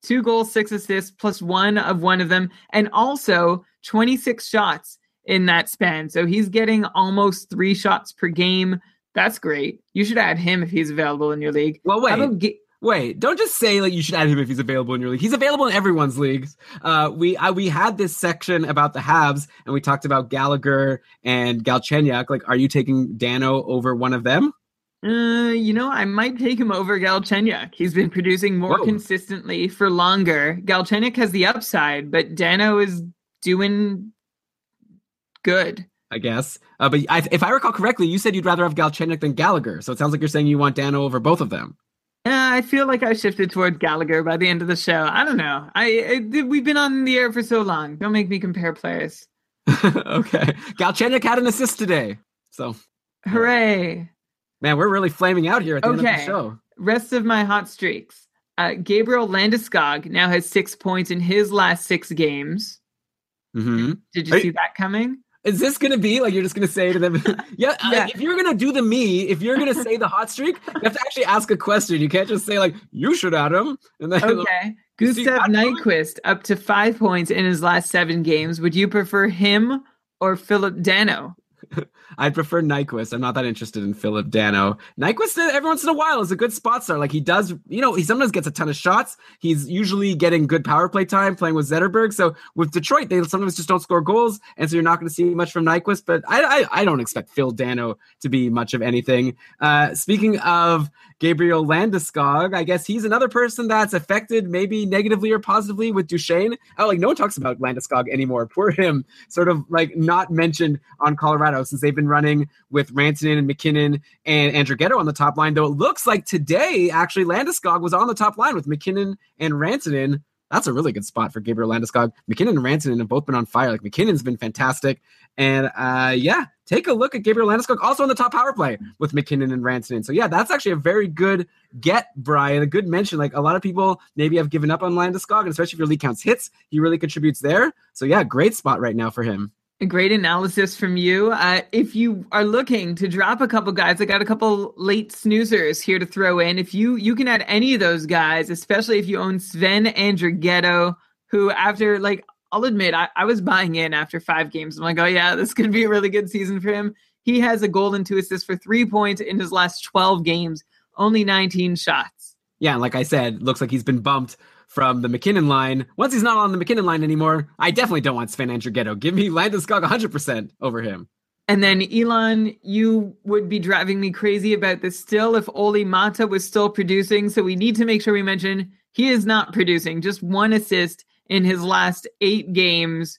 two goals, six assists, plus one of one of them, and also 26 shots in that span. So he's getting almost three shots per game. That's great. You should add him if he's available in your league. Well, wait. Wait, don't just say like you should add him if he's available in your league. He's available in everyone's leagues. Uh, we uh, we had this section about the Habs, and we talked about Gallagher and Galchenyuk. Like, are you taking Danault over one of them? Uh, you know, I might take him over Galchenyuk. He's been producing more Whoa. consistently for longer. Galchenyuk has the upside, but Danault is doing good. I guess. Uh, but I, if I recall correctly, you said you'd rather have Galchenyuk than Gallagher. So it sounds like you're saying you want Danault over both of them. Yeah, I feel like I shifted toward Gallagher by the end of the show. I don't know. I, I we've been on the air for so long. Don't make me compare players. okay. Galchenyuk had an assist today. So, Hooray! man, we're really flaming out here at the end of the show. Rest of my hot streaks. Uh, Gabriel Landeskog now has six points in his last six games. hmm Did you Are see you- that coming? Is this going to be like you're just going to say to them, yeah, Yeah. if you're going to do the me, if you're going to say the hot streak, you have to actually ask a question. You can't just say, like, you should add him. And then, Okay. Gustav Nyquist up to five points in his last seven games. Would you prefer him or Philip Danault? I'd prefer Nyquist. I'm not that interested in Philip Danault. Nyquist, uh, every once in a while, is a good spot star. Like he does, you know, he sometimes gets a ton of shots. He's usually getting good power play time playing with Zetterberg. So with Detroit, they sometimes just don't score goals, and so you're not going to see much from Nyquist. But I, I, I don't expect Phil Danault to be much of anything. Uh, speaking of Gabriel Landeskog, I guess he's another person that's affected maybe negatively or positively with Duchene. Oh, like no one talks about Landeskog anymore. Poor him. Sort of like not mentioned on Colorado since they've been running with Rantanen and MacKinnon and Andrighetto on the top line. Though it looks like today, actually, Landeskog was on the top line with MacKinnon and Rantanen. That's a really good spot for Gabriel Landeskog. MacKinnon and Rantanen have both been on fire. Like MacKinnon's been fantastic. And uh, yeah, take a look at Gabriel Landeskog, also on the top power play with MacKinnon and Rantanen. So yeah, that's actually a very good get, Brian. A good mention. Like a lot of people maybe have given up on Landeskog, and especially if your league counts hits, he really contributes there. So yeah, great spot right now for him. Great analysis from you. Uh, if you are looking to drop a couple guys, I got a couple late snoozers here to throw in. If you you can add any of those guys, especially if you own Sven Andrighetto, who after like I'll admit I, I was buying in after five games. I'm like, oh yeah, this could be a really good season for him. He has a goal and two assists for three points in his last 12 games, only 19 shots. Yeah, like I said, looks like he's been bumped from the MacKinnon line. Once he's not on the MacKinnon line anymore, I definitely don't want Sven Andrighetto. Give me Landeskog 100% over him. And then Elon, you would be driving me crazy about this still if Olli Maatta was still producing. So we need to make sure we mention he is not producing. Just one assist in his last eight games.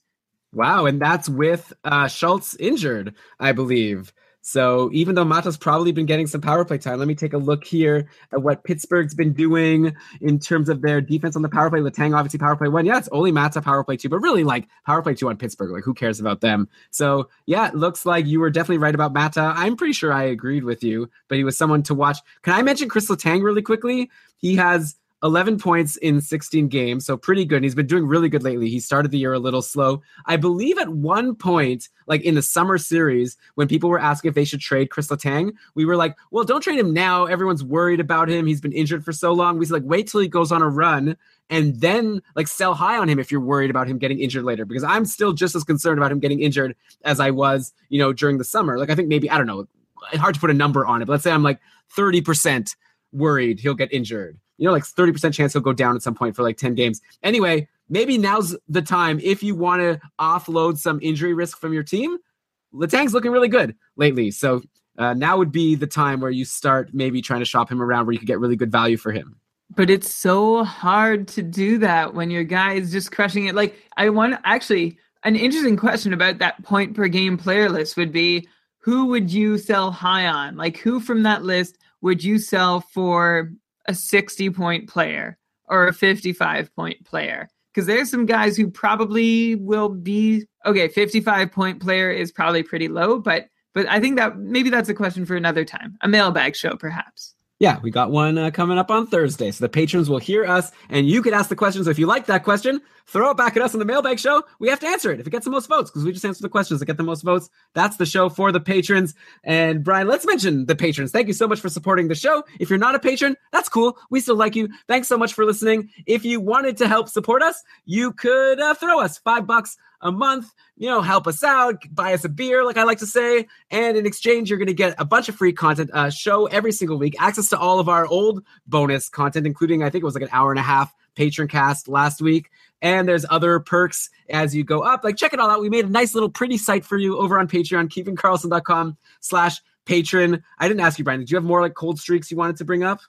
Wow, and that's with uh, Schultz injured, I believe. So even though Maatta's probably been getting some power play time, let me take a look here at what Pittsburgh's been doing in terms of their defense on the power play. Letang obviously power play one. Yeah, it's only Maatta power play two, but really like power play two on Pittsburgh. Like who cares about them? So yeah, it looks like you were definitely right about Maatta. I'm pretty sure I agreed with you, but he was someone to watch. Can I mention Chris Letang really quickly? He has 11 points in 16 games, so pretty good. And he's been doing really good lately. He started the year a little slow. I believe at one point, like in the summer series, when people were asking if they should trade Chris Letang, we were like, well, don't trade him now. Everyone's worried about him. He's been injured for so long. We said, like, wait till he goes on a run and then like sell high on him if you're worried about him getting injured later because I'm still just as concerned about him getting injured as I was, you know, during the summer. Like I think maybe I don't know, it's hard to put a number on it, but let's say I'm like 30% worried he'll get injured you know, like 30% chance he'll go down at some point for like 10 games. Anyway, maybe now's the time if you want to offload some injury risk from your team. Letang's looking really good lately. So uh, now would be the time where you start maybe trying to shop him around where you could get really good value for him. But it's so hard to do that when your guy is just crushing it. Like, I want actually an interesting question about that point per game player list would be who would you sell high on? Like, who from that list would you sell for a 60 point player or a 55 point player. Because there's some guys who probably will be okay 55 point player is probably pretty low but but i think that maybe that's a question for another time. A mailbag show perhaps yeah, we got one uh, coming up on Thursday. So the patrons will hear us, and you could ask the questions. If you like that question, throw it back at us on the mailbag show. We have to answer it if it gets the most votes because we just answer the questions that get the most votes. That's the show for the patrons. And Brian, let's mention the patrons. Thank you so much for supporting the show. If you're not a patron, that's cool. We still like you. Thanks so much for listening. If you wanted to help support us, you could uh, throw us five bucks a month, you know, help us out, buy us a beer, like I like to say. And in exchange, you're going to get a bunch of free content, uh, show every single week, access to all of our old bonus content, including, I think it was like an hour and a half patron cast last week. And there's other perks as you go up. Like, check it all out. We made a nice little pretty site for you over on Patreon, keepingkarlsson.com slash patron. I didn't ask you, Brian, did you have more like cold streaks you wanted to bring up?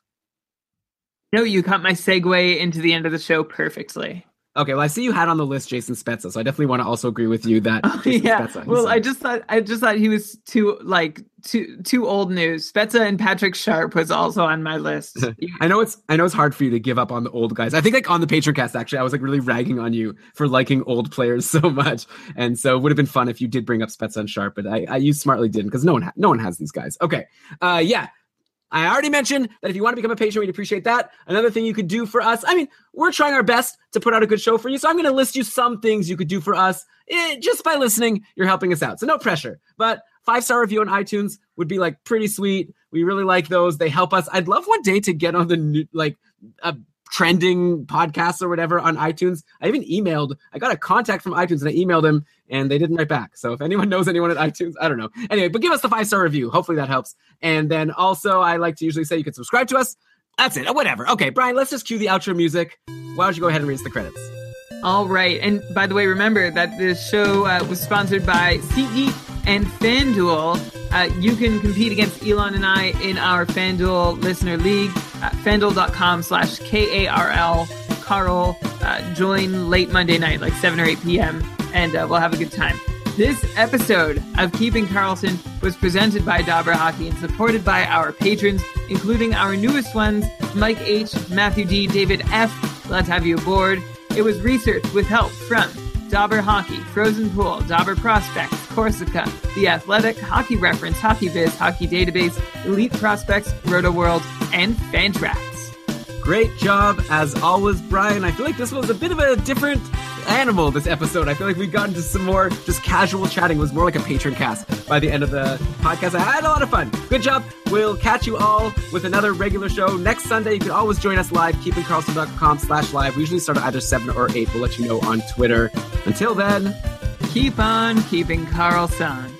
No, you cut my segue into the end of the show perfectly. Okay, well, I see you had on the list Jason Spezza, so I definitely want to also agree with you that. Oh, yeah, Spezza, well, I just thought I just thought he was too like too too old news. Spezza and Patrick Sharp was also on my list. I know it's I know it's hard for you to give up on the old guys. I think like on the Patreon cast actually, I was like really ragging on you for liking old players so much, and so it would have been fun if you did bring up Spezza and Sharp, but I, I you smartly didn't because no one ha- no one has these guys. Okay, uh, yeah. I already mentioned that if you want to become a patron, we'd appreciate that. Another thing you could do for us, I mean, we're trying our best to put out a good show for you. So I'm going to list you some things you could do for us. Eh, just by listening, you're helping us out. So no pressure. But five star review on iTunes would be like pretty sweet. We really like those. They help us. I'd love one day to get on the new, like a trending podcast or whatever on iTunes. I even emailed, I got a contact from iTunes and I emailed them and they didn't write back. So if anyone knows anyone at iTunes, I don't know. Anyway, but give us the five star review. Hopefully that helps. And then also, I like to usually say you can subscribe to us. That's it. Whatever. Okay, Brian, let's just cue the outro music. Why don't you go ahead and read the credits? All right. And by the way, remember that this show uh, was sponsored by SeatGeek and FanDuel. Uh, you can compete against Elon and I in our FanDuel Listener League at fanduel.com slash K-A-R-L. Carl, uh, join late Monday night, like 7 or 8 p.m., and uh, we'll have a good time. This episode of Keeping Karlsson was presented by Dobber Hockey and supported by our patrons, including our newest ones, Mike H., Matthew D., David F. Let's have you aboard. It was researched with help from Dobber Hockey, Frozen Pool, Dobber Prospects, Corsica, The Athletic, Hockey Reference, Hockey Biz, Hockey Database, Elite Prospects, Roto World, and Fantrax. Great job as always, Brian. I feel like this was a bit of a different animal this episode. I feel like we got into some more just casual chatting. It was more like a patron cast by the end of the podcast. I had a lot of fun. Good job. We'll catch you all with another regular show next Sunday. You can always join us live, keepingkarlsson.com slash live. We usually start at either 7 or 8. We'll let you know on Twitter. Until then, keep on keeping Karlsson.